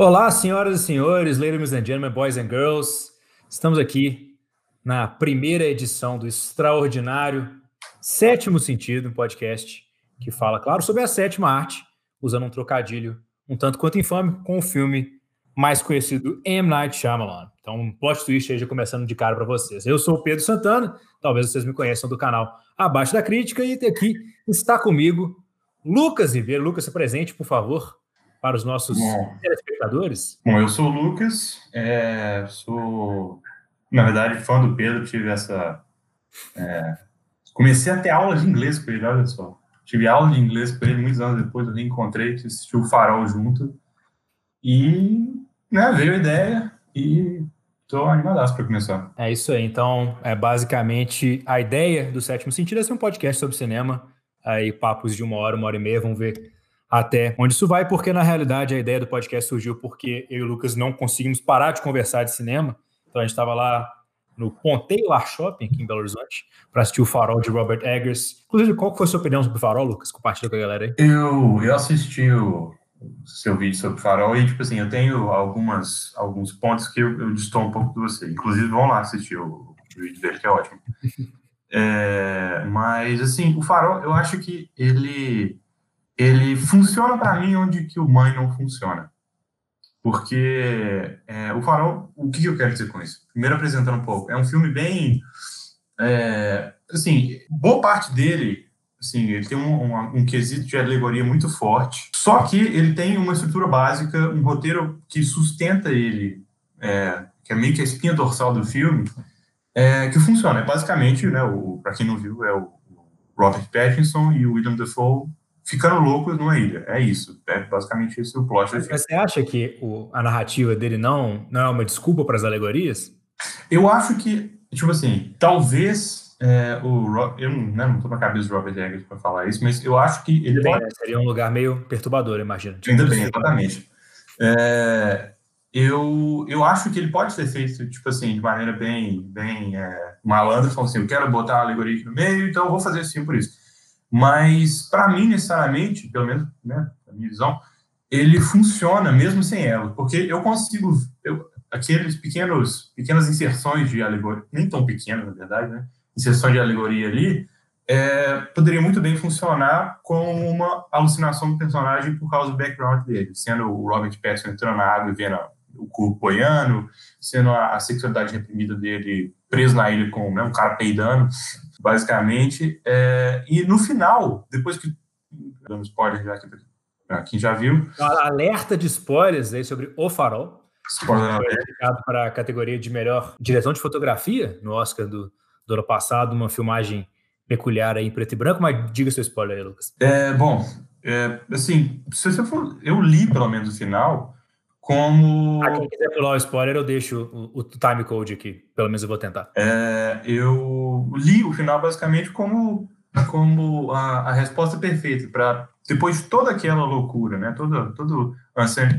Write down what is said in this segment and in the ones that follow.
Olá, senhoras e senhores, ladies and gentlemen, boys and girls. Estamos aqui na primeira edição do extraordinário Sétimo Sentido, um podcast que fala, claro, sobre a sétima arte, usando um trocadilho um tanto quanto infame com o filme mais conhecido M. Night Shyamalan. Então, um plot twist aí já começando de cara para vocês. Eu sou o Pedro Santana, talvez vocês me conheçam do canal Abaixo da Crítica, e aqui está comigo Lucas Ribeiro. Lucas, se presente, por favor, para os nossos Bom, telespectadores. Bom, eu sou o Lucas, é, sou, na verdade, fã do Pedro, tive essa... É, comecei a ter aula de inglês com ele, olha só. Tive aula de inglês com ele muitos anos depois, eu reencontrei, assisti o Farol junto, e né, veio a ideia, e Estou animadaço para começar. É isso aí. Então, é basicamente a ideia do Sétimo Sentido é ser um podcast sobre cinema. Aí, papos de uma hora, uma hora e meia, vamos ver até onde isso vai, porque na realidade a ideia do podcast surgiu porque eu e o Lucas não conseguimos parar de conversar de cinema. Então a gente estava lá no Ponteio Lar Shopping, aqui em Belo Horizonte, para assistir o Farol de Robert Eggers. Inclusive, qual foi a sua opinião sobre o Farol, Lucas? Compartilha com a galera aí. Eu, eu assisti o, seu vídeo sobre farol e, tipo assim, eu tenho algumas, alguns pontos que eu, eu um pouco de você. Inclusive, vão lá assistir o, o vídeo dele, que é ótimo. É, mas, assim, o farol, eu acho que ele, ele funciona para mim onde que o mãe não funciona. Porque é, o farol, o que eu quero dizer com isso? Primeiro apresentando um pouco, é um filme bem... É, assim, boa parte dele Assim, ele tem um, um, um, quesito de alegoria muito forte. Só que ele tem uma estrutura básica, um roteiro que sustenta ele, é, que é meio que a espinha dorsal do filme, é, que funciona. É basicamente, né, para quem não viu, é o Robert Pattinson e o William Dafoe ficando loucos numa ilha. É isso. É basicamente esse o plot. Mas, você acha que o, a narrativa dele não, não é uma desculpa para as alegorias? Eu acho que, tipo assim, talvez é, o eu né, não estou na cabeça do Robert Eggers para falar isso, mas eu acho que ele bem, pode... né? seria um lugar meio perturbador, imagino. Ainda bem, exatamente. É, eu, eu acho que ele pode ser feito, tipo assim, de maneira bem, bem é, malandra, falando assim, eu quero botar a alegoria aqui no meio, então eu vou fazer assim por isso. Mas, para mim, necessariamente, pelo menos, né, a minha visão, ele funciona mesmo sem ela, porque eu consigo, eu, aqueles pequenos, pequenas inserções de alegoria, nem tão pequenas, na verdade, né, inserção de alegoria ali, é, poderia muito bem funcionar como uma alucinação do personagem por causa do background dele, sendo o Robert Pattinson entrando na água e vendo o corpo boiando, sendo a, a, sexualidade reprimida dele preso na ilha com né, um cara peidando, basicamente. É, e no final, depois que. Dando spoiler já aqui já viu. Alerta de spoilers aí sobre O Farol. Spoiler foi indicado para a categoria de melhor direção de fotografia no Oscar do, do ano passado, uma filmagem peculiar aí em preto e branco, mas diga seu spoiler aí, Lucas. É, bom, é, assim, se você for, eu li pelo menos o final como... Ah, quem quiser pular o spoiler, eu deixo o, o time code aqui, pelo menos eu vou tentar. É, eu li o final basicamente como, como a, a resposta perfeita para depois de toda aquela loucura, né, toda, toda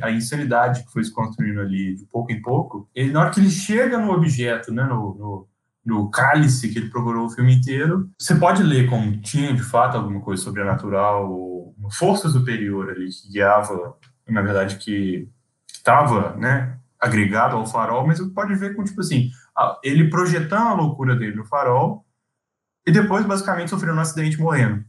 a insanidade que foi se construindo ali de pouco em pouco, ele, na hora que ele chega no objeto, né, no, no no cálice que ele procurou o filme inteiro, você pode ler como tinha de fato alguma coisa sobrenatural, ou uma força superior ali que guiava, na verdade, que estava, né, agregado ao farol, mas você pode ver com, tipo assim, ele projetando a loucura dele no farol e depois, basicamente, sofrendo um acidente morrendo.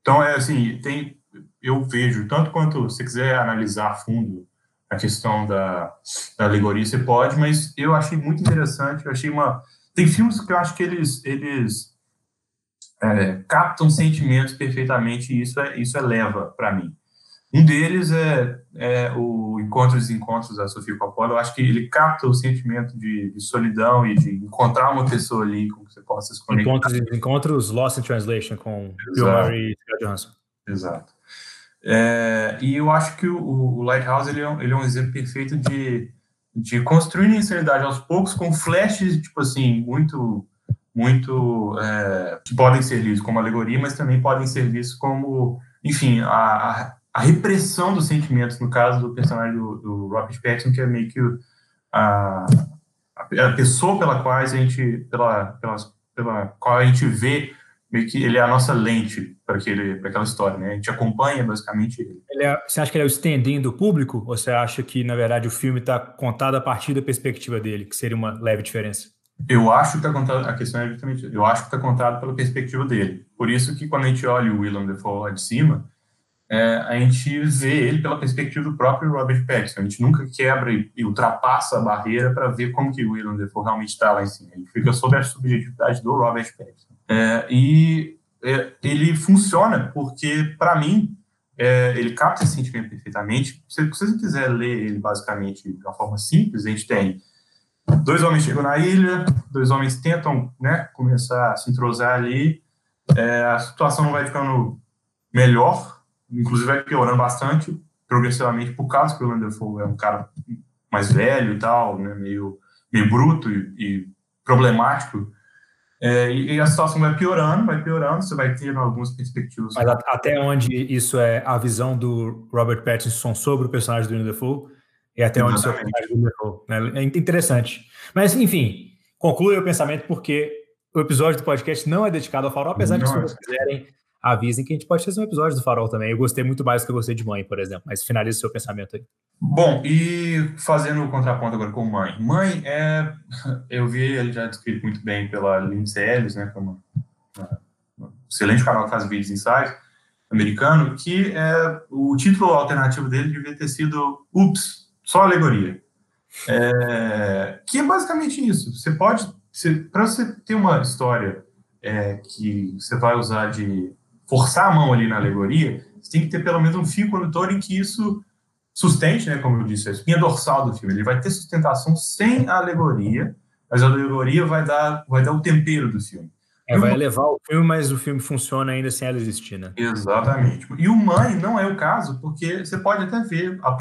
Então, é assim, tem, eu vejo, tanto quanto você quiser analisar a fundo a questão da, da alegoria, você pode, mas eu achei muito interessante, eu achei uma tem filmes que eu acho que eles, eles é, captam sentimentos perfeitamente e isso é, isso é leva para mim. Um deles é, é, o Encontros e Desencontros da Sofia Coppola. Eu acho que ele capta o sentimento de, de, solidão e de encontrar uma pessoa ali com que você possa se conectar. Encontros e Desencontros, Lost in Translation com Bill Murray e Scott Johansson. Exato. É, e eu acho que o, o Lighthouse ele é, um, ele é um exemplo perfeito de de construir insanidade aos poucos com flashes, tipo assim, muito, muito, é, que podem ser lidos como alegoria, mas também podem ser vistos como, enfim, a, a, repressão dos sentimentos, no caso do personagem do, do Robert Pattinson, que é meio que a, a pessoa pela qual a gente, pela, pela, pela qual a gente vê meio que ele é a nossa lente para aquela história, né? A gente acompanha basicamente ele. ele é, você acha que ele é o stand-in do público? Ou você acha que, na verdade, o filme está contado a partir da perspectiva dele, que seria uma leve diferença? Eu acho que está contado, a questão é justamente, eu acho que está contado pela perspectiva dele. Por isso que quando a gente olha o Willem Dafoe lá de cima, é, a gente vê ele pela perspectiva do próprio Robert Pattinson. A gente nunca quebra e, e ultrapassa a barreira para ver como que o Willem Dafoe realmente está lá em cima. Gente fica sob a subjetividade do Robert Pattinson. É, e é, ele funciona porque, para mim, é, ele capta esse sentimento perfeitamente. Se, se você quiser ler ele basicamente de uma forma simples, a gente tem dois homens chegam na ilha, dois homens tentam né, começar a se entrosar ali, é, a situação não vai ficando melhor, inclusive vai piorando bastante, progressivamente, por causa que o Landerfall é um cara mais velho e tal, né, meio, meio bruto e, e problemático, é, e, a situação vai piorando, vai piorando, você vai ter algumas perspectivas. Mas até onde isso é a visão do Robert Pattinson sobre o personagem do Dafoe, e até onde isso é o personagem do Dafoe. Né? É interessante. Mas, enfim, conclui o pensamento porque o episódio do podcast não é dedicado ao farol, apesar de que se vocês quiserem avisem que a gente pode fazer um episódio do Farol também. Eu gostei muito mais do que eu gostei de Mãe, por exemplo. Mas finaliza o seu pensamento aí. Bom, e fazendo o contraponto agora com Mãe. Mãe é... Eu vi ele já descrito muito bem pela Lindsay Ellis, né, como excelente canal que faz vídeos site americano, que é o título alternativo dele devia ter sido Ups, só alegoria. É, que é basicamente isso. Você pode, para você ter uma história é, que você vai usar de forçar a mão ali na alegoria, você tem que ter pelo menos um fio condutor em que isso sustente, né, como eu disse, a espinha dorsal do filme. Ele vai ter sustentação sem a alegoria, mas a alegoria vai dar, vai dar o tempero do filme. É, vai elevar o filme, mas o filme funciona ainda sem ela existir, né? Exatamente. E o Mãe não é o caso, porque você pode até ver a,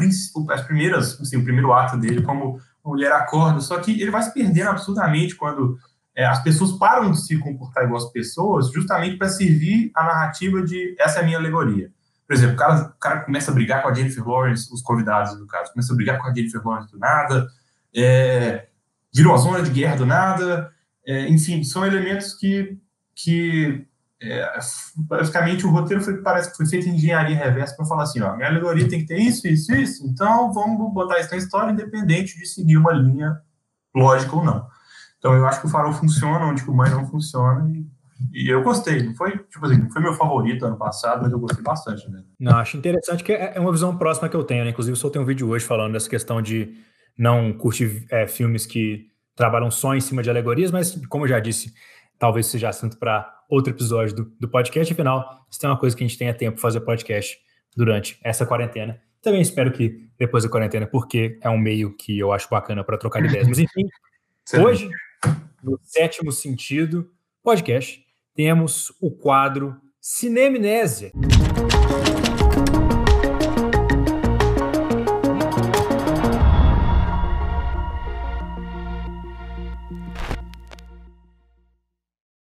as primeiras, assim, o primeiro ato dele como mulher acorda, só que ele vai se perdendo absurdamente quando é, as pessoas param de se comportar igual as pessoas justamente para servir a narrativa de essa é a minha alegoria. Por exemplo, o cara, o cara começa a brigar com a Jennifer Lawrence, os convidados do caso, começa a brigar com a Jennifer Lawrence do nada, é, vira uma zona de guerra do nada, é, enfim, são elementos que, que é, basicamente o roteiro foi, parece que foi feito em engenharia reversa para falar assim, ó, minha alegoria tem que ter isso, isso, isso, então vamos botar isso na história independente de seguir uma linha lógica ou não. Então eu acho que o Farol funciona onde o Mãe não funciona e, e, eu gostei. Não foi, tipo assim, não foi meu favorito ano passado, mas eu gostei bastante dele. Não, acho interessante que é, é uma visão próxima que eu tenho, né? Inclusive, eu soltei um vídeo hoje falando dessa questão de não curtir é, filmes que trabalham só em cima de alegorias, mas como eu já disse, talvez seja assunto para outro episódio do, do podcast. Afinal, se tem uma coisa que a gente tenha tempo fazer podcast durante essa quarentena. Também espero que depois da quarentena, porque é um meio que eu acho bacana para trocar ideias. Mas enfim, hoje no Sétimo Sentido podcast, temos o quadro Cinemnésia.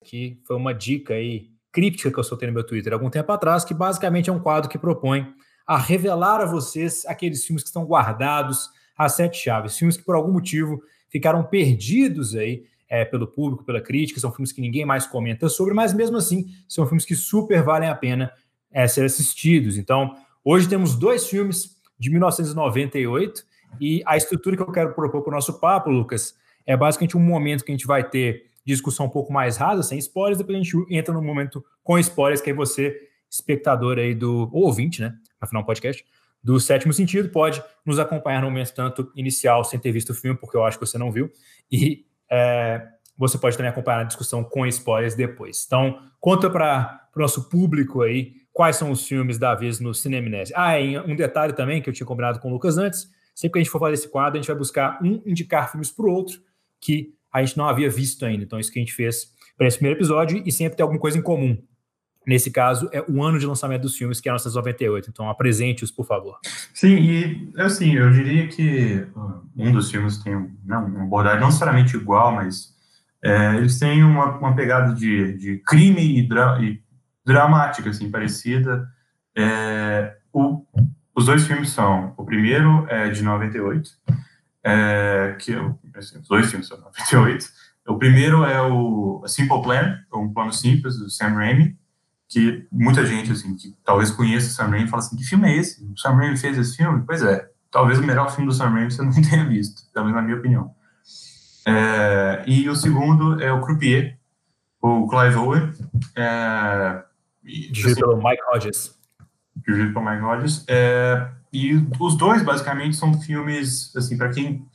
Que foi uma dica aí críptica que eu soltei no meu Twitter algum tempo atrás, que basicamente é um quadro que propõe a revelar a vocês aqueles filmes que estão guardados às sete chaves, filmes que por algum motivo ficaram perdidos aí é, pelo público, pela crítica, são filmes que ninguém mais comenta sobre, mas mesmo assim são filmes que super valem a pena é, ser assistidos. Então, hoje temos dois filmes de 1998 e a estrutura que eu quero propor para o nosso papo, Lucas, é basicamente um momento que a gente vai ter discussão um pouco mais rasa, sem spoilers, depois a gente entra no momento com spoilers, que aí você, espectador aí do, ou ouvinte, né, afinal, podcast, do Sétimo Sentido, pode nos acompanhar no momento tanto inicial, sem ter visto o filme, porque eu acho que você não viu, e é, você pode também acompanhar a discussão com spoilers depois. Então, conta para o nosso público aí quais são os filmes da vez no Cinemnese. Ah, e um detalhe também que eu tinha combinado com o Lucas antes: sempre que a gente for fazer esse quadro, a gente vai buscar um indicar filmes para o outro que a gente não havia visto ainda. Então, isso que a gente fez para esse primeiro episódio e sempre tem alguma coisa em comum. Nesse caso, é o ano de lançamento dos filmes, que é 1998. Então, apresente-os, por favor. Sim, e assim, eu diria que um dos filmes tem não, uma abordagem não necessariamente igual, mas é, eles têm uma, uma pegada de, de crime e, dra e dramática, assim, parecida. É, o, os dois filmes são, o primeiro é de 98, é, que assim, os dois filmes são de 98, O primeiro é o Simple Plan, um plano simples do Sam Raimi, que muita gente, assim, que talvez conheça o Sam Raimi, fala assim, que filme é esse? O Sam Raimi fez esse filme? Pois é, talvez o melhor filme do Sam Raimi você não tenha visto, pelo menos na minha opinião. É, e o segundo é o Croupier, o Clive Owen. É, dirigido assim, pelo Mike Hodges. Dirigido pelo Mike Hodges. É, e os dois, basicamente, são filmes, assim, para quem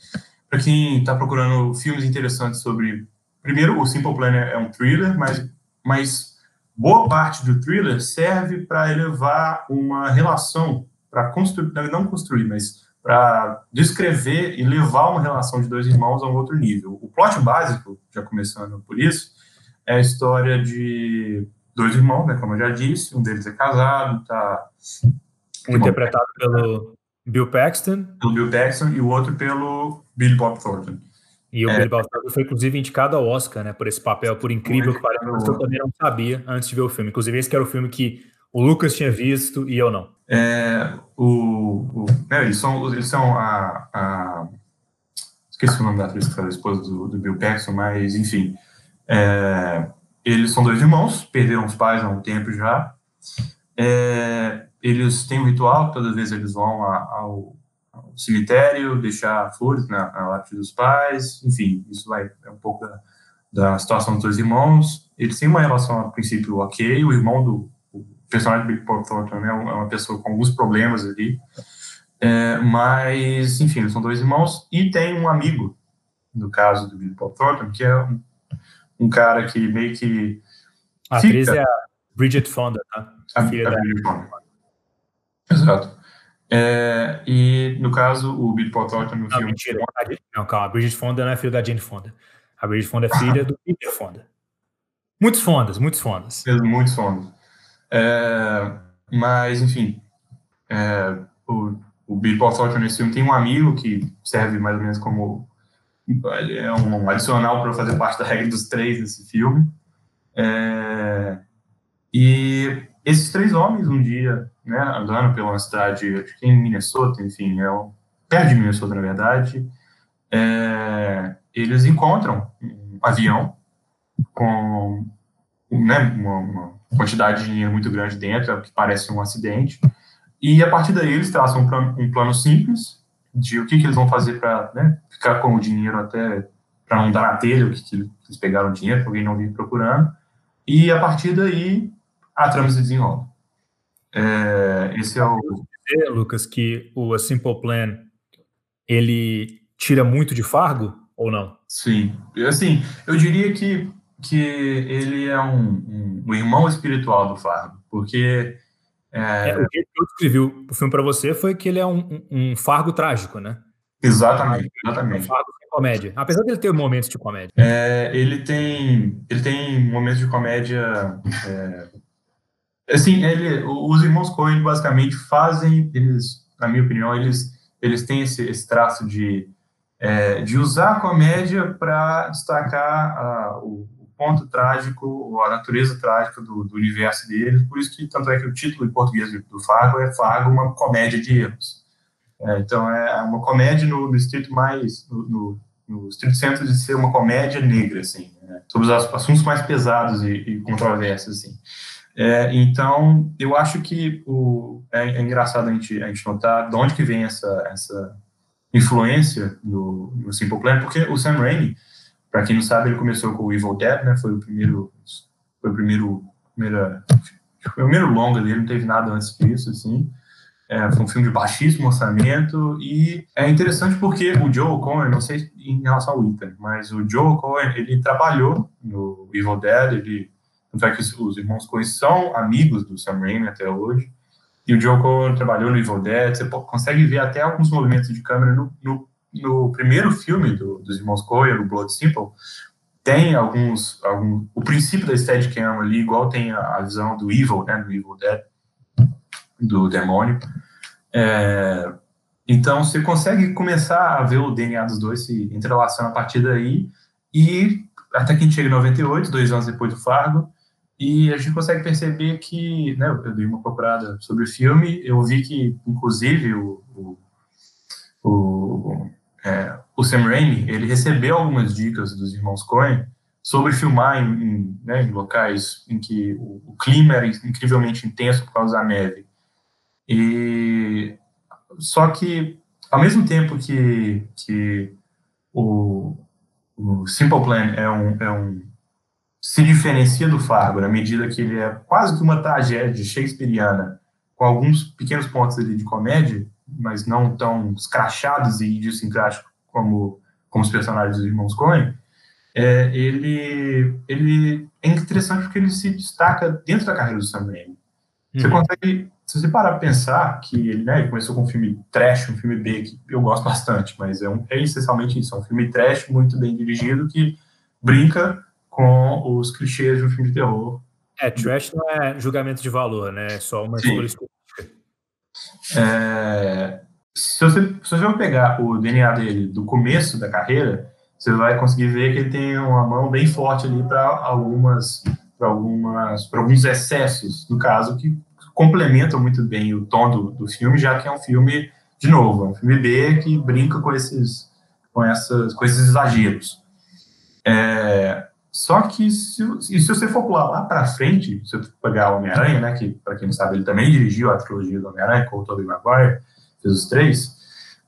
para quem está procurando filmes interessantes sobre... Primeiro, o Simple Plan é um thriller, mas, mas boa parte do thriller serve para elevar uma relação, para construir, não construir, mas para descrever e levar uma relação de dois irmãos a um outro nível. O plot básico, já começando por isso, é a história de dois irmãos, né, como eu já disse, um deles é casado, tá interpretado pelo Bill Paxton. Pelo Bill Paxton e o outro pelo Billy Bob Thornton. E o é, Billy Bob Thornton foi inclusive indicado ao Oscar, né, por esse papel, por incrível que pareça, eu também não sabia antes de ver o filme. Inclusive esse era o filme que o Lucas tinha visto e eu não. É, o, o né, eles são, eles são a, a, Esqueci o nome da atriz que faz a esposa do, do Bill Paxton, mas enfim. É, eles são dois irmãos, perderam os pais há um tempo já. É, eles têm um ritual, toda vez eles vão ao, ao cemitério, deixar flores na, na lápide dos pais, enfim, isso vai é um pouco da, da situação dos dois irmãos. Eles têm uma relação, a princípio, ok, o irmão do, personagem do Big Paul Thornton é uma pessoa com alguns problemas ali, é, mas, enfim, eles são dois irmãos, e tem um amigo, no caso do Billy Paul Thornton, que é um, um, cara que meio que. A atriz é a Bridget Fonda, tá? A, filha a da Bridget Fonda. Exato. É, e, no caso, o Billy Paul Thornton no não, filme. Mentira, não, calma, a Bridget Fonda não é filha da Jane Fonda. A Bridget Fonda é filha do Peter Fonda. Muitos Fondas, muitos Fondas. Muitos Fondas. É, mas, enfim, é, o, o Billy Bob Thornton nesse filme tem um amigo que serve mais ou menos como é um adicional para fazer parte da regra dos três nesse filme. É, e esses três homens, um dia, né, andando pela cidade, acho que em Minnesota, enfim, é um, perto de Minnesota, na verdade, é, eles encontram um avião com né, uma, uma quantidade de dinheiro muito grande dentro, é que parece um acidente. E a partir daí eles traçam um plano, um plano simples de o que, que eles vão fazer para né, ficar com o dinheiro até para não dar na telha o que, que eles pegaram o dinheiro, alguém não vir procurando. E a partir daí a trama se desenrola. É, esse é o. Dizer, Lucas, que o A Simple Plan ele tira muito de Fargo ou não? Sim, assim, eu diria que que ele é um, um, um irmão espiritual do Fargo, porque... É... É, o que eu escrevi o filme para você foi que ele é um, um Fargo trágico, né? Exatamente, exatamente. Um Fargo sem comédia, apesar dele ter momentos de comédia. É, ele tem ele tem momentos de comédia... É, assim, ele, os irmãos Coen basicamente fazem, eles, na minha opinião, eles, eles têm esse, esse traço de, é, de usar a comédia para destacar a, o, ponto trágico, a natureza trágica do, do, universo deles, por isso que, tanto é que o título em português do Fargo é Fargo, uma comédia de erros. É, então, é uma comédia no, no estrito mais, no, no, no de ser uma comédia negra, assim, né, sobre os assuntos mais pesados e, e controversos, assim. É, então, eu acho que o, é, é, engraçado a gente, a gente notar de onde que vem essa, essa influência no, no Simple Plan, porque o Sam Raimi, para quem não sabe, ele começou com o Evil Dead, né? Foi o primeiro, foi o primeiro, primeira, foi o primeiro longa dele, não teve nada antes disso, assim. É, foi um filme de baixíssimo orçamento e é interessante porque o Joe Cohen, não sei em relação ao Ethan, mas o Joe Cohen, ele trabalhou no Evil Dead, ele, tanto é que os irmãos Cohen são amigos do Sam Raimi até hoje, e o Joe Cohen trabalhou no Evil Dead, você consegue ver até alguns movimentos de câmera no, no no primeiro filme do, dos irmãos Coen, o Blood Simple, tem alguns, algum, o princípio da Steadicam ali, igual tem a, a, visão do Evil, né, do Evil Dead, do demônio. É, então, você consegue começar a ver o DNA dos dois se entrelaçando a partir daí, e até que a gente chega em 98, dois anos depois do Fargo, e a gente consegue perceber que, né, eu dei uma procurada sobre o filme, eu vi que, inclusive, o, o, o o Sam Raimi, ele recebeu algumas dicas dos irmãos Coen sobre filmar em, em, né, em locais em que o, o, clima era incrivelmente intenso por causa da neve. E só que ao mesmo tempo que, que o, o Simple Plan é um, é um se diferencia do Fargo na medida que ele é quase que uma tragédia shakespeariana com alguns pequenos pontos ali de comédia, mas não tão escrachados e idiosincráticos como, como os personagens dos irmãos Coen, é, ele, ele é interessante porque ele se destaca dentro da carreira do Sam Raimi. Você uhum. consegue, se você parar para pensar que ele, né, ele começou com um filme trash, um filme B, que eu gosto bastante, mas é, um, é essencialmente isso, é um filme trash muito bem dirigido que brinca com os clichês de um filme de terror é, trash não é julgamento de valor, né? É só uma escolha é, se, você, se você for pegar o DNA dele do começo da carreira, você vai conseguir ver que ele tem uma mão bem forte ali para algumas, para algumas, para alguns excessos, no caso, que complementam muito bem o tom do, do filme, já que é um filme, de novo, é um filme B que brinca com esses, com essas, com esses exageros. É, só que se, se você for pular lá para frente, se você pegar Homem-Aranha, né, que para quem não sabe ele também dirigiu a trilogia do Homem-Aranha com o Tobey Maguire, fez os três,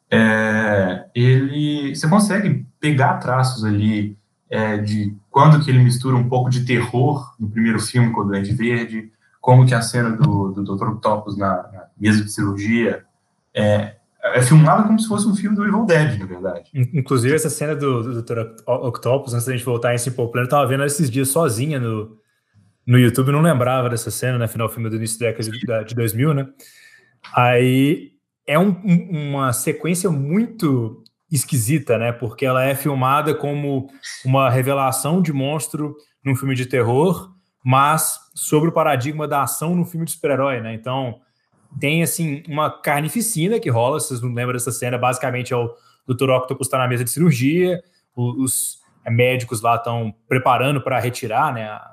é, ele, você consegue pegar traços ali é, de quando que ele mistura um pouco de terror no primeiro filme com o Duende Verde, como que a cena do, do Dr. Octopus na, na mesa de cirurgia é, é filmado como se fosse um filme do Evil Dead, na verdade. Inclusive, essa cena do, do Dr. Octopus, antes da gente voltar em Simple Plan, eu tava vendo esses dias sozinha no, no YouTube, não lembrava dessa cena, né? Final filme do início da década de 2000, né? Aí é um, uma sequência muito esquisita, né? Porque ela é filmada como uma revelação de monstro num filme de terror, mas sobre o paradigma da ação no filme de super-herói, né? Então tem assim uma carnificina que rola, vocês não lembram dessa cena, basicamente é o Dr. Octopus está na mesa de cirurgia, os, médicos lá estão preparando para retirar né, a,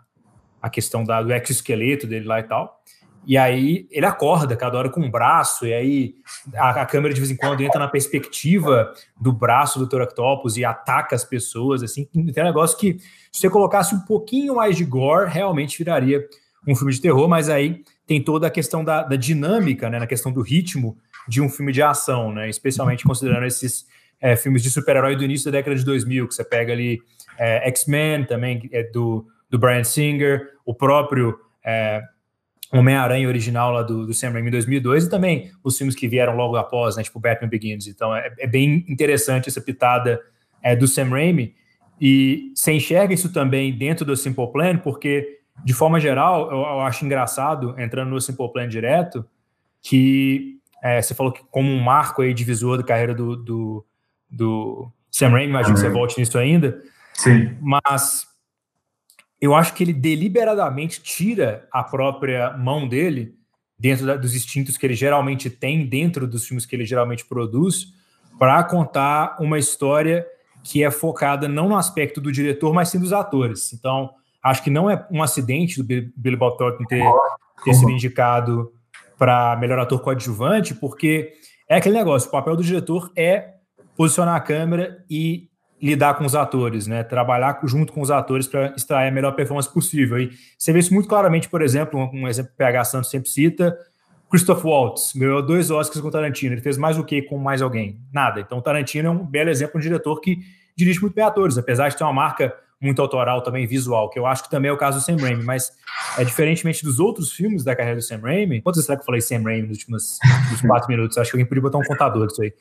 a questão da, do exoesqueleto dele lá e tal. E aí ele acorda cada hora com um braço, e aí a, a, câmera de vez em quando entra na perspectiva do braço do Dr. Octopus e ataca as pessoas, assim. Tem um negócio que, se você colocasse um pouquinho mais de gore, realmente viraria um filme de terror, mas aí tem toda a questão da, da dinâmica, né, na questão do ritmo de um filme de ação, né, especialmente considerando esses é, filmes de super-herói do início da década de 2000, que você pega ali é, X-Men também, é do, do Brian Singer, o próprio é, Homem-Aranha original lá do, do Sam Raimi em 2002 e também os filmes que vieram logo após, né, tipo Batman Begins. Então é, é bem interessante essa pitada é, do Sam Raimi e você enxerga isso também dentro do Simple Plan, porque de forma geral, eu, eu, acho engraçado, entrando no Simple Plan direto, que é, você falou que como um marco aí divisor da carreira do, do, do Sam Raimi, imagino que você volte nisso ainda. Sim. Mas eu acho que ele deliberadamente tira a própria mão dele dentro da, dos instintos que ele geralmente tem dentro dos filmes que ele geralmente produz para contar uma história que é focada não no aspecto do diretor, mas sim dos atores. Então, Acho que não é um acidente do Billy Bob Thornton ter, ter sido indicado para melhor ator coadjuvante, porque é aquele negócio, o papel do diretor é posicionar a câmera e lidar com os atores, né? Trabalhar junto com os atores para extrair a melhor performance possível. E você vê isso muito claramente, por exemplo, um, um exemplo que o PH Santos sempre cita, Christoph Waltz ganhou dois Oscars com Tarantino. Ele fez mais o que com mais alguém? Nada. Então, o Tarantino é um belo exemplo de um diretor que dirige muito bem atores, apesar de ter uma marca muito autoral também, visual, que eu acho que também é o caso do Sam Raimi, mas é diferentemente dos outros filmes da carreira do Sam Raimi. Quantas será que eu falei Sam Raimi nos últimos nos quatro minutos? Acho que alguém podia botar um contador disso aí.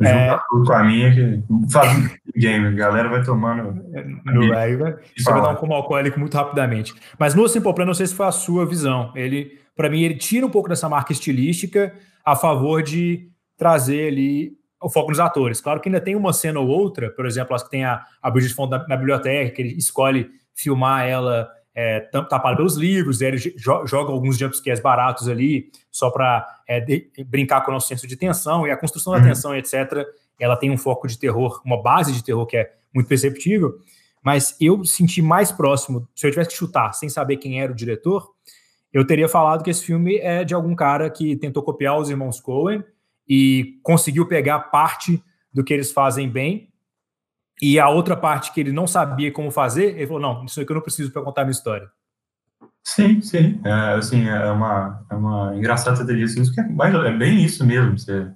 É, com a minha que faz um game, a galera vai tomando. No, aí vai, vai dar um como alcoólico muito rapidamente. Mas no Simple Plan, não sei se foi a sua visão. Ele, para mim, ele tira um pouco dessa marca estilística a favor de trazer ali o foco nos atores. Claro que ainda tem uma cena ou outra, por exemplo, acho que tem a, a Bridget Fonda na, na, biblioteca, que ele escolhe filmar ela é, tapada pelos livros, ele joga alguns jumpscares baratos ali, só para é, brincar com o nosso senso de tensão, e a construção da uhum. tensão, etc., ela tem um foco de terror, uma base de terror que é muito perceptível, mas eu senti mais próximo, se eu tivesse que chutar, sem saber quem era o diretor, eu teria falado que esse filme é de algum cara que tentou copiar os irmãos Coen, e conseguiu pegar parte do que eles fazem bem E a outra parte que ele não sabia como fazer, ele falou: não, isso aqui eu não preciso para contar a minha história. Sim, sim. É, assim, é uma, é uma engraçada ter isso, que é, é bem isso mesmo. Você,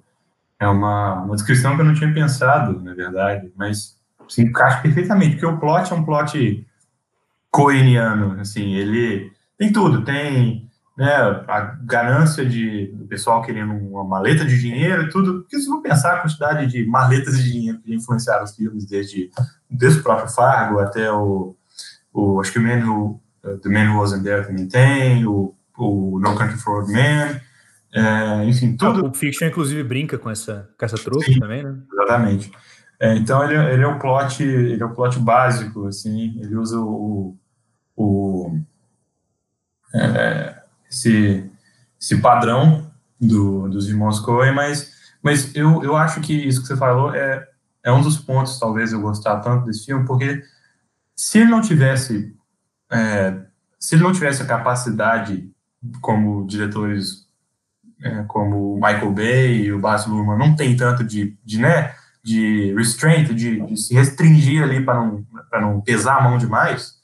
é uma, uma descrição que eu não tinha pensado, na verdade, mas se encaixa perfeitamente, porque o plot é um plot coeniano, assim, ele tem tudo, tem né, a ganância de, do pessoal querendo uma maleta de dinheiro e tudo, porque se for pensar a quantidade de maletas de dinheiro que influenciaram os filmes, desde, desde o próprio Fargo até o, o acho que o Man Who, uh, The Man Who Wasn't There também tem, o, o No Country for Old Men, é, enfim, tudo. O Fiction, inclusive, brinca com essa, com essa truque também, né? Exatamente. É, então, ele, ele é o plot, ele é o plot básico, assim, ele usa o, o é, esse, esse padrão do, dos irmãos Coen, mas, mas eu, eu acho que isso que você falou é, é um dos pontos, talvez, eu gostar tanto desse filme, porque se ele não tivesse é, se ele não tivesse a capacidade como diretores é, como Michael Bay e o Baz Luhrmann não tem tanto de, de né, de restraint, de, de se restringir ali para não, não pesar a mão demais,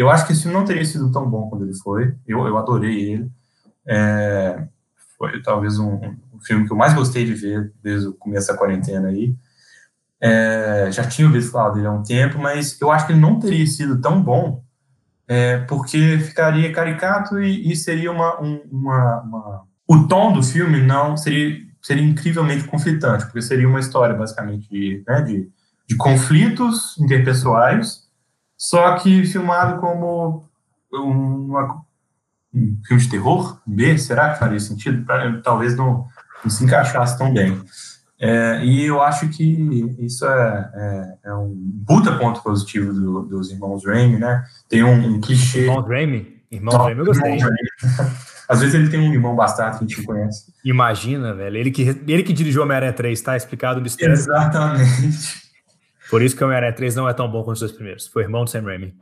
eu acho que esse filme não teria sido tão bom quando ele foi. Eu, eu adorei ele. É, foi talvez um, um, filme que eu mais gostei de ver desde o começo da quarentena aí. É, já tinha ouvido falar dele há um tempo, mas eu acho que ele não teria sido tão bom é, porque ficaria caricato e, e seria uma, um, uma, uma o tom do filme não seria, seria incrivelmente conflitante, porque seria uma história basicamente de, né, de, de conflitos interpessoais, só que filmado como uma, um filme de terror B, será que faria sentido? Pra, talvez não, não, se encaixasse tão bem. É, e eu acho que isso é, é, é um puta ponto positivo do, dos irmãos Raimi, né? Tem um, um clichê. Irmãos Raimi? Irmãos Raimi eu gostei. Às vezes ele tem um limão bastardo que a gente conhece. Imagina, velho. Ele que, ele que dirigiu Homem-Aranha 3, tá explicado o mistério. Exatamente. Por isso que o Homem-Aranha 3 não é tão bom quanto os dois primeiros. Foi irmão do Sam Raimi.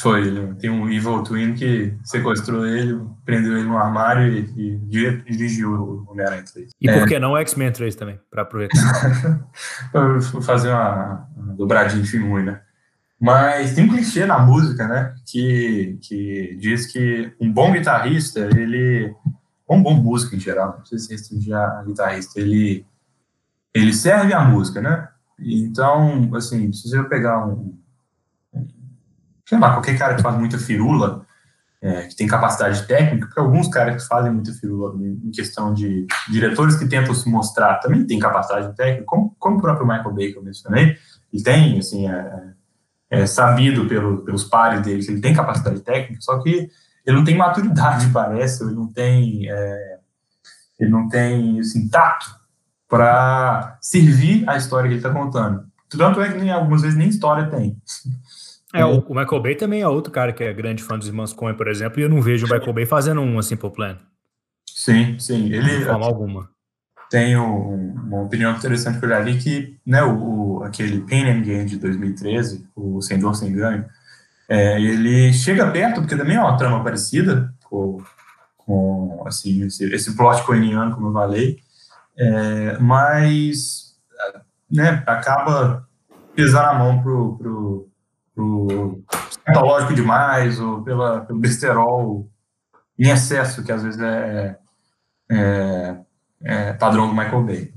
Foi, ele tem um Evil Twin que sequestrou ele, prendeu ele no armário e, e dirigiu o Homem-Aranha 3. E é. por que não o X-Men 3 também, para aproveitar? Vou fazer uma, uma dobradinha de filme ruim, né? Mas tem um clichê na música, né? Que, que diz que um bom guitarrista, ele. Um bom músico em geral, não precisa se restringir a guitarrista, ele, ele serve a música, né? Então, assim, se você pegar um. Sei lá, qualquer cara que faz muita firula, é, que tem capacidade técnica, porque alguns caras que fazem muita firula em questão de diretores que tentam se mostrar também tem capacidade técnica, como, como o próprio Michael Bay que eu mencionei, ele tem, assim, é, é, sabido pelo, pelos pares dele que ele tem capacidade técnica, só que ele não tem maturidade, parece, ele não tem, é, ele não tem assim, tato para servir a história que ele está contando. Tanto é que nem, algumas vezes nem história tem. É, o, o Michael Bay também é outro cara que é grande fã dos Irmãos Coen, por exemplo, e eu não vejo o Michael Bay fazendo um Simple Plan. Sim, sim. Ele, de forma alguma tenho uma opinião interessante que eu já li que né, o, o aquele Pain and Gain de 2013, o Sem Dor Sem Ganho, é, ele chega perto, porque também é uma trama parecida com, com assim, esse, esse plot coeniano, como eu falei, é, mas né, acaba pesando a mão pro, pro, pro demais, ou pela, pelo besterol em excesso, que às vezes é, é é, padrão do Michael Bay.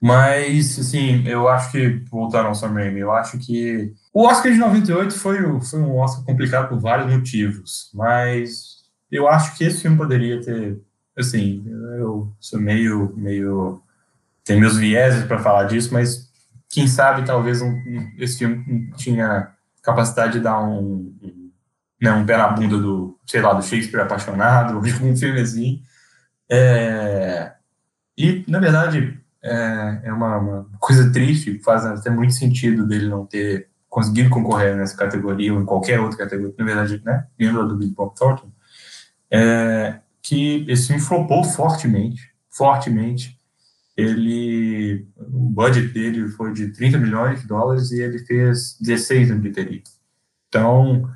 Mas, assim, eu acho que, voltando ao Sam Raimi, eu acho que o Oscar de 98 foi, foi um Oscar complicado por vários motivos, mas eu acho que esse filme poderia ter, assim, eu sou meio, meio, tem meus vieses para falar disso, mas quem sabe talvez um, esse filme tinha capacidade de dar um, um, né, um pé na bunda do, sei lá, do Shakespeare apaixonado, ou de um filme assim, é, e, na verdade, é, é uma, uma, coisa triste, faz até muito sentido dele não ter conseguido concorrer nessa categoria ou em qualquer outra categoria, na verdade, né, lembra do Big Bob Thornton, é, que esse filme flopou fortemente, fortemente. Ele, o budget dele foi de 30 milhões de dólares e ele fez 16 no bilheteria. Então,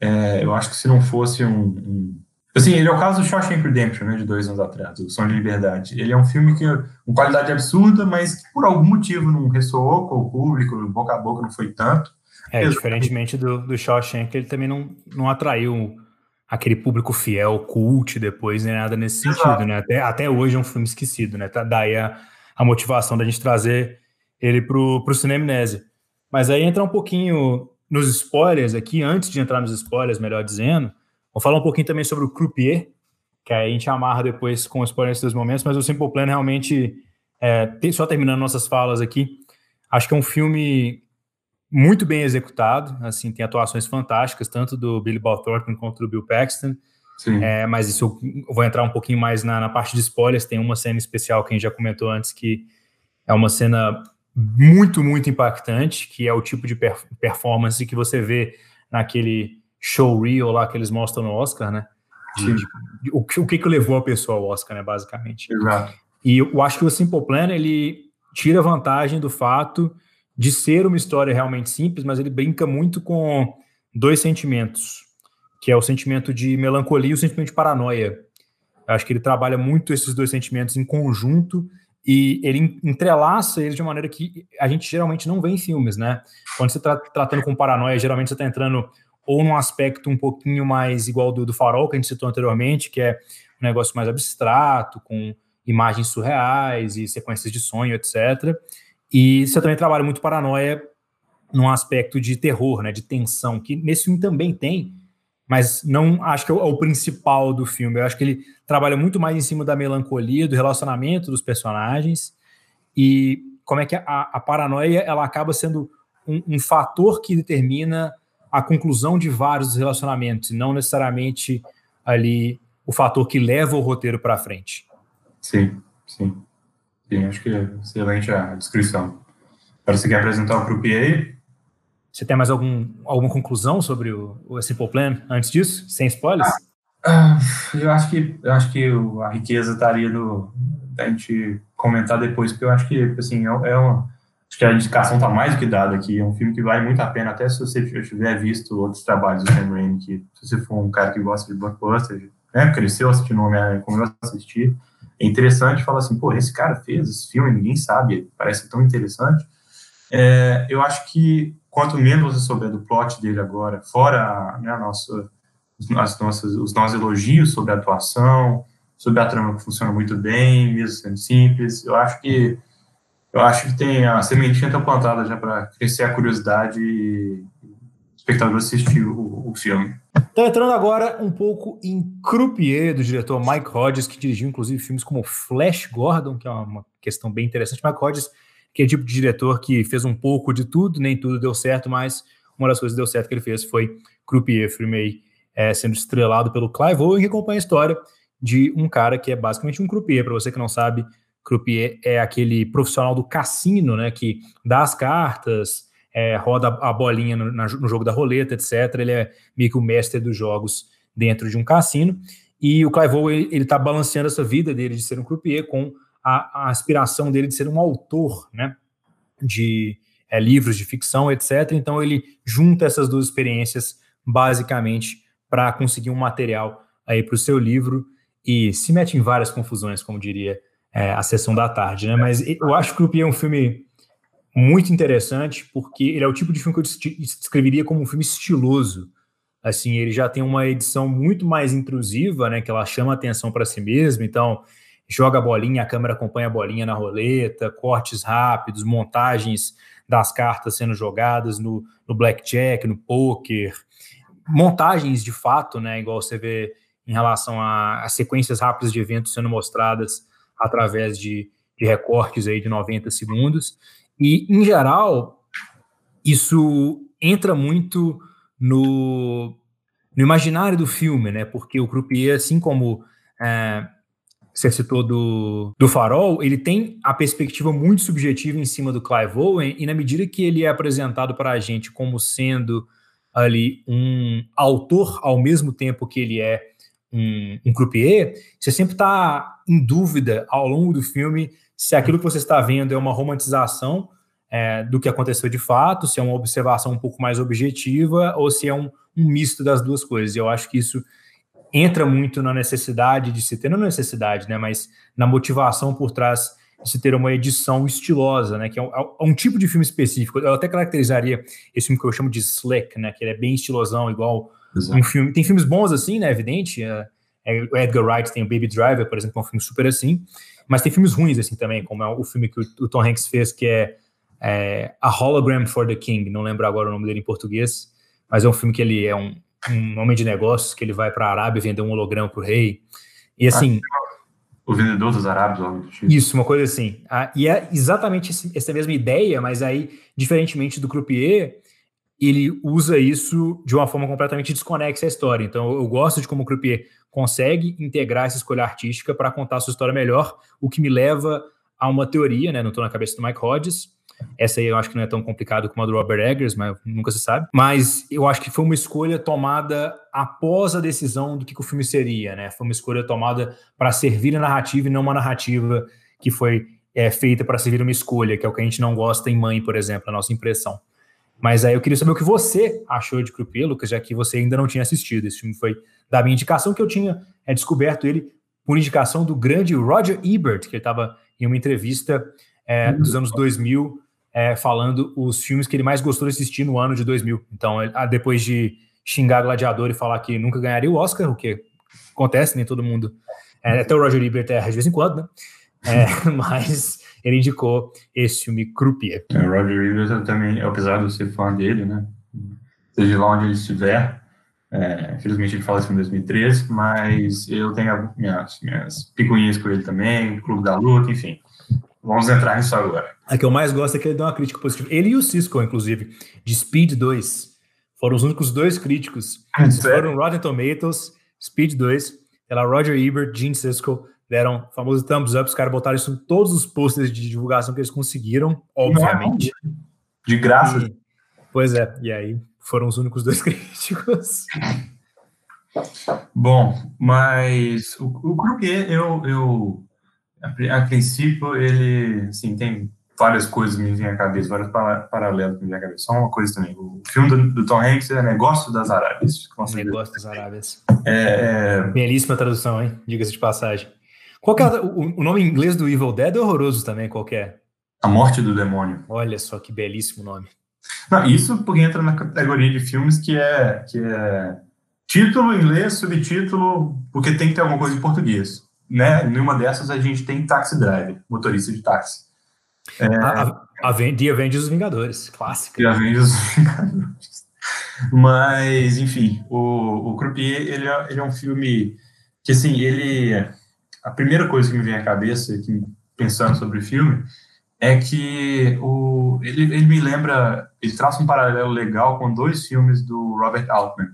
é, eu acho que se não fosse um, um Assim, ele é o caso do Shawshank Redemption, né, de dois anos atrás, o Som de Liberdade. Ele é um filme que, com qualidade absurda, mas que por algum motivo não ressoou com o público, boca a boca não foi tanto. É, diferentemente do, do Shawshank, ele também não, não atraiu aquele público fiel, cult depois, nem nada nesse Exato. sentido, né? Até, até hoje é um filme esquecido, né? Tá, daí a, a motivação da gente trazer ele pro, pro Cinemnésia. Mas aí entra um pouquinho nos spoilers aqui, antes de entrar nos spoilers, melhor dizendo, vou falar um pouquinho também sobre o Croupier, que aí a gente amarra depois com os spoilers dos momentos, mas o Simple Plan realmente, é, só terminando nossas falas aqui, acho que é um filme muito bem executado, assim, tem atuações fantásticas, tanto do Billy Bob Thornton quanto do Bill Paxton, é, mas isso eu vou entrar um pouquinho mais na, na, parte de spoilers, tem uma cena especial que a gente já comentou antes, que é uma cena muito, muito impactante, que é o tipo de performance que você vê naquele show reel lá que eles mostram no Oscar, né? De, de, de, o, o que que levou a pessoa ao Oscar, né, basicamente. Exato. E eu acho que o Simple Plan, ele tira vantagem do fato de ser uma história realmente simples, mas ele brinca muito com dois sentimentos, que é o sentimento de melancolia e o sentimento de paranoia. Eu acho que ele trabalha muito esses dois sentimentos em conjunto e ele entrelaça eles de maneira que a gente geralmente não vê em filmes, né? Quando você está tratando com paranoia, geralmente você está entrando ou num aspecto um pouquinho mais igual do, do farol que a gente citou anteriormente, que é um negócio mais abstrato, com imagens surreais e sequências de sonho, etc. E você também trabalha muito paranoia num aspecto de terror, né, de tensão, que nesse filme também tem, mas não acho que é o, é o, principal do filme. Eu acho que ele trabalha muito mais em cima da melancolia, do relacionamento dos personagens e como é que a, a paranoia ela acaba sendo um, um, fator que determina a conclusão de vários relacionamentos, não necessariamente ali o fator que leva o roteiro para frente. Sim, sim. Sim, acho que é excelente a descrição. Agora você quer apresentar o croupier? Você tem mais algum, alguma conclusão sobre o, o Simple Plan antes disso, sem spoilers? Ah, ah, eu acho que eu acho que a riqueza estaria no da gente comentar depois, porque eu acho que assim é, é uma acho que a indicação está mais do que dada aqui. É um filme que vale muito a pena, até se você tiver visto outros trabalhos do Sam Raimi, que se você for um cara que gosta de blockbuster, né, cresceu assistindo Homem-Aranha como eu assisti, é interessante falar assim, pô, esse cara fez esse filme, ninguém sabe, parece tão interessante. É, eu acho que quanto menos você souber do plot dele agora, fora né, a nossa, as nossas, os nossos elogios sobre a atuação, sobre a trama que funciona muito bem, mesmo sendo simples, eu acho que eu acho que tem a sementinha tá plantada já para crescer a curiosidade e espectador assistir o, o filme. Então, entrando agora um pouco em Croupier, do diretor Mike Hodges, que dirigiu inclusive filmes como Flash Gordon, que é uma questão bem interessante. Mike Hodges, que é tipo de diretor que fez um pouco de tudo, nem tudo deu certo, mas uma das coisas que deu certo que ele fez foi Croupier, filme aí, é, sendo estrelado pelo Clive Owen, que acompanha a história de um cara que é basicamente um croupier. Para você que não sabe, croupier é aquele profissional do cassino, né, que dá as cartas, é, roda a bolinha no, no, jogo da roleta, etc. Ele é meio que o mestre dos jogos dentro de um cassino. E o Clive Owen, ele está balanceando essa vida dele de ser um croupier com a, a aspiração dele de ser um autor, né? De é, livros de ficção, etc. Então ele junta essas duas experiências basicamente para conseguir um material aí para o seu livro e se mete em várias confusões, como diria é, a sessão da tarde, né? Mas eu acho que o Croupier é um filme muito interessante, porque ele é o tipo de filme que eu descreveria como um filme estiloso. Assim, ele já tem uma edição muito mais intrusiva, né? Que ela chama atenção para si mesmo. Então, joga a bolinha, a câmera acompanha a bolinha na roleta, cortes rápidos, montagens das cartas sendo jogadas no, no blackjack, no poker, montagens de fato, né? Igual você vê em relação a, a sequências rápidas de eventos sendo mostradas através de, de recortes aí de 90 segundos. E, em geral, isso entra muito no, no imaginário do filme, né? Porque o croupier, assim como é, você citou do, do Farol, ele tem a perspectiva muito subjetiva em cima do Clive Owen, e na medida que ele é apresentado para a gente como sendo ali um autor ao mesmo tempo que ele é um, um croupier, você sempre está em dúvida ao longo do filme se aquilo que você está vendo é uma romantização é, do que aconteceu de fato, se é uma observação um pouco mais objetiva ou se é um, um misto das duas coisas. Eu acho que isso entra muito na necessidade de se ter, não necessidade, né, mas na motivação por trás de se ter uma edição estilosa, né, que é um, é um, tipo de filme específico. Eu até caracterizaria esse filme que eu chamo de slick, né, que ele é bem estilosão, igual Exato. um filme. Tem filmes bons assim, né, evidente. É, é, o Edgar Wright tem o Baby Driver, por exemplo, é um filme super assim. Mas tem filmes ruins assim também, como é o filme que o, Tom Hanks fez, que é, é A Hologram for the King. Não lembro agora o nome dele em português, mas é um filme que ele é um um homem de negócios que ele vai para a Arábia vender um holograma para o rei. E assim. Ah, o vendedor dos árabes, tipo. Isso, uma coisa assim. Ah, e é exatamente essa mesma ideia, mas aí, diferentemente do Croupier, ele usa isso de uma forma completamente desconexa à história. Então, eu gosto de como o Croupier consegue integrar essa escolha artística para contar a sua história melhor, o que me leva a uma teoria, né? Não estou na cabeça do Mike Hodges, essa aí eu acho que não é tão complicado como a do Robert Eggers, mas nunca se sabe. Mas eu acho que foi uma escolha tomada após a decisão do que, que o filme seria, né? Foi uma escolha tomada para servir a narrativa e não uma narrativa que foi é, feita para servir uma escolha, que é o que a gente não gosta em Mãe, por exemplo, a nossa impressão. Mas aí eu queria saber o que você achou de Croupier, Lucas, já que você ainda não tinha assistido. Esse filme foi da minha indicação, que eu tinha é, descoberto ele por indicação do grande Roger Ebert, que ele estava em uma entrevista é, dos anos 2000 é, falando os filmes que ele mais gostou de assistir no ano de 2000. Então, ah, depois de xingar Gladiador e falar que nunca ganharia o Oscar, o que acontece, nem todo mundo. É, até o Roger Ebert erra de vez em quando, né? É, mas ele indicou esse filme Croupier. É, o Roger Ebert também, apesar de eu ser fã dele, né? Seja lá onde ele estiver, é, infelizmente ele faleceu em 2013, mas eu tenho minhas, minhas picuinhas com ele também, Clube da Luta, enfim. Vamos entrar nisso agora. A que eu mais gosto é que ele deu uma crítica positiva. Ele e o Cisco, inclusive, de Speed 2. Foram os únicos dois críticos. Foram Rotten Tomatoes, Speed 2, ela Roger Ebert, Gene Cisco, deram o famoso thumbs up. Os caras botaram isso em todos os posters de divulgação que eles conseguiram, obviamente. De graça. E, pois é, e aí foram os únicos dois críticos. Bom, mas o, o Croupier, eu, eu a, a, princípio, ele, assim, tem várias coisas que me vêm à cabeça, vários paralelos que me vêm à cabeça. Só uma coisa também, o filme do, do Tom Hanks é Negócio das Arábias. Negócio das Arábias. É, é... Belíssima tradução, hein? Diga-se de passagem. Qual é o, o, nome em inglês do Evil Dead é horroroso também, qual é? A Morte do Demônio. Olha só que belíssimo nome. Não, isso porque entra na categoria de filmes que é, que é título em inglês, subtítulo, porque tem que ter alguma coisa em português né? Nenhuma dessas a gente tem taxi driver, motorista de táxi. É, a, a, a The Avengers Vingadores, clássica. The Avengers Vingadores. Mas, enfim, o, o Croupier, ele é, ele é um filme que, assim, ele... A primeira coisa que me vem à cabeça, pensando sobre o filme, é que o, ele, ele me lembra, ele traça um paralelo legal com dois filmes do Robert Altman.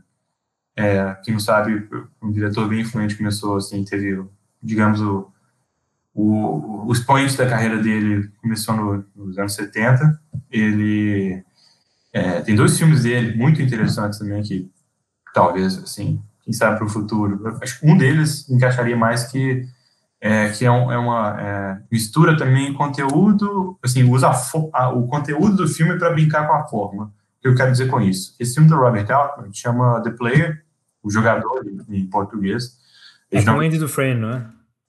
É, quem não sabe, um diretor bem influente começou, assim, teve digamos, o, o, o expoente da carreira dele começou no, nos anos 70. Ele é, tem dois filmes dele muito interessantes também que talvez, assim, quem sabe para o futuro. Acho que um deles encaixaria mais que é, que é, um, é uma é, mistura também conteúdo, assim, usa a, o conteúdo do filme para brincar com a forma. O que eu quero dizer com isso? Esse filme do Robert Altman chama The Player, o jogador em português, é com o Andy Dufresne, não é?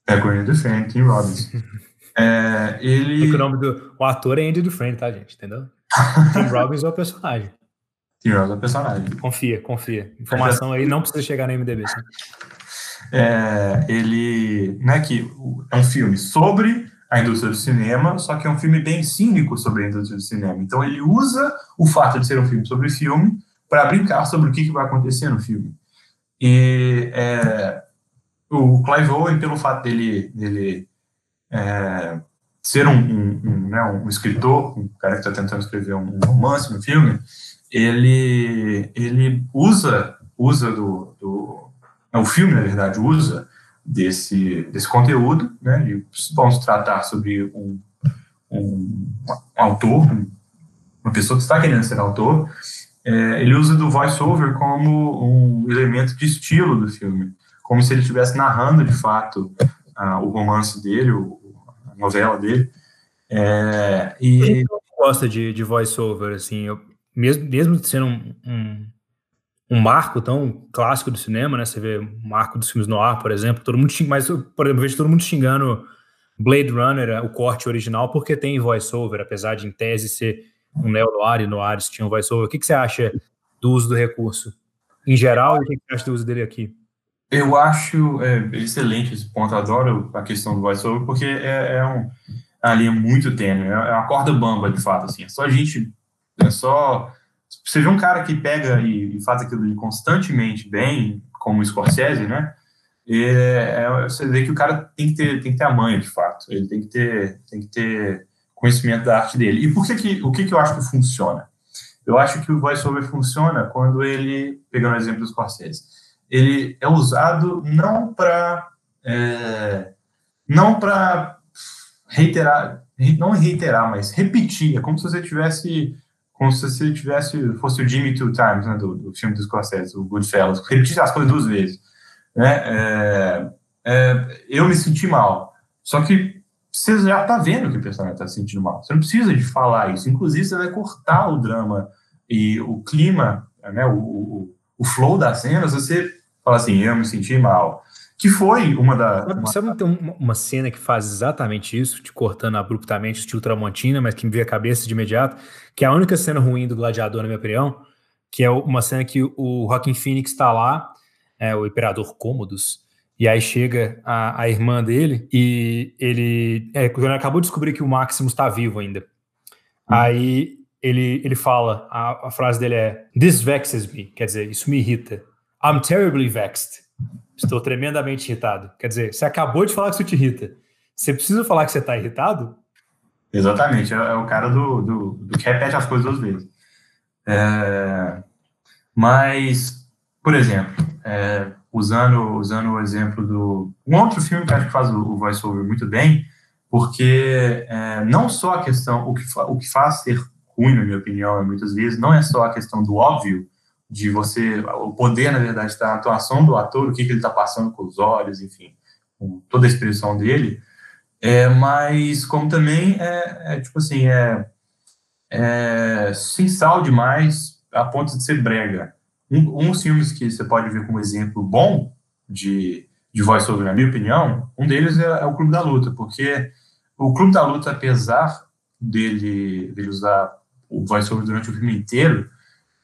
É com o Andy Dufresne, Tim Robbins. é, ele... É o nome do o ator é Andy Dufresne, tá, gente? Entendeu? Tim Robbins é o personagem. Tim Robbins é o personagem. Confia, confia. Informação aí não precisa chegar na MDB. Sim. É, ele, né, que é um filme sobre a indústria do cinema, só que é um filme bem cínico sobre a indústria do cinema. Então ele usa o fato de ser um filme sobre filme para brincar sobre o que, que vai acontecer no filme. E é, o Clive Owen, pelo fato dele, dele é, ser um, um, um, né, um, escritor, um cara que está tentando escrever um romance no filme, ele, ele usa, usa do, do o filme, na verdade, usa desse, desse conteúdo, né, e vamos tratar sobre um, um, autor, uma pessoa que está querendo ser autor, é, ele usa do voice-over como um elemento de estilo do filme como se ele estivesse narrando de fato o romance dele, o, a novela dele. É, e gosta de, de voice-over, assim, eu, mesmo, mesmo sendo um, um, um marco tão clássico do cinema, né? Você vê o marco dos filmes no ar, por exemplo, todo mundo xing, mas por exemplo, vejo todo mundo xingando Blade Runner, o corte original, porque tem voiceover, apesar de em tese ser um neo noir e noirs tinha um voiceover. O que, que você acha do uso do recurso em geral e o que você acha do uso dele aqui? Eu acho é, excelente esse ponto, adoro a questão do voiceover, porque é, é um, a linha muito tênue, é, é uma corda bamba, de fato, assim, é só a gente, é só, você vê um cara que pega e, e faz aquilo constantemente bem, como o Scorsese, né, é, é, você vê que o cara tem que ter, tem que ter a manha, de fato, ele tem que ter, tem que ter conhecimento da arte dele. E por que que, o que que eu acho que funciona? Eu acho que o voiceover funciona quando ele, pegando o exemplo do Scorsese, ele é usado não para é, não para reiterar, não reiterar, mas repetir. É como se você tivesse, como se você tivesse, fosse o Jimmy Two Times, né, do, do filme do Scorsese, o Goodfellas, repetir as coisas duas vezes. Né? É, é, eu me senti mal. Só que você já está vendo que o personagem está se sentindo mal. Você não precisa de falar isso. Inclusive, você vai cortar o drama e o clima, né, o, o, o flow das cenas, você fala assim, eu me senti mal. Que foi uma da. Uma... Sabe tem uma, uma, cena que faz exatamente isso, te cortando abruptamente, estilo Tramontina, mas que me veio a cabeça de imediato, que é a única cena ruim do Gladiador, na minha opinião, que é uma cena que o Joaquin Phoenix está lá, é, o Imperador Cômodos, e aí chega a, a irmã dele e ele, é, ele acabou de descobrir que o Maximus está vivo ainda. Hum. Aí ele, ele fala, a, a, frase dele é This vexes me, quer dizer, isso me irrita. I'm terribly vexed. Estou tremendamente irritado. Quer dizer, você acabou de falar que isso te irrita. Você precisa falar que você está irritado? Exatamente, é, é, o cara do, do, do, que repete as coisas duas vezes. É, mas, por exemplo, é, usando, usando o exemplo do. Um outro filme que acho que faz o, o voiceover muito bem, porque é, não só a questão, o que, o que faz ser ruim, na minha opinião, muitas vezes, não é só a questão do óbvio, de você, o poder, na verdade, da atuação do ator, o que, que ele está passando com os olhos, enfim, toda a expressão dele, é, mas como também é, é tipo assim, é, é sal demais a ponto de ser brega. Um, dos filmes que você pode ver como exemplo bom de, de voice-over, na minha opinião, um deles é, é, o Clube da Luta, porque o Clube da Luta, apesar dele, dele usar o voiceover durante o filme inteiro,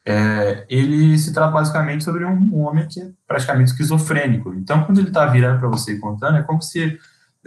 é, ele se trata basicamente sobre um homem que é praticamente esquizofrênico. Então, quando ele está virando para você e contando, é como se ele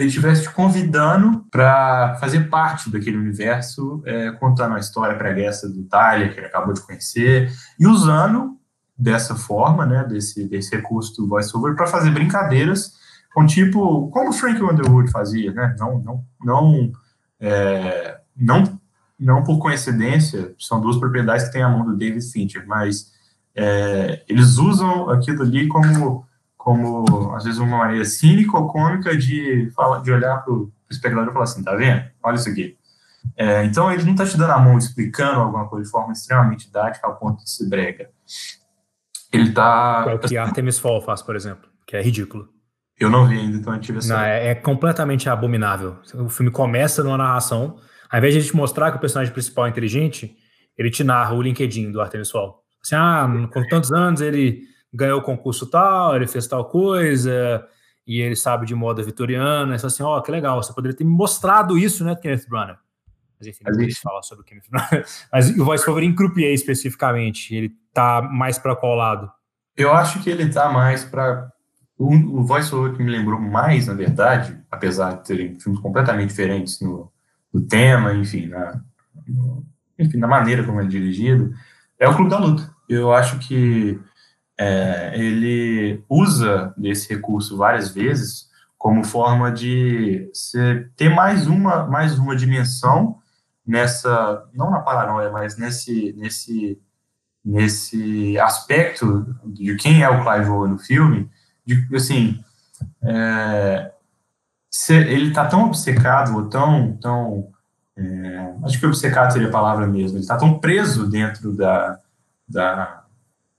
estivesse te convidando para fazer parte daquele universo, é, contando a história pregressa do Tyler, que ele acabou de conhecer, e usando dessa forma, né, desse, desse recurso do voiceover, para fazer brincadeiras com tipo, como Frank Underwood fazia, né? Não, não, não, é, não não por coincidência, são duas propriedades que têm a mão do David Fincher, mas é, eles usam aquilo ali como, como, às vezes, uma maneira cínica ou cômica de, de olhar para o espectador e falar assim, tá vendo? Olha isso aqui. É, então, ele não está te dando a mão explicando alguma coisa de forma extremamente didática ao ponto de se brega. Ele está... É o que Artemis Fall faz, por exemplo, que é ridículo. Eu não vi ainda, então eu tive essa... Não, é, é completamente abominável. O filme começa numa narração ao invés de a gente mostrar que o personagem principal é inteligente, ele te narra o LinkedIn do Artemis Fall. Assim, ah, com tantos anos ele ganhou o concurso tal, ele fez tal coisa, e ele sabe de moda vitoriana. É assim, ó, oh, que legal, você poderia ter me mostrado isso, né, Kenneth Branagh? Mas enfim, não vamos falar sobre o Kenneth Branagh. Mas o voice-over em Croupier especificamente, ele tá mais para qual lado? Eu acho que ele tá mais para o, o voice-over que me lembrou mais, na verdade, apesar de terem filmes completamente diferentes no, do tema, enfim, na, enfim, na maneira como é dirigido, é o Clube da Luta. Eu acho que é, ele usa desse recurso várias vezes como forma de ter mais uma, mais uma dimensão nessa, não na paranoia, mas nesse, nesse, nesse aspecto de quem é o Clive Owen no filme, de, assim, é, ele está tão obcecado, ou tão, tão é, acho que obcecado seria a palavra mesmo, ele está tão preso dentro da, da,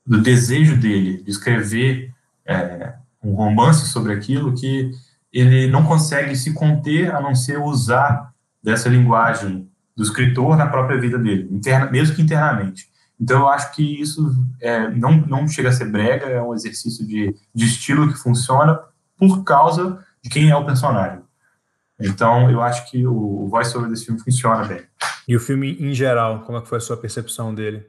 do desejo dele de escrever é, um romance sobre aquilo que ele não consegue se conter a não ser usar dessa linguagem do escritor na própria vida dele, interna, mesmo que internamente. Então, eu acho que isso é, não, não chega a ser brega, é um exercício de, de estilo que funciona por causa de quem é o personagem. Então, eu acho que o, o voice-over desse filme funciona bem. E o filme, em geral, como é que foi a sua percepção dele?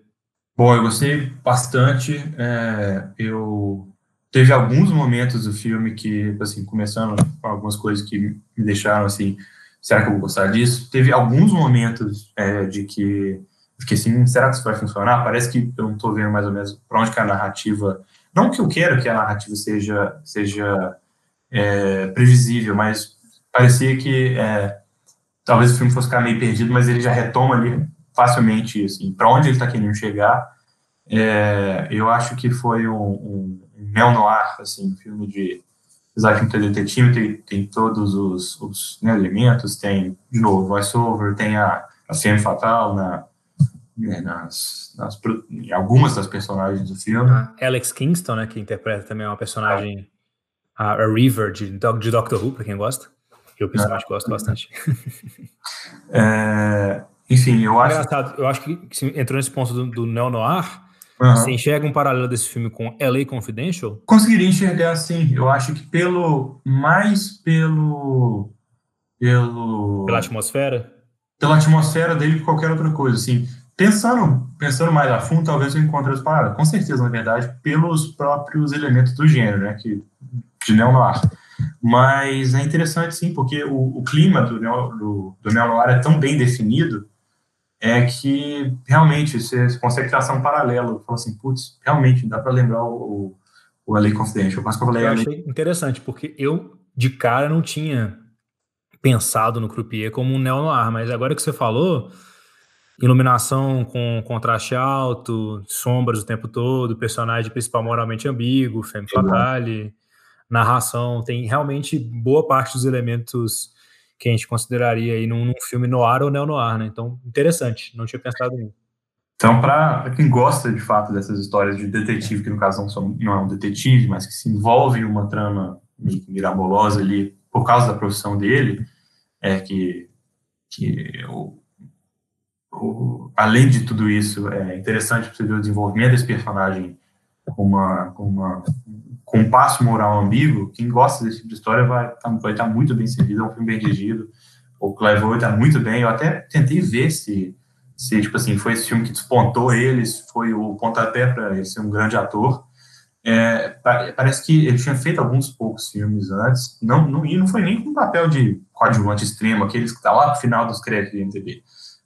Bom, eu gostei bastante. É, eu teve alguns momentos do filme que, assim, começando com algumas coisas que me deixaram assim, será que eu vou gostar disso? Teve alguns momentos é, de que fiquei assim, será que isso vai funcionar? Parece que eu não estou vendo mais ou menos para onde que a narrativa, não que eu quero que a narrativa seja seja é, previsível, mas parecia que é, talvez o filme fosse ficar meio perdido, mas ele já retoma ali facilmente, assim, para onde ele está querendo chegar. É, eu acho que foi um, um, um neo-noir, assim, um filme de apesar de detetive, tem, tem todos os, os né, elementos, tem, de novo, voice-over, tem a, a Femme Fatal na, né, nas, nas, algumas das personagens do filme. Alex Kingston, né, que interpreta também uma personagem, a, a River, de, de Doctor Who, para quem gosta. Eu pessoalmente é. gosto bastante. É, enfim, eu acho. Eu acho que entrou nesse ponto do, do neo-noir. Uhum. Você enxerga um paralelo desse filme com LA Confidential? Conseguiria enxergar sim. Eu acho que pelo. Mais pelo. Pelo. Pela atmosfera? Pela atmosfera dele que qualquer outra coisa. Assim, pensando, pensando mais a fundo, talvez eu encontre as paradas. Com certeza, na verdade, pelos próprios elementos do gênero, né? Que, de neo-noir. Mas é interessante, sim, porque o, o clima do, do, do neo-noir é tão bem definido é que realmente você consegue traçar um paralelo. Fala assim, putz, realmente dá para lembrar o, o LA Confidential. Mas que eu falei, eu achei interessante, porque eu, de cara, não tinha pensado no Croupier como um neo-noir, mas agora que você falou, iluminação com contraste alto, sombras o tempo todo, personagem principal moralmente ambíguo, femme fatale, narração, tem realmente boa parte dos elementos que a gente consideraria aí num, num filme noir ou neo-noir, né? Então, interessante, não tinha pensado nisso. Então, para quem gosta de fato dessas histórias de detetive, que no caso não, são, não é um detetive, mas que se envolve em uma trama mirabolosa ali por causa da profissão dele, é que, que o, o, além de tudo isso, é interessante você ver o desenvolvimento desse personagem com uma, com uma com um passo moral ambíguo, quem gosta desse tipo de história vai, tá, vai estar tá muito bem servido, é um filme bem dirigido, o Clive está muito bem, eu até tentei ver se, se, tipo assim, foi esse filme que despontou ele, foi o pontapé para ele ser um grande ator, é, parece que ele tinha feito alguns poucos filmes antes, não, não, e não foi nem com papel de coadjuvante extremo, aqueles que tá lá no final dos créditos de MTV.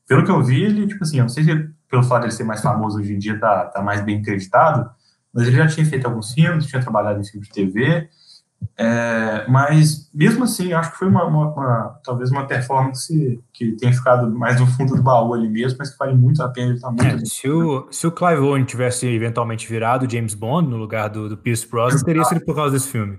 Pelo que eu vi, ele, tipo assim, eu não sei se pelo fato de ele ser mais famoso hoje em dia tá, tá mais bem acreditado, mas ele já tinha feito alguns filmes, tinha trabalhado em filme de TV, é, mas mesmo assim, acho que foi uma, uma, uma, talvez uma performance que tem ficado mais no fundo do baú ali mesmo, mas que vale muito a pena. Ele tá muito é, se, o, se o Clive Owen tivesse eventualmente virado James Bond no lugar do, do Pierce Brosnan, teria sido por causa desse filme.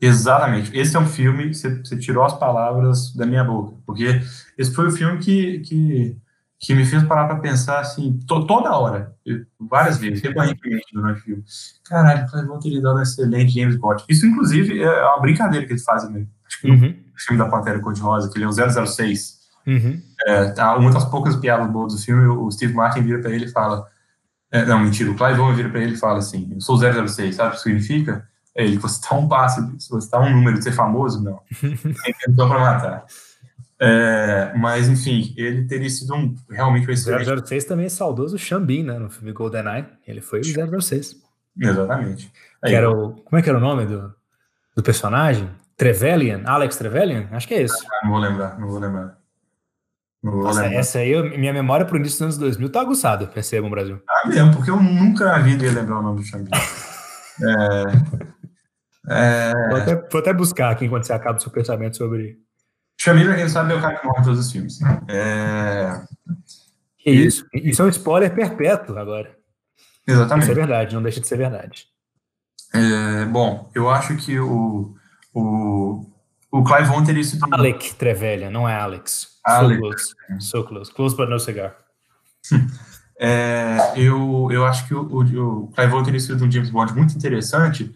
Exatamente. Esse é um filme, você, você tirou as palavras da minha boca, porque esse foi o filme que, que que me fez parar para pensar assim, to, toda hora, várias vezes, recorrentemente durante o filme. Caralho, o vão ter dado um excelente James Bond. Isso, inclusive, é uma brincadeira que eles fazem mesmo. Acho que uhum. no filme da Pantera Cor-de-Rosa, que ele é o 006. Uhum. É, tá, uma das poucas piadas boas do filme, o Steve Martin vira para ele e fala. É, não, mentira, o Clive Owen vira para ele e fala assim: Eu sou o 006, sabe o que significa? É ele, você está um passo, você está um número de ser famoso? Não. Tem tempo para matar. É, mas, enfim, ele teria sido um, realmente um excelente... 006 também é saudoso Xambin, né? No filme GoldenEye. Ele foi o 006. Exatamente. Aí, era o, como é que era o nome do, do personagem? Trevelyan? Alex Trevelyan? Acho que é esse. Ah, não vou lembrar, não vou lembrar. Não vou Nossa, lembrar. essa aí, minha memória pro início dos anos 2000 tá aguçada, percebam, Brasil. Ah, mesmo, porque eu nunca na vida ia lembrar o nome do Xambin. é, é... Vou, até, vou até buscar aqui enquanto você acaba o seu pensamento sobre Chamira, quem sabe, é o cara que morre em todos os filmes. É... Isso? Isso é um spoiler perpétuo agora. Exatamente. Isso é verdade, não deixa de ser verdade. É, bom, eu acho que o, o, o Clive Owen teria sido... Alec Trevelyan, não é Alex. Alec. So close. So close. Close but no cigar. É, eu, eu acho que o, o, o Clive Owen teria sido um James Bond muito interessante,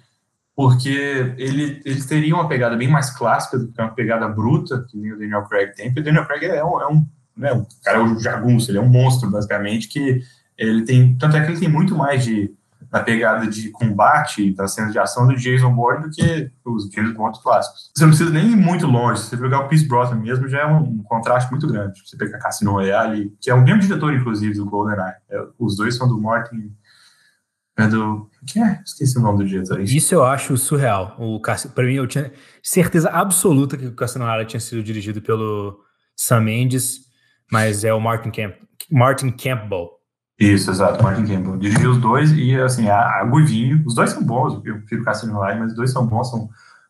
porque ele, ele teria uma pegada bem mais clássica do que uma pegada bruta, que nem o Daniel Craig tem, porque o Daniel Craig é um, é um, né, um cara é um jagunço, ele é um monstro, basicamente, que Ele tem, tanto é que ele tem muito mais de na pegada de combate da cena de ação do Jason Bourne do que os James Bond clássicos. Você não precisa nem ir muito longe, se você pegar o Pierce Brosnan mesmo, já é um, um contraste muito grande. Você pegar Cassino Royale, que é o mesmo diretor, inclusive, do GoldenEye. É, os dois são do Martin... É do... que é? Esqueci o nome do diretor. Isso eu acho surreal. O Para mim, eu tinha certeza absoluta que o Royale tinha sido dirigido pelo Sam Mendes, mas é o Martin, Camp... Martin Campbell. Isso, exato, Martin Campbell. Dirigiu os dois e, assim, a, a Guivinho, os dois são bons, eu prefiro Cassino Royale, mas os dois são bons, são,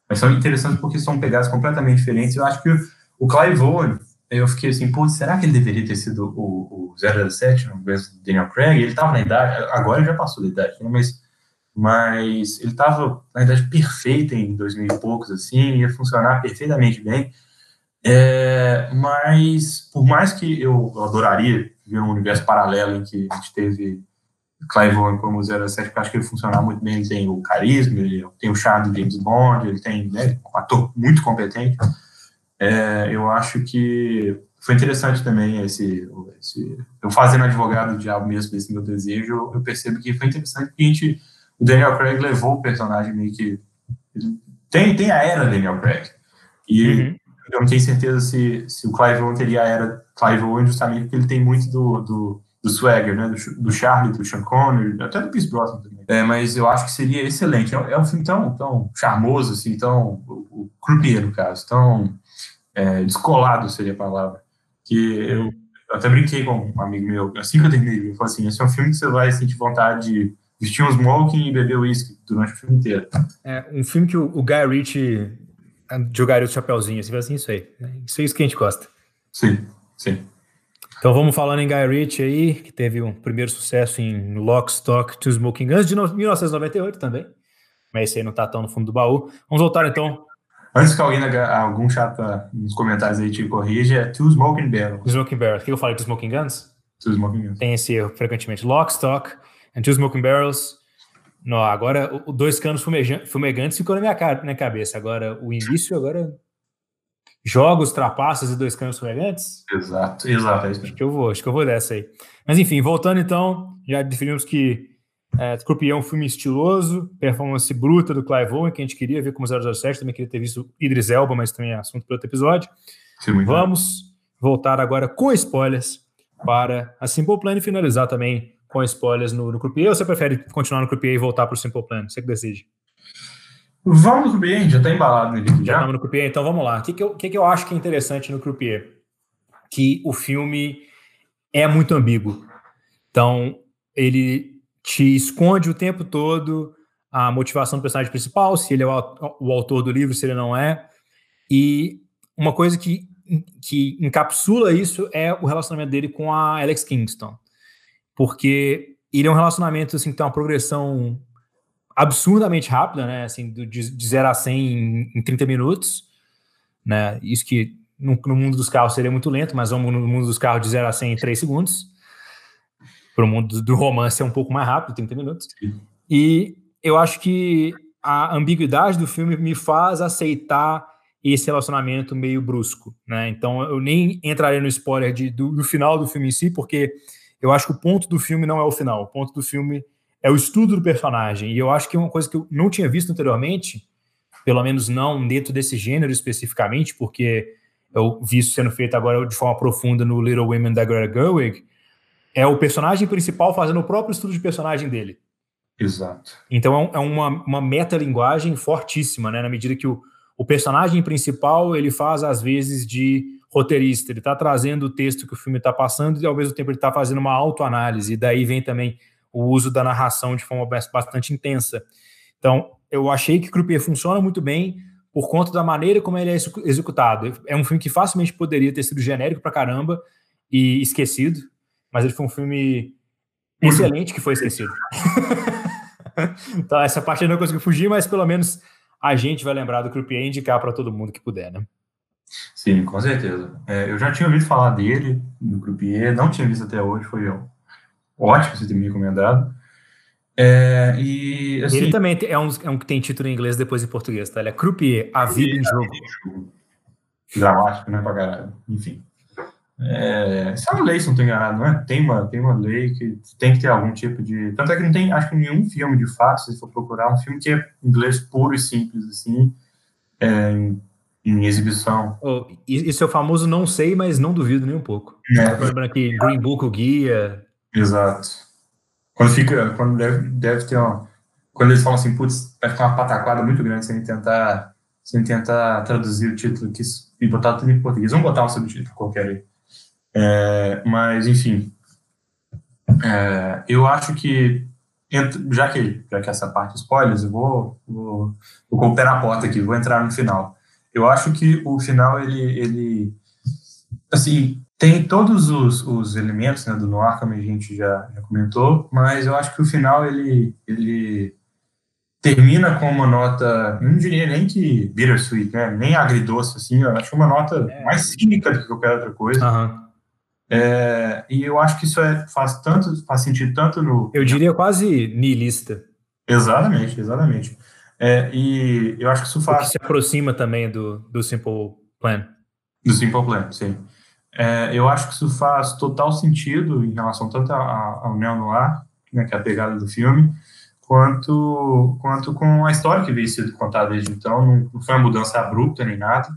mas são interessantes porque são pegadas completamente diferentes. Eu acho que o, o Clive Owen, eu fiquei assim, pô, será que ele deveria ter sido o, o 007 no invés do Daniel Craig? Ele estava na idade, agora ele já passou da idade, né, mas, mas ele estava na idade perfeita em 2000 e poucos, assim, ia funcionar perfeitamente bem. É, mas, por mais que eu adoraria ver um universo paralelo em que a gente teve Clive Owen como 07, que eu acho que ele funciona muito bem, ele tem o carisma, ele tem o charme de James Bond, ele tem né, um ator muito competente. É, eu acho que foi interessante também esse, esse, eu fazendo advogado do diabo mesmo desse meu desejo, eu percebo que foi interessante que a gente, o Daniel Craig levou o personagem meio que tem, tem a era Daniel Craig e uhum. eu não tenho certeza se, se o Clive Owen teria a era Clive Owen justamente porque ele tem muito do, do, do swagger, né, do, do Charlie, do Sean Connery, até do Pierce Brosnan também. É, mas eu acho que seria excelente. É, é um filme tão, tão charmoso, assim, tão, o, o croupier, no caso, tão é, descolado seria a palavra, que eu, até brinquei com um amigo meu, assim que eu terminei, eu falei assim, esse é um filme que você vai sentir vontade de vestir um smoking e beber whisky durante o filme inteiro. É um filme que o, o Guy Ritchie jogaria o chapéuzinho, assim, assim, isso aí. Isso é isso que a gente gosta. Sim. Sim. Então vamos falando em Guy Ritchie aí, que teve um primeiro sucesso em Lock, Stock, Two Smoking Guns, de 1998 também. Mas esse aí não tá tão no fundo do baú. Vamos voltar então. Antes que alguém, algum chata nos comentários aí te corrija, é Two Smoking Barrels. Smoking Barrels. O que eu falei? Two Smoking Guns? Two Smoking Guns. Tem esse erro frequentemente. Lock, Stock and Two Smoking Barrels. Não, agora o Dois Canos Fumegantes ficou na minha, cara, na cabeça. Agora o início, agora jogos, trapaças e dois canos elegantes? Exato, exato. É acho que eu vou, acho que eu vou dessa aí. Mas enfim, voltando então, já definimos que é, é um filme estiloso, performance bruta do Clive Owen, que a gente queria ver como 007, também queria ter visto Idris Elba, mas também é assunto para outro episódio. Sim, Vamos bem. voltar agora com spoilers para a Simple Plan e finalizar também com spoilers no, no Croupier, ou você prefere continuar no Croupier e voltar para o Simple Plan? Você que decide. Vamos no Croupier, já está embalado nele já. Já estamos no Croupier, então vamos lá. O que, que, eu, que, que eu acho que é interessante no Croupier? Que o filme é muito ambíguo. Então, ele te esconde o tempo todo a motivação do personagem principal, se ele é o, autor do livro, se ele não é. E uma coisa que, que encapsula isso é o relacionamento dele com a Alex Kingston. Porque ele é um relacionamento assim, que tem uma progressão absurdamente rápida, né? Assim, de, de 0 a 100 em, em 30 minutos, né? Isso que no, no, mundo dos carros seria muito lento, mas no mundo dos carros de 0 a 100 em 3 segundos. Para o mundo do romance é um pouco mais rápido, 30 minutos. E eu acho que a ambiguidade do filme me faz aceitar esse relacionamento meio brusco, né? Então eu nem entraria no spoiler de, do, do final do filme em si, porque eu acho que o ponto do filme não é o final. O ponto do filme é o estudo do personagem. E eu acho que é uma coisa que eu não tinha visto anteriormente, pelo menos não dentro desse gênero especificamente, porque eu vi isso sendo feito agora de forma profunda no Little Women da Greta Gerwig, é o personagem principal fazendo o próprio estudo de personagem dele. Exato. Então é, é uma, uma metalinguagem fortíssima, né? Na medida que o, o personagem principal ele faz às vezes de roteirista, ele está trazendo o texto que o filme está passando e ao mesmo tempo ele está fazendo uma autoanálise, e daí vem também o uso da narração de forma bastante intensa. Então, eu achei que Croupier funciona muito bem por conta da maneira como ele é executado. É um filme que facilmente poderia ter sido genérico pra caramba e esquecido, mas ele foi um filme excelente que foi esquecido. então, essa parte eu não consegui fugir, mas pelo menos a gente vai lembrar do Croupier e indicar para todo mundo que puder, né? Sim, com certeza. É, eu já tinha ouvido falar dele, do Croupier, não tinha visto até hoje, foi ótimo você ter me recomendado. É, e, assim, ele também é um, é um que tem título em inglês depois em português, tá? Ele é Croupier, A Vida em Jogo. Dramático, né, pra caralho. Enfim. É, isso é uma lei, se não estou enganado, não é? Tem uma, tem uma lei que tem que ter algum tipo de. Tanto é que não tem, acho que nenhum filme de fato, se for procurar, um filme que é inglês puro e simples, assim, é, em, em, exibição. Oh, isso é o famoso não sei, mas não duvido nem um pouco. É. Lembrando aqui, Green Book, o guia. Exato. Quando fica, quando deve, deve ter uma. Quando eles falam assim, putz, vai ficar uma pataquada muito grande sem tentar, sem tentar traduzir o título aqui e botar tudo em português. Vamos botar um subtítulo qualquer aí. É, mas, enfim, é, eu acho que, já que, já que essa parte spoilers, eu vou, vou, vou com o pé na porta aqui, vou entrar no final. Eu acho que o final, ele, ele assim, tem todos os, os elementos né, do noir, como a gente já, já comentou, mas eu acho que o final, ele, ele termina com uma nota, não diria nem que bittersweet, né, nem agridoce, assim, eu acho uma nota é. mais cínica do que qualquer outra coisa. Uhum. É, e eu acho que isso é, faz tanto faz sentido tanto no. Eu diria quase niilista. Exatamente, exatamente. É, e eu acho que isso faz. O que se aproxima também do, do Simple Plan. Do Simple Plan, sim. É, eu acho que isso faz total sentido em relação tanto ao Neo Noir, né, que é a pegada do filme, quanto, quanto com a história que veio sendo contada desde então. Não, não foi uma mudança abrupta nem nada.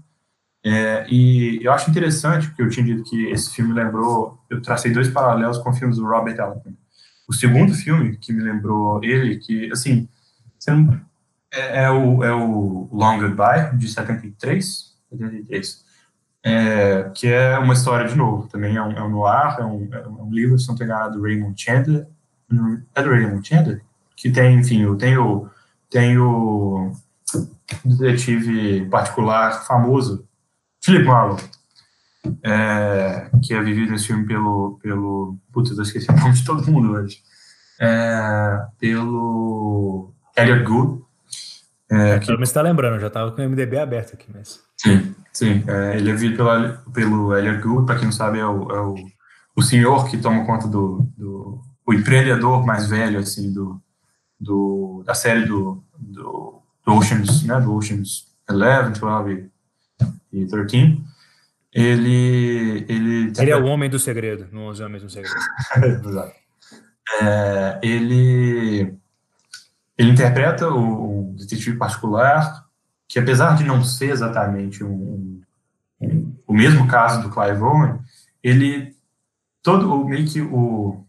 É, e eu acho interessante, porque eu tinha dito que esse filme lembrou, eu tracei dois paralelos com filmes do Robert Altman. O segundo filme que me lembrou ele, que, assim, é, é, o, é o Long Goodbye, de 73, 73 é, que é uma história, de novo, também é um, é um noir, é um, é um livro, se não tem do Raymond Chandler, é do Raymond Chandler? Que tem, enfim, tem o, tem o detetive particular famoso, Philip Marlowe, é, que é vivido nesse filme pelo, pelo. Putz, eu esqueci o nome de todo mundo hoje. É, pelo Elliot Gould. É, que... Pelo menos está lembrando, já estava com o MDB aberto aqui, mas. Sim, sim. É, ele é vivido pela, pelo Elliot Gould, para quem não sabe, é o, é o, o senhor que toma conta do, do. o empreendedor mais velho, assim, do, do, da série do, do, do Oceans, né, do Oceans 11, 12 e 13, ele... Ele, ele é o homem do segredo, no 11 Homens do Segredo. Exato. É, ele, ele interpreta o, o, detetive particular, que apesar de não ser exatamente um, um, o mesmo caso do Clive Owen, ele, todo, meio que o,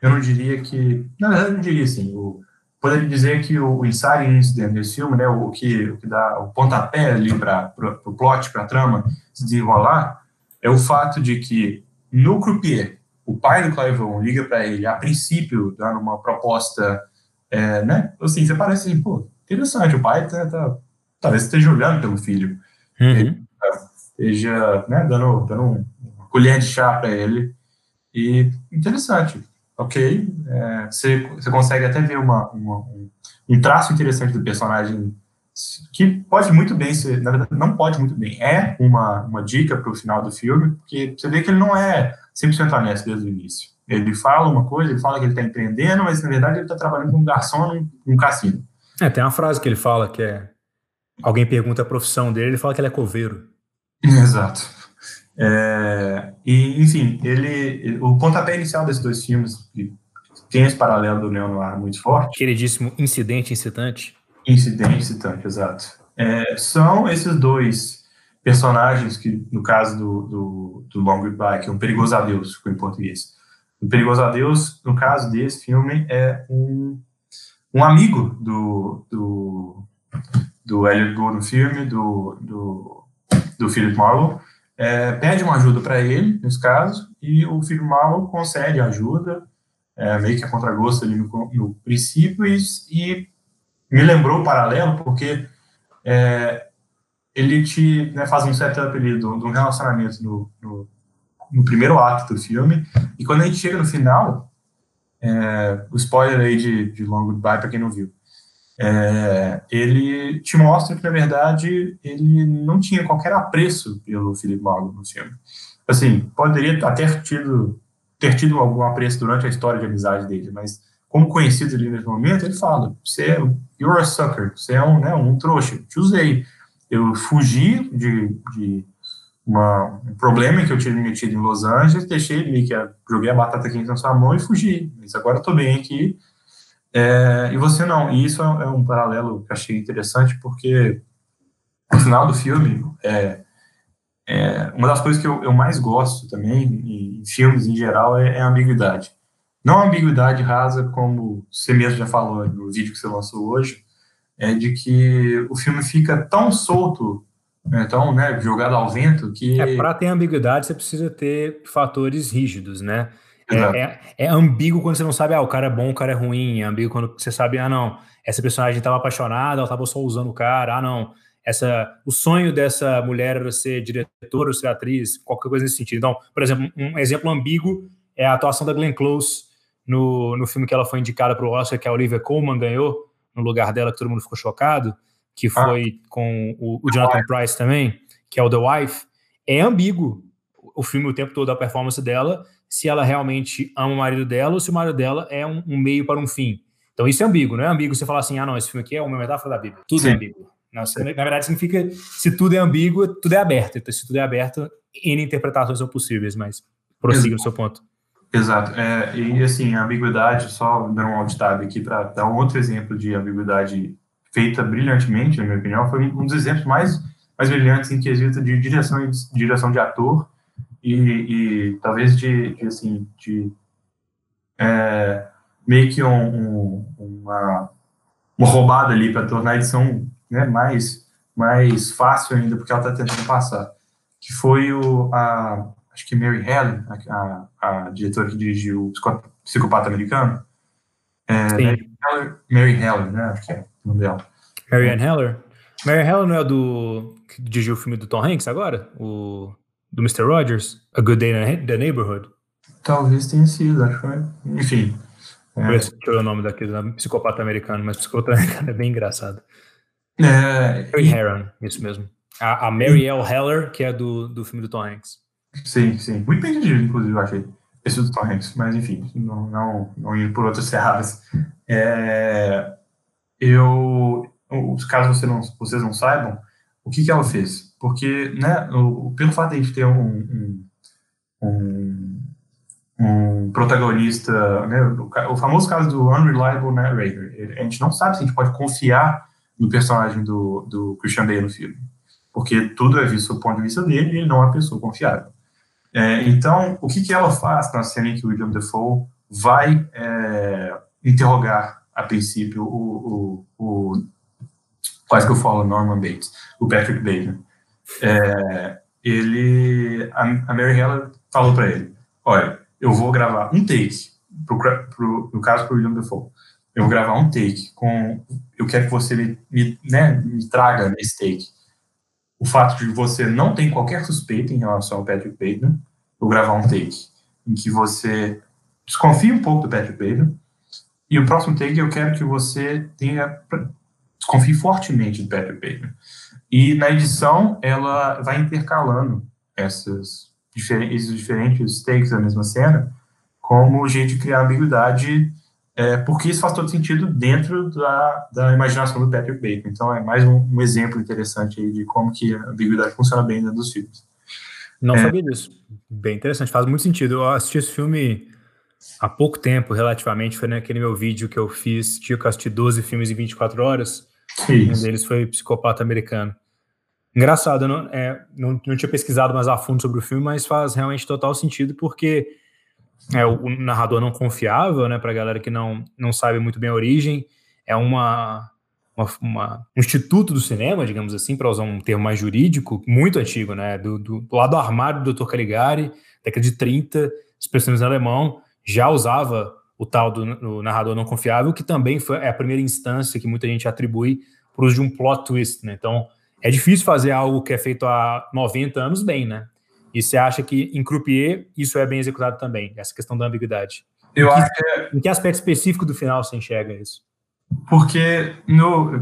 eu não diria que, na verdade eu não diria assim, o, poderia dizer que o, o inciting incident desse filme, né, o que, o que dá o pontapé ali para o plot, para a trama se desenrolar, é o fato de que no croupier, o pai do Clive Owen liga para ele, a princípio, dando uma proposta, é, né, assim, você parece assim, pô, interessante, o pai tá, tá talvez esteja olhando pelo filho, uhum. ele, esteja, né, dando, dando uma colher de chá para ele, e interessante, ok, é, você, você consegue até ver uma, uma, um, traço interessante do personagem que pode muito bem ser, na verdade, não pode muito bem, é uma, uma dica para o final do filme, porque você vê que ele não é 100% honesto desde o início. Ele fala uma coisa, ele fala que ele está empreendendo, mas na verdade ele está trabalhando como garçom num, num cassino. É, tem uma frase que ele fala que é: alguém pergunta a profissão dele, ele fala que ele é coveiro. Exato. É, e, enfim, ele, o pontapé inicial desses dois filmes, que tem esse paralelo do Neo Noir muito forte. Queridíssimo Incidente Incitante. Incidente Incitante, exato. É, são esses dois personagens que, no caso do, do, do Long Goodbye, que é um Perigoso Adeus, ficou em português. O Perigoso Adeus, no caso desse filme, é um, um amigo do, do, do Elliot Gould no filme, do, do, do Philip Marlowe, é, pede uma ajuda para ele, nesse caso, e o Philip Marlowe concede ajuda, é, meio que a contragosto ali no, no princípio, e, e, me lembrou o paralelo, porque é, ele te né, faz um setup ali de um relacionamento no, no, no, primeiro ato do filme, e quando a gente chega no final, é, o spoiler aí de, de Long Goodbye, para quem não viu, é, ele te mostra que, na verdade, ele não tinha qualquer apreço pelo Philip Marlowe no filme. Assim, poderia até tido, ter tido algum apreço durante a história de amizade dele, mas como conhecido ali nesse momento, ele fala, você é, you're a sucker, você é um, né, um trouxa, te usei. Eu fugi de, de uma, um problema que eu tinha me metido em Los Angeles, deixei ele, que joguei a batata quente na sua mão e fugi. Mas agora estou bem aqui. É, e você não. E isso é, é um paralelo que achei interessante, porque no final do filme, é, é, uma das coisas que eu, eu, mais gosto também, em filmes em geral, é, é, a ambiguidade. Não a ambiguidade rasa, como você mesmo já falou no vídeo que você lançou hoje, é de que o filme fica tão solto então, né, jogado ao vento que. É, para ter ambiguidade, você precisa ter fatores rígidos, né? É, é, é, ambíguo quando você não sabe, ah, o cara é bom, o cara é ruim. É ambíguo quando você sabe, ah, não, essa personagem estava apaixonada, ela estava só usando o cara, ah, não, essa, o sonho dessa mulher era ser diretora ou ser atriz, qualquer coisa nesse sentido. Então, por exemplo, um exemplo ambíguo é a atuação da Glenn Close no, no filme que ela foi indicada para o Oscar, que a Olivia Colman ganhou, no lugar dela, que todo mundo ficou chocado que ah. foi ah. com o, o Jonathan Price também, que é o The Wife, é ambíguo o filme o tempo todo, a performance dela, se ela realmente ama o marido dela ou se o marido dela é um, um meio para um fim. Então isso é ambíguo, não é ambíguo você falar assim, ah não, esse filme aqui é uma metáfora da Bíblia. Tudo é Sim. é ambíguo. Não, na verdade significa, se tudo é ambíguo, tudo é aberto. Então se tudo é aberto, N interpretações são possíveis, mas prossiga no seu ponto. Exato. É, e assim, a ambiguidade, só dando um alt tab aqui para dar um outro exemplo de ambiguidade feita brilhantemente, na minha opinião, foi um dos exemplos mais, mais brilhantes em quesito de direção, de direção de ator e, e talvez de, de, assim, de é, meio que um, um, uma, uma roubada ali para tornar a edição né, mais, mais fácil ainda, porque ela está tentando passar, que foi o, a, acho que Mary Helen, a, a, a diretora que dirigiu o Psicopata Americano, é, Mary Heller, Mary Heller, né? Acho que é o nome dela. Marianne Heller? Marianne Heller não é do. que dirigiu o filme do Tom Hanks agora? O. Do Mr. Rogers? A Good Day in the Neighborhood? Talvez tenha sido, acho que foi. Enfim. É. Deixa eu ver o nome daquele psicopata americano, mas psicopata americano é bem engraçado. É, Mary e... Heron, isso mesmo. A, a Mary L. Heller, que é do, do filme do Tom Hanks. Sim, sim. Muito bem dirigido, inclusive, eu achei esse do Tom Hanks, mas enfim, não, não, não indo por outras serradas. É, eu, caso você não, vocês não saibam, o que, que ela fez? Porque, né, o, pelo fato de a gente ter um, um, um, um protagonista, né, o, o, famoso caso do unreliable narrator, a gente não sabe se a gente pode confiar no personagem do, do Christian Bale no filme, porque tudo é visto do ponto de vista dele e ele não é uma pessoa confiável. É, então, o que, que ela faz na cena em que o William Defoe vai é, interrogar, a princípio, o, o, o, quase que eu falo Norman Bates, o Patrick Bateman. É, ele, a, a Mary Heller falou para ele, olha, eu vou gravar um take, pro, pro, no caso para o William Defoe, eu vou gravar um take com, eu quero que você me, me, né, me traga nesse take. O fato de você não ter qualquer suspeita em relação ao Patrick Bateman, vou gravar um take em que você desconfie um pouco do Patrick Bateman, e o próximo take eu quero que você tenha desconfie fortemente do Patrick Bateman. E na edição ela vai intercalando essas esses diferentes takes da mesma cena como jeito de criar ambiguidade é, porque isso faz todo sentido dentro da, da imaginação do Patrick Bateman. Então é mais um, um exemplo interessante aí de como que a ambiguidade funciona bem dentro dos filmes. Não é, sabia disso. Bem interessante, faz muito sentido. Eu assisti esse filme há pouco tempo, relativamente, foi naquele meu vídeo que eu fiz, tinha que assistir 12 filmes em 24 horas. Isso. Um deles foi Psicopata Americano. Engraçado, eu não, é, não, não tinha pesquisado mais a fundo sobre o filme, mas faz realmente total sentido, porque é o, o narrador não confiável, né, pra galera que não, não sabe muito bem a origem, é uma, uma, uma um instituto do cinema, digamos assim, para usar um termo mais jurídico, muito antigo, né, do, do, do lado armário do Dr. Caligari, década de 30, expressões em alemão, já usava o tal do, do, narrador não confiável, que também foi é a primeira instância que muita gente atribui para uso de um plot twist, né? Então, é difícil fazer algo que é feito há 90 anos bem, né? E você acha que em Croupier isso é bem executado também, essa questão da ambiguidade? Eu em que, acho que... Em que aspecto específico do final você enxerga isso? Porque no,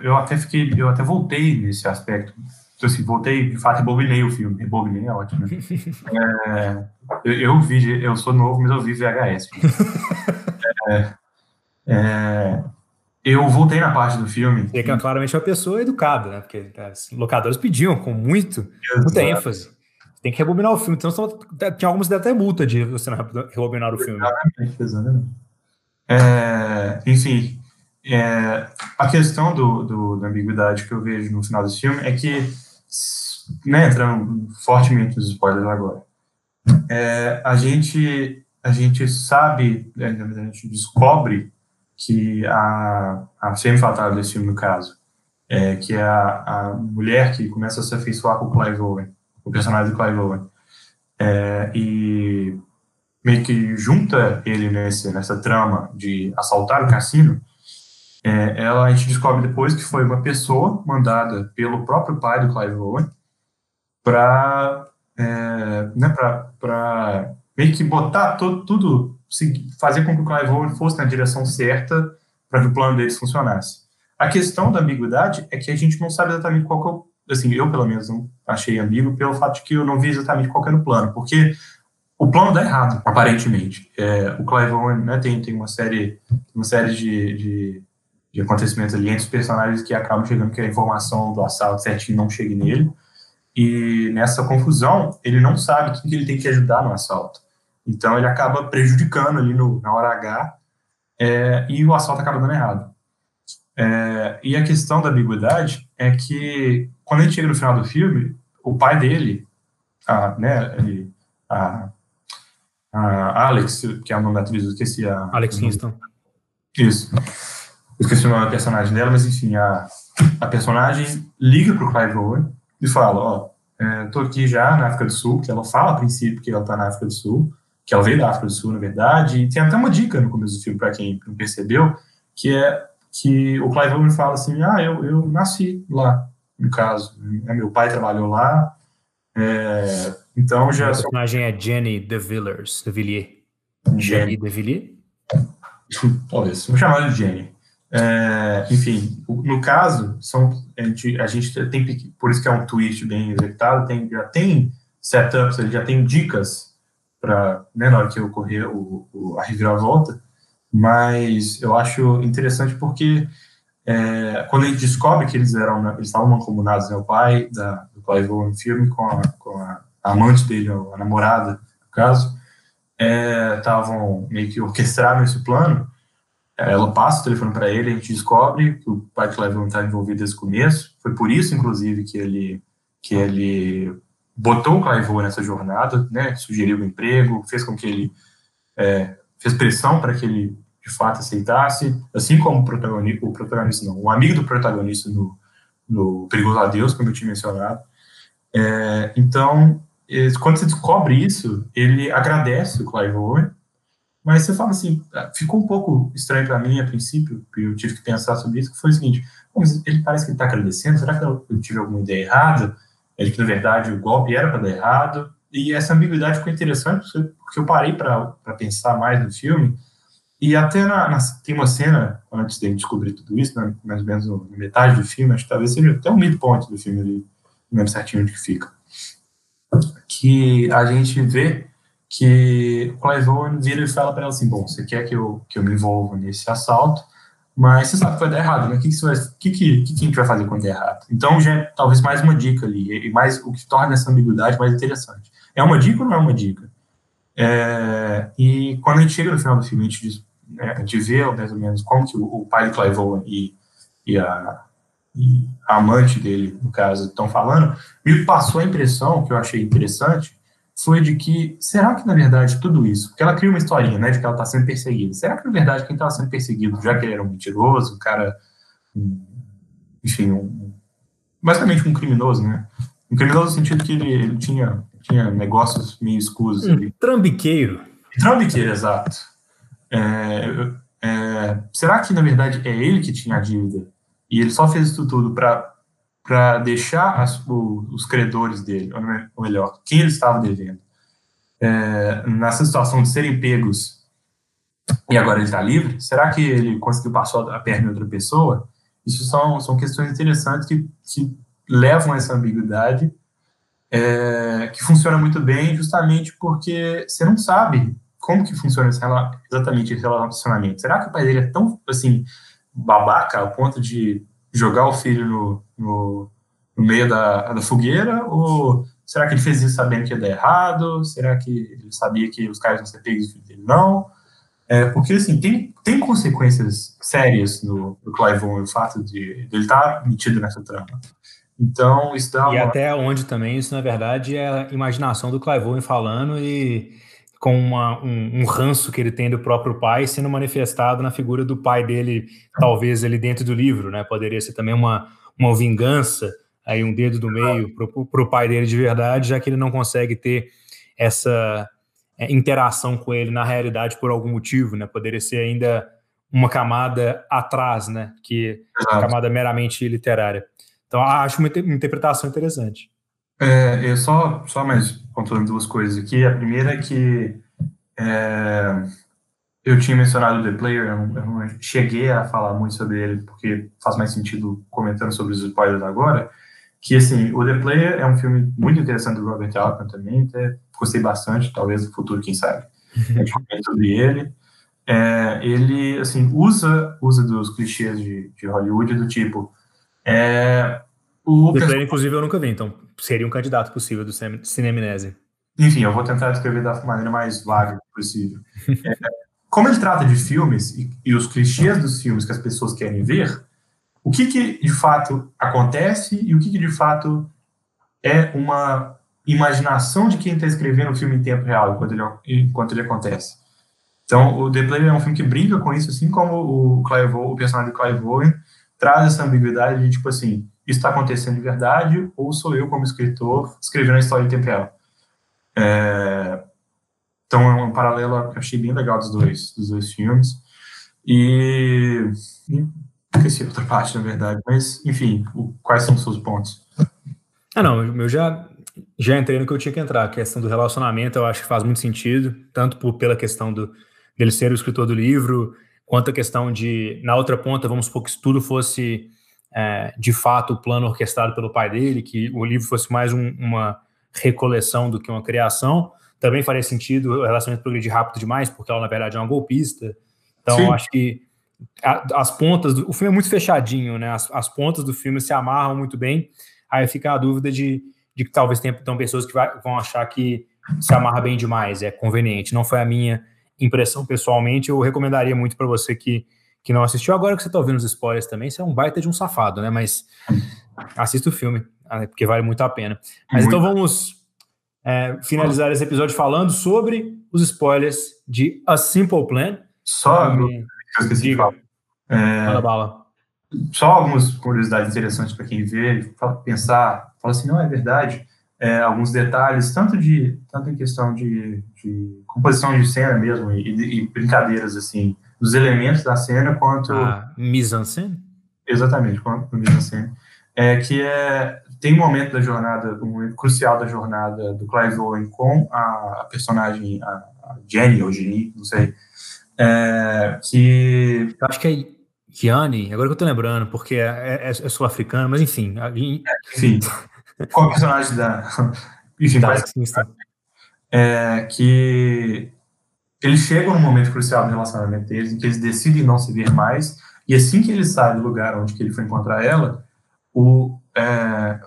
eu até fiquei, eu até voltei nesse aspecto. Então, assim, voltei, de fato, rebobinei o filme. Rebobinei é ótimo. Né? é, eu, eu, vi, eu sou novo, mas eu vi VHS. é, é, eu voltei na parte do filme. E que é claramente uma pessoa educada, né? Porque as locadores pediam com muito, muita ênfase. Tem que rebobinar o filme, então tinha algumas até multa de você não rebobinar o filme. Exatamente, exatamente. É, enfim, é, a questão do, do, da ambiguidade que eu vejo no final desse filme é que, né, entrando fortemente nos spoilers agora, é, a, gente, a gente sabe, né, a gente descobre que a, a femme fatal desse filme, no caso, é, que é a, a mulher que começa a se afeiçoar com o Clive Owen, o personagem do Clive Owen, é, e meio que junta ele nesse, nessa trama de assaltar o cassino, é, ela a gente descobre depois que foi uma pessoa mandada pelo próprio pai do Clive Owen para é, né, para meio que botar todo, tudo, fazer com que o Clive Owen fosse na direção certa para que o plano deles funcionasse. A questão da ambiguidade é que a gente não sabe exatamente qual que é o, assim, eu pelo menos não achei ambíguo pelo fato de que eu não vi exatamente qual era o plano, porque o plano dá errado, aparentemente. É, o Clive Owen né, tem, tem uma série, uma série de, de, de, acontecimentos ali entre os personagens que acabam chegando que a informação do assalto certinho não chegue nele. E nessa confusão, ele não sabe quem que ele tem que ajudar no assalto. Então ele acaba prejudicando ali no, na hora H é, e o assalto acaba dando errado. É, e a questão da ambiguidade é que quando a gente chega no final do filme, o pai dele, a, né, ele, a, a Alex, que é o nome da atriz, eu esqueci a. Alex Kingston. Isso. Esqueci o nome da personagem dela, mas enfim, a, a personagem liga pro Clive Owen e fala: Ó, é, tô aqui já na África do Sul, que ela fala a princípio que ela tá na África do Sul, que ela veio da África do Sul, na verdade, e tem até uma dica no começo do filme, para quem não percebeu, que é que o Clive Owen fala assim: Ah, eu, eu nasci lá, no caso, né, meu pai trabalhou lá, é, então já. A personagem é Jenny de Villers, de Villiers. Jenny de Villiers? Talvez, vou chamar de Jenny. É, enfim, no caso, são, a, gente, a gente tem, por isso que é um twist bem executado, tem, já tem setups, já tem dicas para, né, na hora que ocorrer o, o, a reviravolta, mas eu acho interessante porque é, quando a gente descobre que eles eram, eles estavam mancomunados, né, o pai da, do Clive Owen filme com a, com a amante dele, a namorada, no caso, estavam é, meio que orquestraram esse plano. É, ela passa o telefone para ele, a gente descobre que o pai de Cleveland está envolvido desde o começo. Foi por isso, inclusive, que ele, que ele botou o Clive nessa jornada, né? Sugeriu o um emprego, fez com que ele é, fez pressão para que ele de fato aceitasse, assim como o protagonista, o protagonista não, o amigo do protagonista no, no Perigoso a Deus, como eu tinha mencionado. É, então quando você descobre isso, ele agradece o Clive Owen, mas você fala assim, ah, ficou um pouco estranho para mim a princípio, porque eu tive que pensar sobre isso, que foi o seguinte, ele parece que está agradecendo, será que eu, tive alguma ideia errada? Ele que, na verdade, o golpe era para dar errado, e essa ambiguidade ficou interessante, porque eu parei para pensar mais no filme, e até na, na, tem uma cena, antes de descobrir tudo isso, né, mais ou menos na metade do filme, acho que talvez seja até um midpoint do filme não lembro certinho onde que fica que a gente vê que o Clive Owen vira e fala para ela assim, bom, você quer que eu, que eu me envolva nesse assalto, mas você sabe que vai dar errado, né? O que, que, vai, que, que, que, a gente vai fazer quando der errado? Então, já é talvez mais uma dica ali, e mais o que torna essa ambiguidade mais interessante. É uma dica ou não é uma dica? É, e quando a gente chega no final do filme, a gente, diz, né, a gente vê mais ou menos como que o, o pai do Clive Owen e, e a, e a amante dele, no caso, estão falando, me passou a impressão, que eu achei interessante, foi de que, será que na verdade tudo isso, porque ela cria uma historinha, né, de que ela está sendo perseguida, será que na verdade quem estava sendo perseguido, já que ele era um mentiroso, um cara, enfim, um, basicamente um criminoso, né, um criminoso no sentido que ele, ele tinha, tinha negócios meio escusos um ali. Trambiqueiro. Trambiqueiro, exato. É, é, será que na verdade é ele que tinha a dívida e ele só fez isso tudo para deixar as, o, os credores dele, ou melhor, quem ele estava devendo, é, nessa situação de serem pegos e agora ele está livre, será que ele conseguiu passar a perna em outra pessoa? Isso são, são questões interessantes que, que levam a essa ambiguidade, é, que funciona muito bem justamente porque você não sabe como que funciona esse, exatamente esse relacionamento. Será que o pai dele é tão, assim, babaca ao ponto de jogar o filho no, no, no meio da, da, fogueira? Ou Será que ele fez isso sabendo que ia dar errado? Será que ele sabia que os caras iam ser pegos dele? Não. É, porque, assim, tem, tem consequências sérias no, no o fato de, de ele estar metido nessa trama. Então, isso dá uma... E até onde também isso, na verdade, é a imaginação do Clive falando e com uma, um, um, ranço que ele tem do próprio pai sendo manifestado na figura do pai dele, talvez ali dentro do livro, né? Poderia ser também uma, uma vingança, aí um dedo do meio para o pai dele de verdade, já que ele não consegue ter essa é, interação com ele na realidade por algum motivo, né? Poderia ser ainda uma camada atrás, né? Que Exato. camada meramente literária. Então acho uma, uma interpretação interessante. É, eu só, só mais pontuando duas coisas aqui. A primeira é que é, eu tinha mencionado o The Player, eu não, eu não, cheguei a falar muito sobre ele, porque faz mais sentido comentando sobre os spoilers agora, que, assim, o The Player é um filme muito interessante do Robert Altman também, até gostei bastante, talvez no futuro, quem sabe, a gente comente sobre ele. É, ele, assim, usa, usa dos clichês de, de Hollywood do tipo... É, o The Player, inclusive, eu nunca vi, então seria um candidato possível do Cineminese. Enfim, eu vou tentar descrever da maneira mais vaga possível. É, como ele trata de filmes e, e, os clichês dos filmes que as pessoas querem ver, o que, que de fato acontece e o que, que de fato é uma imaginação de quem está escrevendo o filme em tempo real enquanto ele, enquanto ele acontece. Então, o The Player é um filme que brinca com isso, assim como o, Clive, o personagem do Clive Owen traz essa ambiguidade de, tipo assim, isso está acontecendo de verdade ou sou eu, como escritor, escrevendo a história em tempo real? É, então é um paralelo que achei bem legal dos dois, dos dois filmes. E, esqueci outra parte, na verdade, mas enfim, o, quais são os seus pontos? Ah, não, eu já já entrei no que eu tinha que entrar. A questão do relacionamento eu acho que faz muito sentido, tanto por, pela questão do, dele ser o escritor do livro, quanto a questão de, na outra ponta, vamos supor que isso tudo fosse é, de fato o plano orquestrado pelo pai dele, que o livro fosse mais um, uma recoleção do que uma criação. Também faria sentido o relacionamento progredir rápido demais, porque ela, na verdade, é uma golpista. Então, acho que a, as pontas. Do, o filme é muito fechadinho, né? As, as, pontas do filme se amarram muito bem. Aí fica a dúvida de, de que talvez tenham, tenham pessoas que vai, vão achar que se amarra bem demais, é conveniente. Não foi a minha impressão pessoalmente. Eu recomendaria muito para você que que não assistiu, agora que você está ouvindo os spoilers também, você é um baita de um safado, né? Mas assista o filme, ah, porque vale muito a pena. Mas muito. então vamos é, finalizar esse episódio falando sobre os spoilers de A Simple Plan. Só que eu esqueci de falar. É, bala. Só algumas curiosidades interessantes para quem vê, pensar, fala assim, não é verdade. É, alguns detalhes, tanto de tanto em questão de, de composição de cena mesmo e, e brincadeiras assim dos elementos da cena quanto a mise-en-scène. Exatamente, quanto a mise-en-scène. É que é tem um momento da jornada, um momento crucial da jornada do Clive Owen com a, personagem a, a, Jenny ou Jenny, não sei, é, que eu acho que é Gianni, agora que eu tô lembrando, porque é, é, é sul-africano, mas enfim. A... Enfim, qual o personagem da. Enfim, tá, sim, sim. É, que eles chegam num momento crucial no relacionamento deles, em que eles decidem não se ver mais, e assim que ele sai do lugar onde que ele foi encontrar ela, o, é,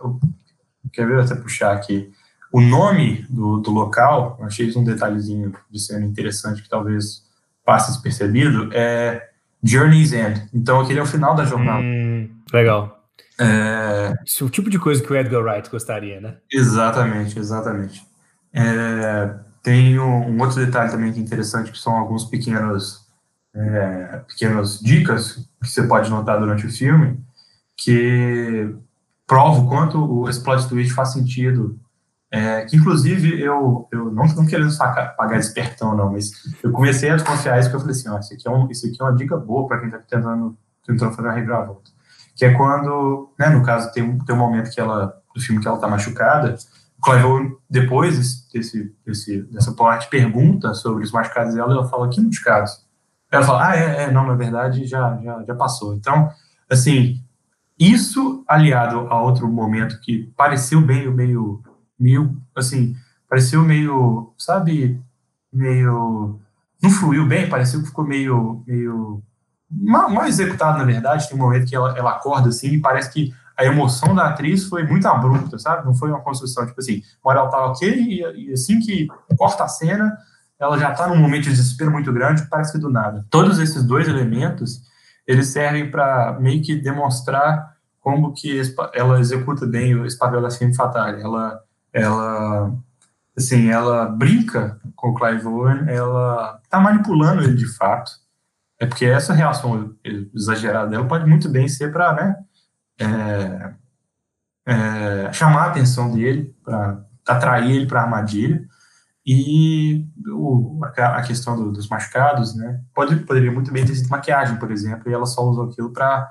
quer ver até puxar aqui, o nome do, do local, achei isso um detalhezinho de cena interessante que talvez passe despercebido, é Journey's End. Então aquele é o final da jornada. Hum, legal. É... Esse é o tipo de coisa que o Edgar Wright gostaria, né? Exatamente, exatamente. É... Tem um, um, outro detalhe também que é interessante, que são alguns pequenos, é, pequenas dicas que você pode notar durante o filme, que prova o quanto o plot twist faz sentido. É, que inclusive eu, eu não, não querendo sacar, pagar espertão, não, mas eu comecei a desconfiar isso, porque eu falei assim: ó, isso, aqui é um, isso aqui é uma dica boa para quem está tentando, tentando fazer uma reviravolta. Que é quando, né, no caso, tem, tem um momento que ela, do filme que ela está machucada, Clive depois desse, desse, dessa parte, pergunta sobre os machucados dela e ela fala, que machucados? Ela fala, ah, é, é, não, na verdade já, já, já passou. Então, assim, isso aliado a outro momento que pareceu meio, meio, meio, assim, pareceu meio, sabe, meio, não fluiu bem, pareceu que ficou meio, meio, mal, mal executado, na verdade, tem um momento que ela, ela acorda, assim, e parece que a emoção da atriz foi muito abrupta, sabe? Não foi uma construção, tipo assim, moral tá ok, e, e assim que corta a cena, ela já está num momento de desespero muito grande, parece que do nada. Todos esses dois elementos, eles servem para meio que demonstrar como que ela executa bem da femme fatale. Ela, ela, assim, ela brinca com o Clive Owen, ela está manipulando ele de fato. É porque essa reação exagerada dela pode muito bem ser para, né, é, é, chamar a atenção dele, para atrair ele para a armadilha. E o, a questão do, dos machucados, né? Pode, poderia muito bem ter sido maquiagem, por exemplo, e ela só usou aquilo para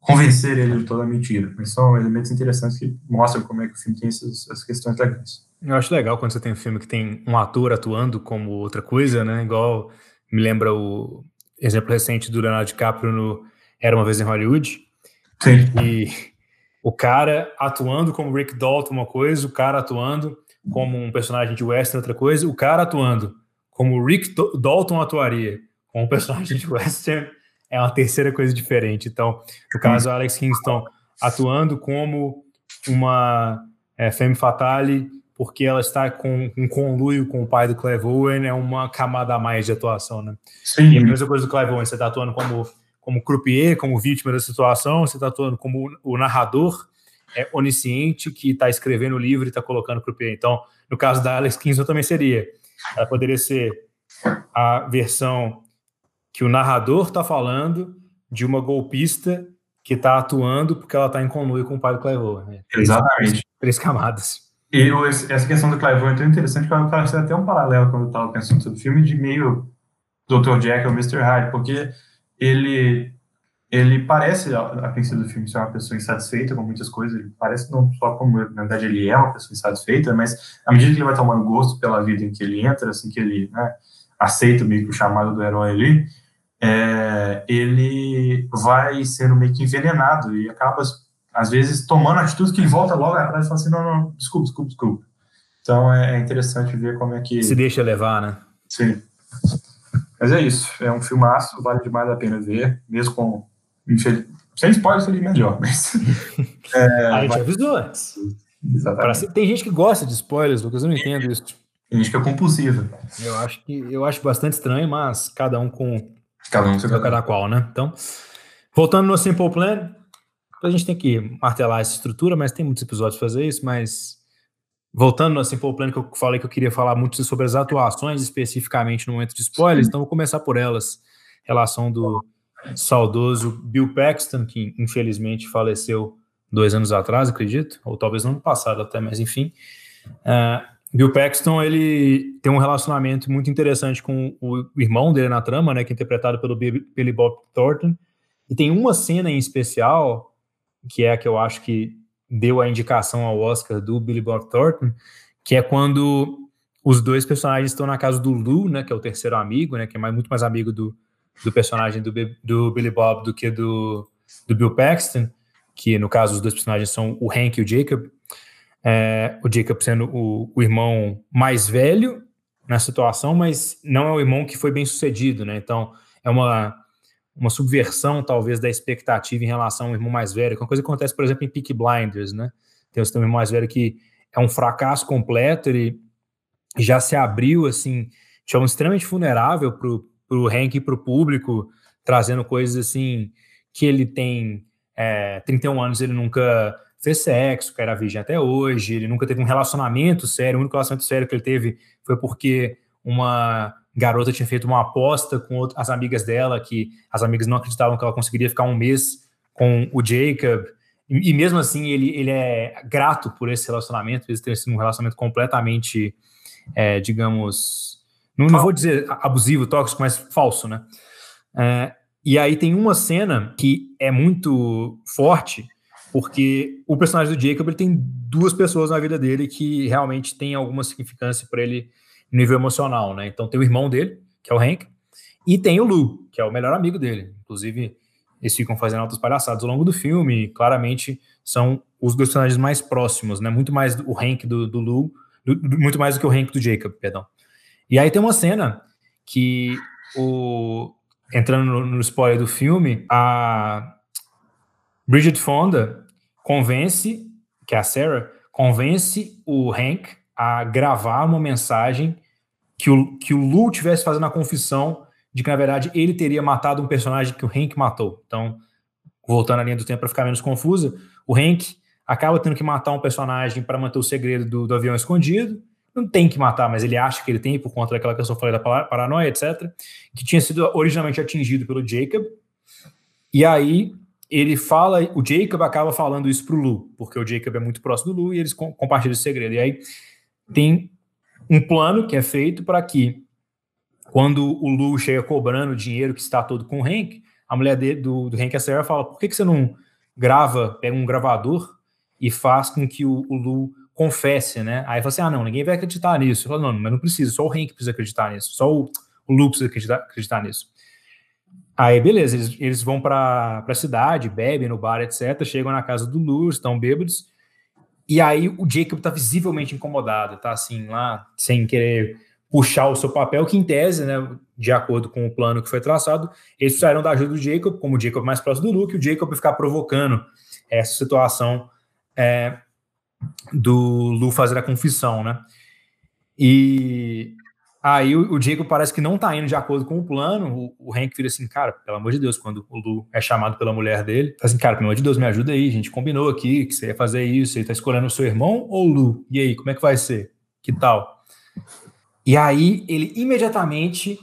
convencer ele de toda a mentira. Mas são elementos interessantes que mostram como é que o filme tem essas, essas questões legais. Eu acho legal quando você tem um filme que tem um ator atuando como outra coisa, né? Igual me lembra o exemplo recente do Leonardo DiCaprio no Era uma vez em Hollywood. Sim. E o cara atuando como Rick Dalton uma coisa, o cara atuando como um personagem de western outra coisa, o cara atuando como Rick Dalton atuaria como um personagem de western é uma terceira coisa diferente. Então, no caso, Alex Kingston atuando como uma é, femme fatale porque ela está com um conluio com o pai do Clive Owen, é uma camada a mais de atuação, né? Sim. E a mesma coisa do Clive Owen, você está atuando como, como croupier, como vítima da situação, você está atuando como o narrador é, onisciente que está escrevendo o livro e está colocando croupier. Então, no caso da Alex Kingston também seria, ela poderia ser a versão que o narrador está falando de uma golpista que está atuando porque ela está em conluio com o pai do Clive. Né? Exatamente. Três camadas. E essa questão do Clive é tão interessante que eu faço até um paralelo quando eu estava pensando sobre o filme de meio Dr. Jack ou Mr. Hyde, porque ele ele parece, a princípio do filme, ser uma pessoa insatisfeita com muitas coisas, ele parece não só como, na verdade, ele é uma pessoa insatisfeita, mas à medida que ele vai tomando gosto pela vida em que ele entra, assim, que ele né, aceita meio que o chamado do herói ali, é, ele vai sendo meio que envenenado e acaba, às vezes, tomando atitudes que ele volta logo atrás e fala assim, não, não, desculpa, desculpa, desculpa. Então é interessante ver como é que... Se deixa levar, né? Sim. Mas é isso, é um filmaço, vale demais a pena ver, mesmo com... Sem spoiler seria melhor, mas... é, a gente vai... avisou antes. Exatamente. Tem gente que gosta de spoilers, Lucas, eu não entendo isso. Tem gente que é compulsiva. Eu acho que eu acho bastante estranho, mas cada um com Cada um cada, cada qual, né? Então, voltando no Simple Plan, a gente tem que martelar essa estrutura, mas tem muitos episódios para fazer isso, mas voltando no Simple Plan que eu falei que eu queria falar muito sobre as atuações especificamente no momento de spoilers, então vou começar por elas. Relação do saudoso Bill Paxton, que infelizmente faleceu dois anos atrás, acredito, ou talvez no ano passado até, mas enfim. Uh, Bill Paxton, ele tem um relacionamento muito interessante com o irmão dele na trama, né, que é interpretado pelo Billy Bob Thornton, e tem uma cena em especial, que é a que eu acho que deu a indicação ao Oscar do Billy Bob Thornton, que é quando os dois personagens estão na casa do Lou, né, que é o terceiro amigo, né, que é mais, muito mais amigo do, do personagem do, do Billy Bob do que do, do Bill Paxton, que no caso os dois personagens são o Hank e o Jacob, é, o Jacob sendo o, o, irmão mais velho na situação, mas não é o irmão que foi bem sucedido, né? Então é uma, uma subversão, talvez, da expectativa em relação ao irmão mais velho, que é uma coisa que acontece, por exemplo, em Peak Blinders, né? Tem um irmão mais velho que é um fracasso completo, ele já se abriu, assim, de forma extremamente vulnerável para o Hank e para o público, trazendo coisas assim que ele tem é, 31 anos, ele nunca fez sexo, que era virgem até hoje, ele nunca teve um relacionamento sério, o único relacionamento sério que ele teve foi porque uma garota tinha feito uma aposta com as amigas dela, que as amigas não acreditavam que ela conseguiria ficar um mês com o Jacob, e, mesmo assim ele, ele é grato por esse relacionamento, eles ter sido um relacionamento completamente, é, digamos, não, não, vou dizer abusivo, tóxico, mas falso, né? É, e aí tem uma cena que é muito forte, porque o personagem do Jacob ele tem duas pessoas na vida dele que realmente tem alguma significância para ele no nível emocional, né? Então tem o irmão dele, que é o Hank, e tem o Lou, que é o melhor amigo dele. Inclusive, eles ficam fazendo altas palhaçadas ao longo do filme, e claramente são os dois personagens mais próximos, né? Muito mais o Hank do, do Lou, do, muito mais do que o Hank do Jacob, perdão. E aí tem uma cena que o entrando no, no spoiler do filme, a Bridget Fonda convence, que é a Sarah, convence o Hank a gravar uma mensagem que o, que o Lu tivesse fazendo a confissão de que, na verdade, ele teria matado um personagem que o Hank matou. Então, voltando à linha do tempo para ficar menos confusa, o Hank acaba tendo que matar um personagem para manter o segredo do, do, avião escondido. Não tem que matar, mas ele acha que ele tem por conta daquela questão que eu falei da paranoia, etc. Que tinha sido originalmente atingido pelo Jacob. E aí ele fala, o Jacob acaba falando isso pro Lu, porque o Jacob é muito próximo do Lu e eles compartilham esse segredo. E aí tem um plano que é feito para que quando o Lu chega cobrando o dinheiro que está todo com o Hank, a mulher dele, do, do Hank, a Sarah, fala: por que, que você não grava, pega um gravador e faz com que o, o Lu confesse, né? Aí fala assim: ah, não, ninguém vai acreditar nisso. Eu falo, não, mas não precisa, só o Hank precisa acreditar nisso, só o, Lu precisa acreditar, acreditar nisso. Aí, beleza, eles, eles vão para a cidade, bebem no bar, etc. Chegam na casa do Lu, estão bêbados. E aí o Jacob tá visivelmente incomodado, tá assim, lá, sem querer puxar o seu papel, que em tese, né, de acordo com o plano que foi traçado, eles precisaram da ajuda do Jacob, como o Jacob é mais próximo do Luke, o Jacob ficar provocando essa situação é, do Lu fazer a confissão, né? E aí o, o Jacob parece que não tá indo de acordo com o plano, o, o Hank vira assim, cara, pelo amor de Deus, quando o Lu é chamado pela mulher dele, fala assim, cara, pelo amor de Deus, me ajuda aí, a gente combinou aqui que você ia fazer isso, ele tá escolhendo o seu irmão ou o Lu? E aí, como é que vai ser? Que tal? E aí ele imediatamente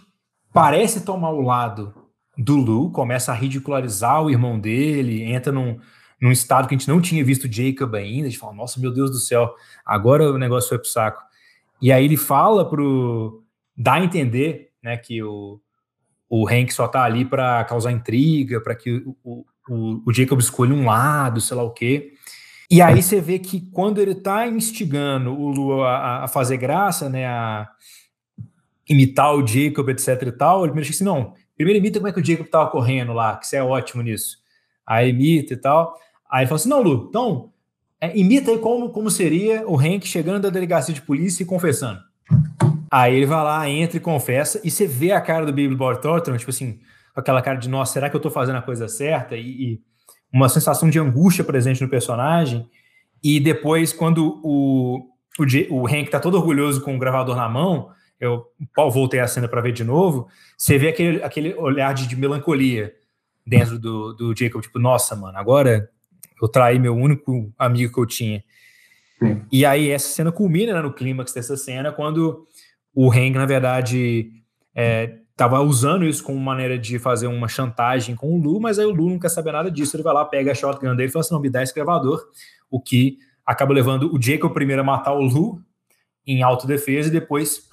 parece tomar o lado do Lu, começa a ridicularizar o irmão dele, entra num, num estado que a gente não tinha visto Jacob ainda, a gente fala, nossa, meu Deus do céu, agora o negócio foi pro saco. E aí ele fala pro. dá a entender né, que o, o Hank só tá ali para causar intriga, para que o, o, o, Jacob escolha um lado, sei lá o quê. E aí você vê que quando ele tá instigando o Lu a, a fazer graça, né, a imitar o Jacob, etc e tal, ele primeiro assim, não, primeiro imita como é que o Jacob tava correndo lá, que você é ótimo nisso. Aí imita e tal. Aí ele fala assim, não, Lu, então, é, imita aí como, como seria o Hank chegando da delegacia de polícia e confessando. Aí ele vai lá, entra e confessa, e você vê a cara do Billy Bob Thornton, tipo assim, aquela cara de, nossa, será que eu tô fazendo a coisa certa? E, e uma sensação de angústia presente no personagem. E depois, quando o, o, o Hank tá todo orgulhoso com o gravador na mão, eu voltei a cena para ver de novo, você vê aquele, aquele olhar de, de melancolia dentro do, do Jacob, tipo, nossa, mano, agora eu traí meu único amigo que eu tinha. Sim. E aí essa cena culmina né, no clímax dessa cena, quando o Hank, na verdade, estava é, usando isso como maneira de fazer uma chantagem com o Lu, mas aí o Lu não quer saber nada disso, ele vai lá, pega a shotgun dele e fala assim, não, me dá esse gravador, o que acaba levando o Jacob primeiro a matar o Lu em autodefesa e depois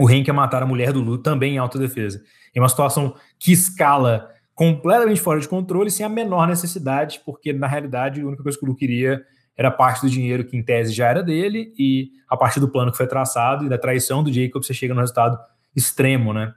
o Hank a matar a mulher do Lu também em autodefesa. É uma situação que escala completamente fora de controle, sem a menor necessidade, porque na realidade a única coisa que o Lu queria era parte do dinheiro que em tese já era dele, e a partir do plano que foi traçado e da traição do Jacob, você chega no resultado extremo, né?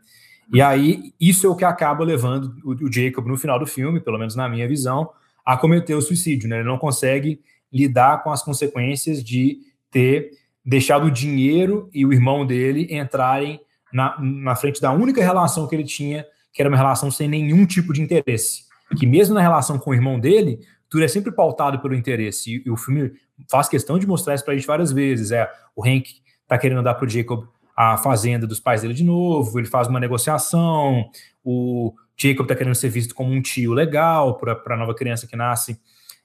E aí, isso é o que acaba levando o, Jacob no final do filme, pelo menos na minha visão, a cometer o suicídio, né? Ele não consegue lidar com as consequências de ter deixado o dinheiro e o irmão dele entrarem na, na frente da única relação que ele tinha, que era uma relação sem nenhum tipo de interesse. Que mesmo na relação com o irmão dele, tudo é sempre pautado pelo interesse. E, o filme faz questão de mostrar isso pra gente várias vezes. É, o Hank tá querendo dar pro Jacob a fazenda dos pais dele de novo, ele faz uma negociação, o Jacob tá querendo ser visto como um tio legal para a nova criança que nasce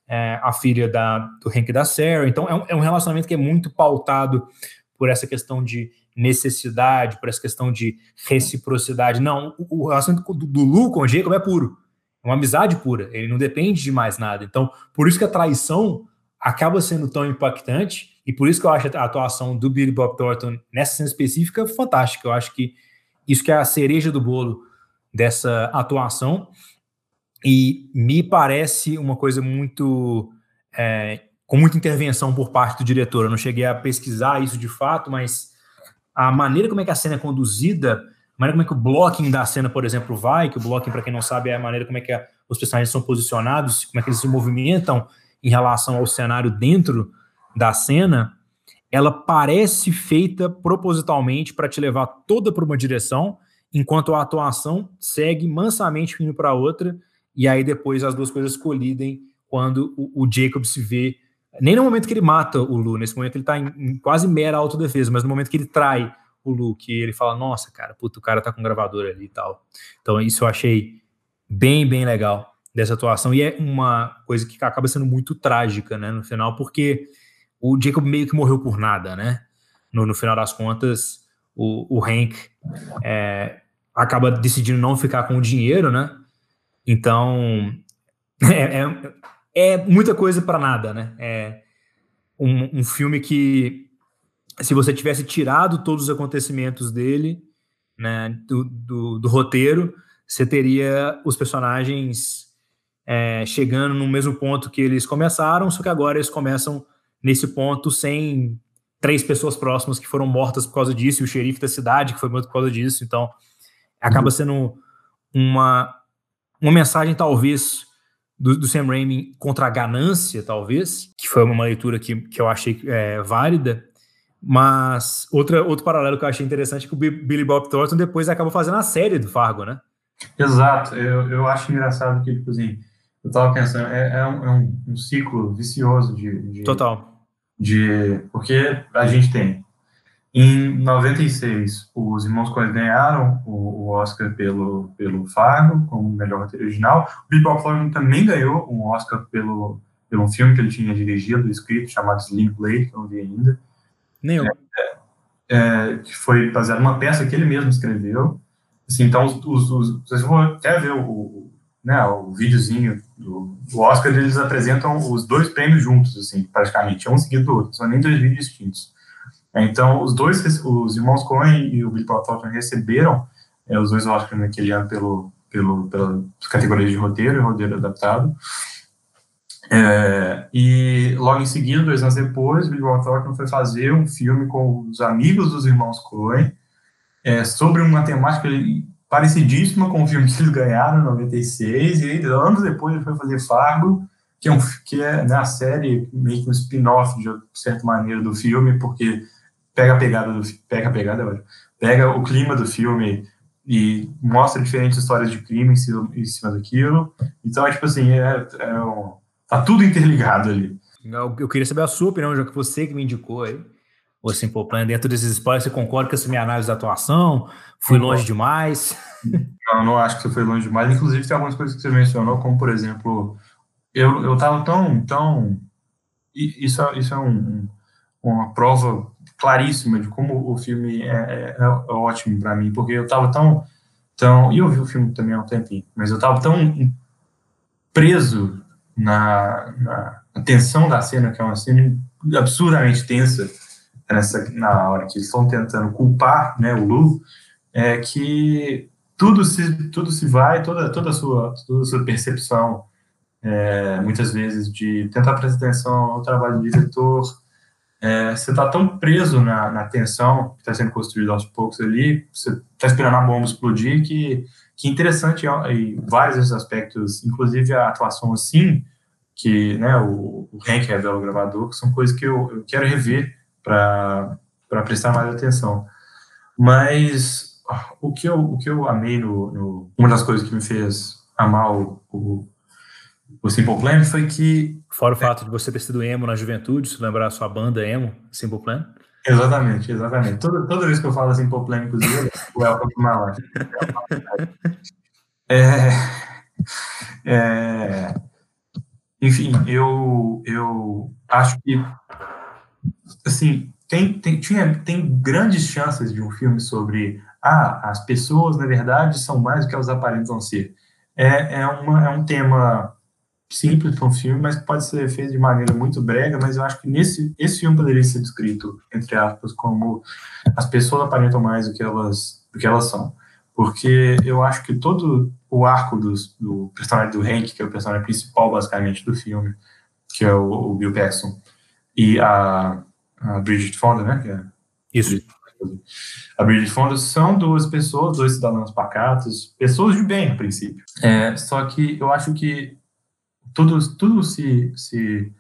é, a filha da, do Hank e da Sarah. Então, é um, é um relacionamento que é muito pautado por essa questão de necessidade, por essa questão de reciprocidade. Não, o, relacionamento do, do Lu com o Jacob é puro. É uma amizade pura. Ele não depende de mais nada. Então, por isso que a traição acaba sendo tão impactante e por isso que eu acho a atuação do Billy Bob Thornton nessa cena específica fantástica. Eu acho que isso que é a cereja do bolo dessa atuação. E me parece uma coisa muito. É, com muita intervenção por parte do diretor. Eu não cheguei a pesquisar isso de fato, mas a maneira como é que a cena é conduzida, a maneira como é que o blocking da cena, por exemplo, vai, que o blocking, para quem não sabe, é a maneira como é que a, os personagens são posicionados, como é que eles se movimentam em relação ao cenário dentro da cena, ela parece feita propositalmente para te levar toda para uma direção, enquanto a atuação segue mansamente indo para outra e aí depois as duas coisas colidem quando o, o Jacob se vê, nem no momento que ele mata o Lu, nesse momento ele tá em, em quase mera autodefesa, mas no momento que ele trai o Lu, que ele fala, nossa, cara, puto, o cara tá com gravador ali e tal. Então isso eu achei bem, bem legal dessa atuação, e é uma coisa que acaba sendo muito trágica, né, no final, porque o Jacob meio que morreu por nada, né, no, no final das contas, o, o Hank é, acaba decidindo não ficar com o dinheiro, né, então é, é, é muita coisa para nada, né, é um, um filme que se você tivesse tirado todos os acontecimentos dele, né, do, do, do roteiro, você teria os personagens é, chegando no mesmo ponto que eles começaram, só que agora eles começam nesse ponto sem três pessoas próximas que foram mortas por causa disso, e o xerife da cidade que foi morto por causa disso, então acaba uhum. sendo uma, uma mensagem, talvez, do, do Sam Raimi contra a ganância, talvez, que foi uma leitura que, que eu achei é, válida, mas outra, outro paralelo que eu achei interessante é que o Billy Bob Thornton depois acaba fazendo a série do Fargo, né? Exato, eu, eu acho engraçado que, tipo assim, eu tava pensando, é, é, um, é um, um, ciclo vicioso de, de, Total. De, porque a gente tem, em 96, os irmãos Coen ganharam o, Oscar pelo, pelo Fargo, como melhor roteiro original. O Bob Thornton também ganhou um Oscar pelo, pelo filme que ele tinha dirigido, escrito, chamado Slim Blade, que eu não vi ainda. Nenhum. É, é, que foi baseado numa peça que ele mesmo escreveu. Assim, então, os, os, os, vocês vão até ver o, né, o videozinho do, do, Oscar, eles apresentam os dois prêmios juntos, assim, praticamente, um seguido do outro, são nem dois vídeos distintos. Então, os dois, os irmãos Coen e o Billy Bob Thornton receberam é, os dois Oscars naquele ano pelo, pelo, pela categoria de roteiro e roteiro adaptado. É, e logo em seguida, dois anos depois, Billy Bob Thornton foi fazer um filme com os amigos dos irmãos Coen é, sobre uma temática parecidíssima com o filme que eles ganharam em 96, e aí, anos depois ele foi fazer Fargo, que é, um, que é né, a série meio que um spin-off, de certa maneira, do filme, porque pega a pegada, do, pega a pegada, pega o clima do filme e mostra diferentes histórias de crime em cima, em cima daquilo. Então, é tipo assim, é, é um, tá tudo interligado ali. Eu, queria saber a sua opinião, já que você que me indicou aí o Simple Plan, dentro desses spoilers, você concorda com essa minha análise da atuação? Fui longe demais? Não, não acho que você foi longe demais. Inclusive, tem algumas coisas que você mencionou, como, por exemplo, eu, eu tava tão, tão... Isso, é, isso é um, uma prova claríssima de como o filme é, é, é ótimo para mim, porque eu tava tão, tão... E eu vi o filme também há um tempinho, mas eu tava tão preso na, na, na tensão da cena, que é uma cena absurdamente tensa, nessa, na hora que eles estão tentando culpar né, o Lu, é que tudo se, tudo se vai, toda, toda, a sua, toda a sua percepção, é, muitas vezes, de tentar prestar atenção ao trabalho do diretor, é, você está tão preso na, na tensão que está sendo construída aos poucos ali, você está esperando a bomba explodir, que, que interessante em vários desses aspectos, inclusive a atuação assim, que né, o, o Hank revela o gravador, que são coisas que eu, eu quero rever para prestar mais atenção. Mas o que eu, o que eu amei no, no Uma das coisas que me fez amar o, o, o Simple Plan foi que. Fora o fato de você ter sido emo na juventude, se lembrar a sua banda emo, Simple Plan. Exatamente, exatamente. Toda, toda vez que eu falo Simple Plan, inclusive, o My Life. É, é, enfim, eu, eu acho que assim, tem, tem, tinha, tem grandes chances de um filme sobre ah, as pessoas, na verdade, são mais do que elas aparentam ser. É, é, uma, é um tema simples para um filme, mas pode ser feito de maneira muito brega, mas eu acho que nesse esse filme poderia ser descrito, entre aspas, como as pessoas aparentam mais do que elas, do que elas são. Porque eu acho que todo o arco dos, do personagem do Hank, que é o personagem principal, basicamente, do filme, que é o, o Bill Paxton, e a, a Bridget Fonda, né? É Isso. A Bridget Fonda são duas pessoas, dois cidadãos pacatos, pessoas de bem, a princípio. É, só que eu acho que tudo, tudo se, se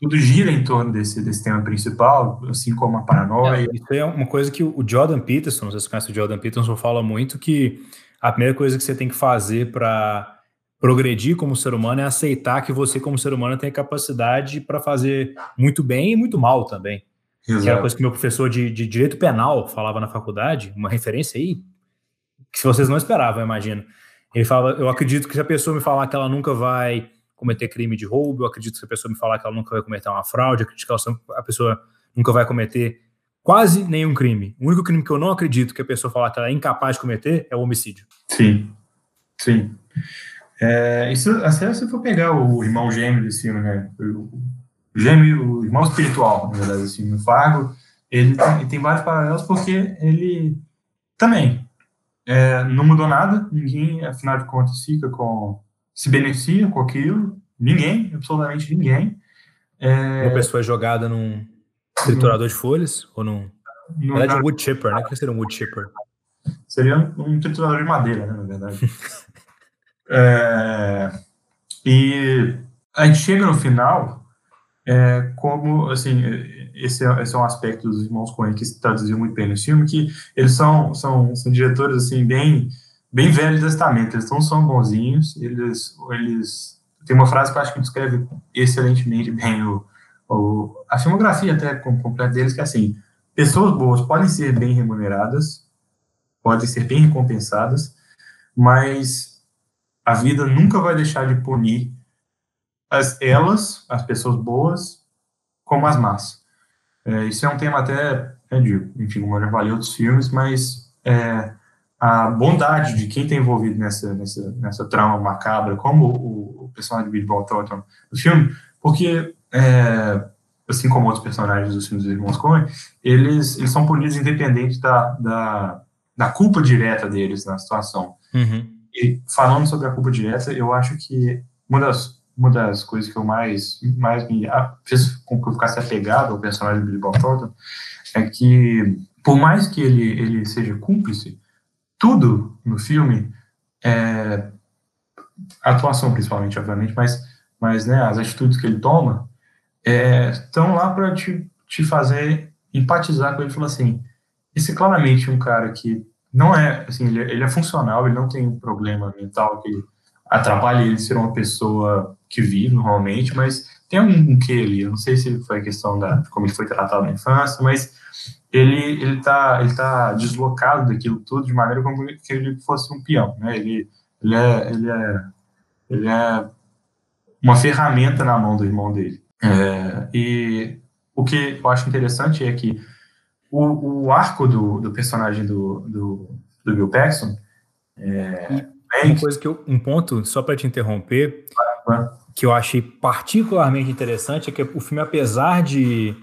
tudo gira em torno desse, desse tema principal, assim como a paranoia. É, isso é uma coisa que o Jordan Peterson, vocês conhecem o Jordan Peterson, fala muito que a primeira coisa que você tem que fazer para progredir como ser humano é aceitar que você, como ser humano, tem capacidade para fazer muito bem e muito mal também. Exato. Que era coisa que meu professor de, de direito penal falava na faculdade, uma referência aí, que vocês não esperavam, eu imagino. Ele falava: Eu acredito que se a pessoa me falar que ela nunca vai cometer crime de roubo, eu acredito que se a pessoa me falar que ela nunca vai cometer uma fraude, eu acredito que a pessoa nunca vai cometer quase nenhum crime. O único crime que eu não acredito que a pessoa falar que ela é incapaz de cometer é o homicídio. Sim, sim. É, isso, até se for pegar o irmão gêmeo desse filme, né? O gêmeo, o irmão espiritual, na verdade, assim, o Fargo, ele ele tem vários paralelos porque ele também é, não mudou nada, ninguém, afinal de contas, fica com. se beneficia com aquilo, ninguém, absolutamente ninguém. É, Uma pessoa é jogada num, Triturador de folhas? Ou não? Na verdade, um wood chipper, né? O que seria um wood chipper? Seria um, triturador de madeira, né, na verdade. é, e a gente chega no final, é, como, assim, esse, é, esse é um aspecto dos irmãos Coen que se traduziu muito bem no filme, que eles são, são, são diretores, assim, bem, bem velho testamento, eles não são bonzinhos, eles, eles... Tem uma frase que eu acho que descreve excelentemente bem o, o, a filmografia até completa deles, que é assim, pessoas boas podem ser bem remuneradas, podem ser bem recompensadas, mas a vida nunca vai deixar de punir as, elas, as pessoas boas, como as más. É, isso é um tema até, é, de, enfim, como eu já falei outros filmes, mas é, a bondade de quem está envolvido nessa, nessa, nessa trama macabra, como o, o personagem de Billy Bob Thornton no filme, porque é, assim como outros personagens dos filmes dos Irmãos Coen, eles, eles são punidos independente da, da, da culpa direta deles na situação. Uhum. E falando sobre a culpa direta, eu acho que uma das, uma das coisas que eu mais, mais me fez com que eu ficasse apegado ao personagem de Billy Bob Thornton é que, por mais que ele, ele seja cúmplice, tudo no filme, é, a atuação principalmente, obviamente, mas, mas né, as atitudes que ele toma, estão é, lá para te, te fazer empatizar com ele falar assim: esse é claramente um cara que não é, assim, ele, ele é funcional, ele não tem um problema mental que atrapalhe ele ser uma pessoa que vive normalmente, mas tem um, que ali, eu não sei se foi a questão da como ele foi tratado na infância, mas ele ele tá ele tá deslocado daquilo tudo de maneira como se ele fosse um peão, né? Ele ele é ele é ele é uma ferramenta na mão do irmão dele. É, e o que eu acho interessante é que o, o arco do, do personagem do, do, do Bill Paxton é, uma coisa que eu, um ponto só para te interromper que eu achei particularmente interessante é que o filme apesar de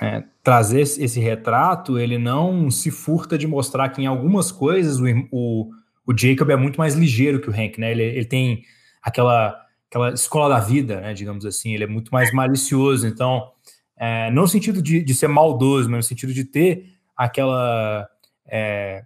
é, trazer esse retrato ele não se furta de mostrar que em algumas coisas o, o, o Jacob é muito mais ligeiro que o Hank né? Ele, ele tem aquela aquela escola da vida, né, digamos assim, ele é muito mais malicioso, então, é, não no sentido de, de, ser maldoso, mas no sentido de ter aquela é,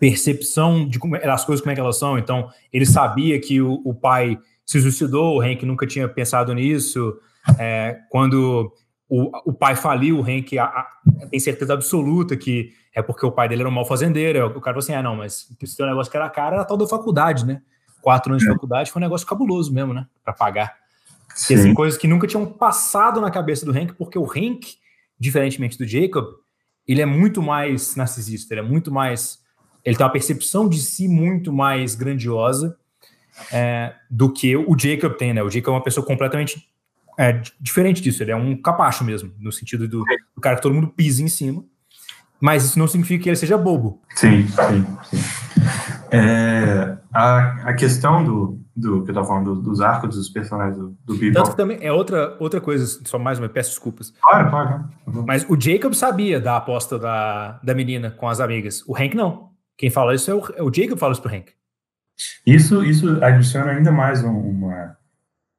percepção de como, das coisas como é que elas são, então, ele sabia que o, o pai se suicidou, o Hank nunca tinha pensado nisso, é, quando o, o, pai faliu, o Hank a, a, tem certeza absoluta que é porque o pai dele era um mau fazendeiro, o cara falou assim, ah, não, mas se tem um negócio que era caro, era tal da faculdade, né, quatro anos de é. faculdade foi um negócio cabuloso mesmo, né? Para pagar. Sim. assim, coisas que nunca tinham passado na cabeça do Hank, porque o Hank, diferentemente do Jacob, ele é muito mais narcisista, ele é muito mais. Ele tem uma percepção de si muito mais grandiosa é, do que o Jacob tem, né? O Jacob é uma pessoa completamente é, diferente disso, ele é um capacho mesmo, no sentido do, do cara que todo mundo pisa em cima. Mas isso não significa que ele seja bobo. Sim, sim, sim. É, a, a questão do, do que eu estava falando do, dos arcos dos personagens do, do Bebop. Tanto também é outra, outra coisa, só mais uma, peço desculpas. Claro, claro. Mas o Jacob sabia da aposta da, da menina com as amigas. O Hank não. Quem fala isso é o, é o Jacob fala isso pro Hank. Isso, isso adiciona ainda mais um, uma,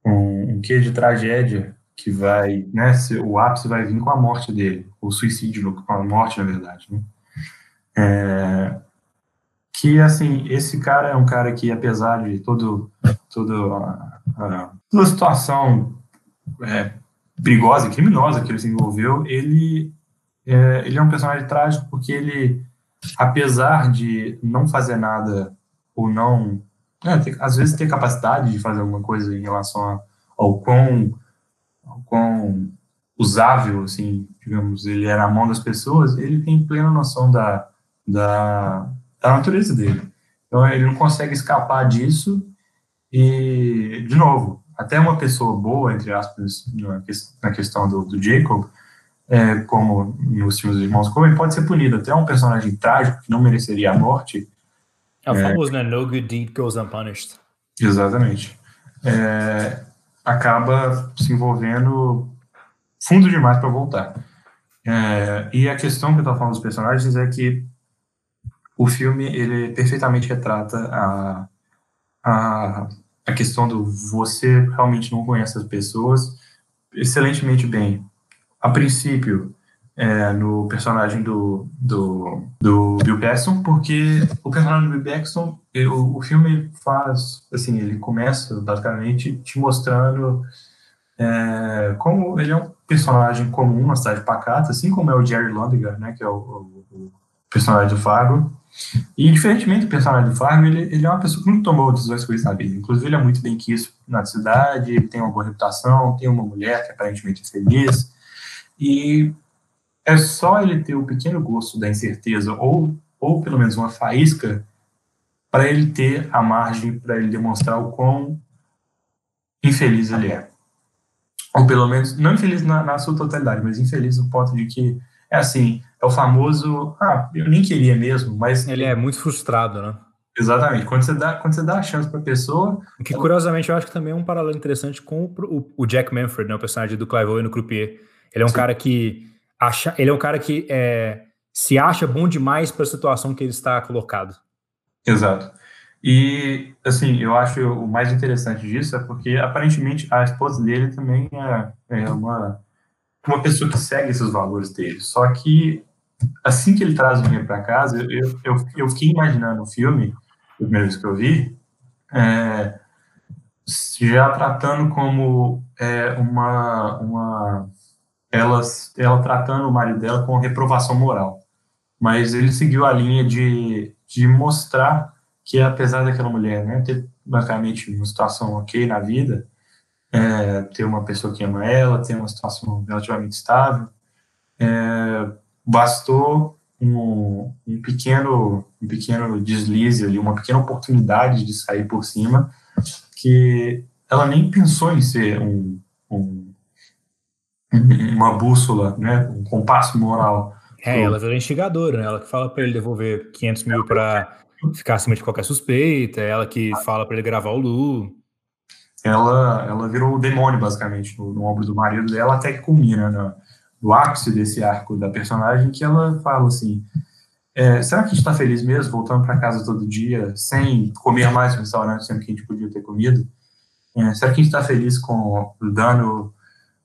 um, um quê de tragédia que vai, né, o ápice vai vir com a morte dele, o suicídio com a morte, na verdade, né? É, que assim esse cara é um cara que apesar de todo todo a, a, toda a situação é, perigosa e criminosa que ele se envolveu ele é, ele é um personagem trágico porque ele apesar de não fazer nada ou não é, ter, às vezes ter capacidade de fazer alguma coisa em relação a, ao quão, ao quão usável, assim, digamos, ele é na mão das pessoas, ele tem plena noção da, da, da natureza dele. Então, ele não consegue escapar disso e, de novo, até uma pessoa boa, entre aspas, na questão do, do Jacob, é, como nos filmes dos Irmãos Coen, pode ser punido. Até um personagem trágico que não mereceria a morte. É o é, famoso, né? No good deed goes unpunished. Exatamente. É, acaba se envolvendo fundo demais para voltar. É, e a questão que eu estava falando dos personagens é que o filme ele perfeitamente retrata a, a, a questão do você realmente não conhece as pessoas excelentemente bem. A princípio, é, no personagem do, do, do Bill Paxton, porque o personagem do Bill Paxton, o, o filme faz, assim, ele começa basicamente te mostrando é, como ele é um personagem comum na cidade pacata, assim como é o Jerry Londiger, né, que é o, o, o personagem do Fargo. E, diferentemente do personagem do Fargo, ele, ele é uma pessoa que não tomou decisões ruins na vida. Inclusive, ele é muito bem quisto na cidade, ele tem uma boa reputação, tem uma mulher que aparentemente é feliz. E é só ele ter o pequeno gosto da incerteza, ou, ou pelo menos uma faísca, para ele ter a margem para ele demonstrar o quão infeliz ele é ou pelo menos, não infeliz na, na sua totalidade, mas infeliz no ponto de que, é assim, é o famoso, ah, eu nem queria mesmo, mas... Ele é muito frustrado, né? Exatamente, quando você dá, quando você dá a chance para a pessoa... Que, ela... curiosamente, eu acho que também é um paralelo interessante com o, o Jack Manfred, né, o personagem do Clive Owen no Croupier. Ele é um Sim. cara que acha, ele é um cara que é, se acha bom demais para a situação que ele está colocado. Exato. E, assim, eu acho o mais interessante disso é porque, aparentemente, a esposa dele também é, é uma, uma pessoa que segue esses valores dele. Só que, assim que ele traz o dinheiro para casa, eu, eu, eu fiquei imaginando o filme, a primeira vez que eu vi, é, já tratando como é, uma, uma ela, ela tratando o marido dela com reprovação moral. Mas ele seguiu a linha de, de mostrar que apesar daquela mulher né, ter basicamente uma situação ok na vida, é, ter uma pessoa que ama ela, ter uma situação relativamente estável, é, bastou um, um, pequeno um pequeno deslize ali, uma pequena oportunidade de sair por cima, que ela nem pensou em ser um uma bússola, né, um compasso moral. É, ela é instigadora, né? ela que fala para ele devolver 500 mil para ficar acima de qualquer suspeita, é ela que fala para ele gravar o Lu. Ela, ela virou o demônio, basicamente, no, no ombro do marido dela, até que culmina no, no ápice desse arco da personagem, que ela fala assim: é, será que a gente está feliz mesmo, voltando para casa todo dia, sem comer mais no restaurante, sendo que a gente podia ter comido? É, será que a gente está feliz com dando,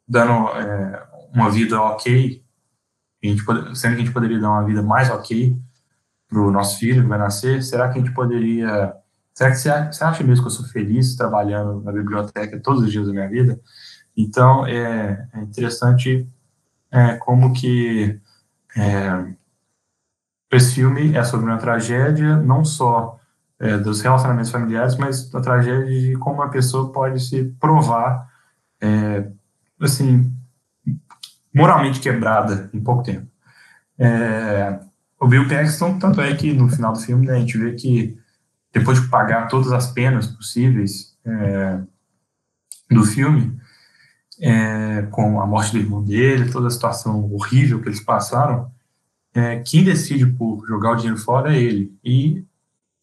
dando é, uma vida ok, a gente pode, sendo que a gente poderia dar uma vida mais ok? para o nosso filho que vai nascer, será que a gente poderia. Será que você acha mesmo que eu sou feliz trabalhando na biblioteca todos os dias da minha vida? Então, é, é interessante é, como que é, esse filme é sobre uma tragédia, não só é, dos relacionamentos familiares, mas a tragédia de como uma pessoa pode se provar, é, assim, moralmente quebrada em pouco tempo. É, o Bill Paxton, tanto é que no final do filme, né, a gente vê que depois de pagar todas as penas possíveis é, do filme, é, com a morte do irmão dele, toda a situação horrível que eles passaram, é, quem decide por jogar o dinheiro fora é ele. E,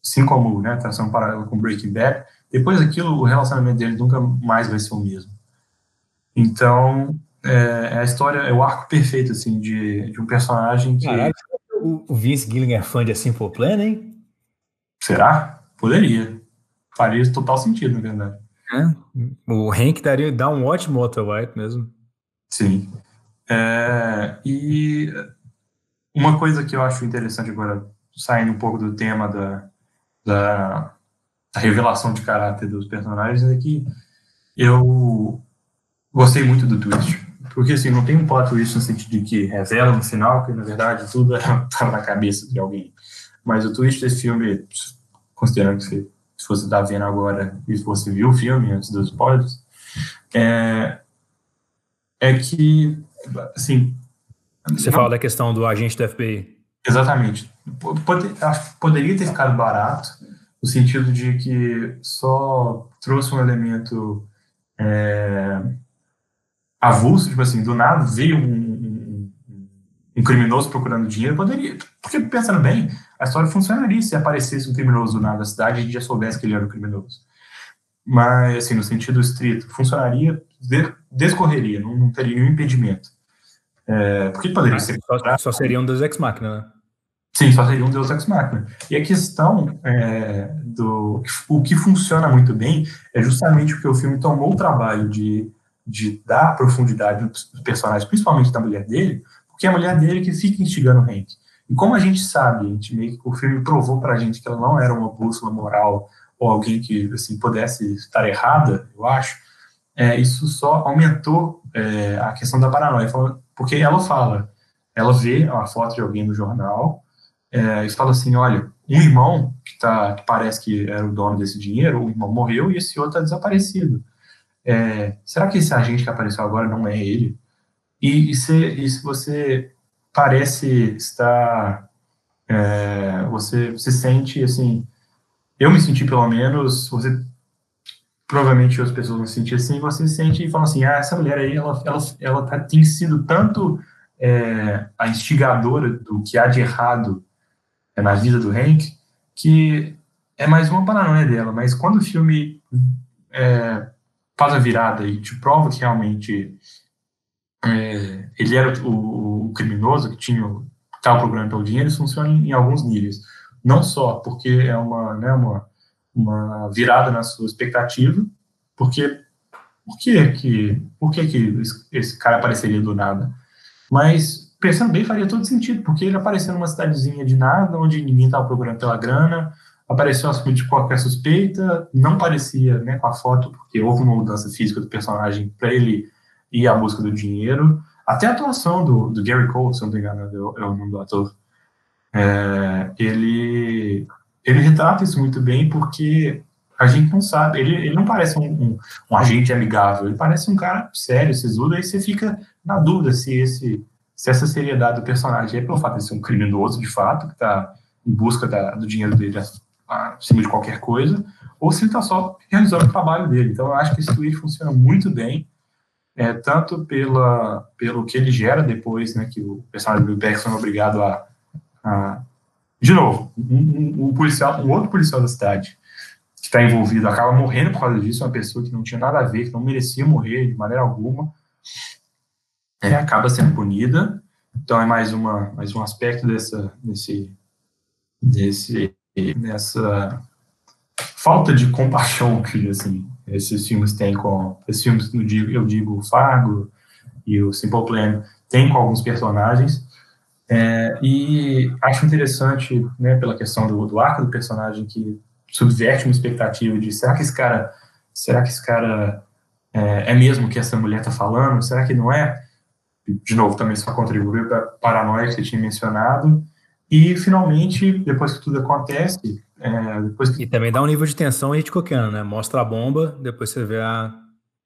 assim como né, tração paralela com Breaking Bad, depois daquilo, o relacionamento dele nunca mais vai ser o mesmo. Então, é, é a história, é o arco perfeito, assim, de, de um personagem que... Caraca, o Vince Gilligan é fã de Simple Plan, hein? Será? Poderia. Faria total sentido, na verdade. É. O Hank daria, dá um ótimo Walter White mesmo. Sim. É, e uma coisa que eu acho interessante agora, saindo um pouco do tema da, da, da revelação de caráter dos personagens, é que eu gostei muito do twist. Porque, assim, não tem um plot twist no sentido de que revela no final que, na verdade, tudo estava na cabeça de alguém. Mas o twist desse filme, considerando que se você está vendo agora e se você viu o filme antes dos spoilers, é, é que, assim... Você não, fala da questão do agente do FBI. Exatamente. Pode, poderia ter ficado barato, no sentido de que só trouxe um elemento é, avulso, tipo assim, do nada veio um, um, um, criminoso procurando dinheiro, poderia, porque pensando bem, a história funcionaria se aparecesse um criminoso do nada na cidade e a gente já soubesse que ele era um criminoso. Mas, assim, no sentido estrito, funcionaria, descorreria, não, não teria nenhum impedimento. É, porque poderia ah, ser. Só, só seria um Deus Ex Machina, né? Sim, só seria um Deus Ex Machina. E a questão é, do. O que funciona muito bem é justamente porque o filme tomou o trabalho de de dar profundidade nos personagens, principalmente da mulher dele, porque é a mulher dele que fica instigando o Hank. E como a gente sabe, a gente meio que o filme provou pra gente que ela não era uma bússola moral ou alguém que assim pudesse estar errada, eu acho, é, isso só aumentou é, a questão da paranoia, porque ela fala, ela vê uma foto de alguém no jornal é, e fala assim, olha, um irmão que, tá, que parece que era o dono desse dinheiro, o irmão morreu e esse outro está desaparecido é, será que esse agente que apareceu agora não é ele? E, e, se, e se você parece estar, é, você se sente assim, eu me senti pelo menos, você provavelmente outras pessoas vão se sentir assim, você se sente e fala assim, ah, essa mulher aí, ela, ela, ela tá, tem sido tanto é, a instigadora do que há de errado na vida do Hank, que é mais uma paranoia dela, mas quando o filme é, faz a virada e te prova que realmente é, ele era o, o, criminoso que tinha estava procurando pelo dinheiro, isso funciona em, em, alguns níveis. Não só porque é uma, né, uma, uma virada na sua expectativa, porque por que que, por que, que esse cara apareceria do nada? Mas, pensando bem, faria todo sentido, porque ele apareceu numa cidadezinha de nada, onde ninguém estava procurando pela grana, apareceu assumido de qualquer suspeita, não parecia né, com a foto, porque houve uma mudança física do personagem para ele ir à busca do dinheiro. Até a atuação do, do Gary Cole, se não me engano, é o, é o nome do ator. É, ele, ele retrata isso muito bem porque a gente não sabe, ele, ele não parece um, um, um agente amigável, ele parece um cara sério, sisudo, aí você fica na dúvida se, esse, se essa seriedade do personagem é pelo fato de ser um criminoso de fato, que está em busca da, do dinheiro dele acima de qualquer coisa, ou se ele está só realizando o trabalho dele. Então, eu acho que esse tweet funciona muito bem, é, tanto pela, pelo que ele gera depois, né, que o personagem do Paxson é obrigado a, a de novo, um, um, um, policial, um outro policial da cidade que está envolvido acaba morrendo por causa disso, uma pessoa que não tinha nada a ver, que não merecia morrer de maneira alguma, é, acaba sendo punida. Então é mais uma mais um aspecto dessa desse desse nessa falta de compaixão que assim esses filmes têm com esses filmes eu digo, o Fargo e o Simple Plan tem com alguns personagens é, e acho interessante né pela questão do, do arco do personagem que subverte uma expectativa de será que esse cara será que esse cara é, é mesmo o que essa mulher está falando? Será que não é? De novo também só contribuiu para a paranoia que você tinha mencionado e, finalmente, depois que tudo acontece, é, depois que... E também dá um nível de tensão Hitchcockiano, né? Mostra a bomba, depois você vê a...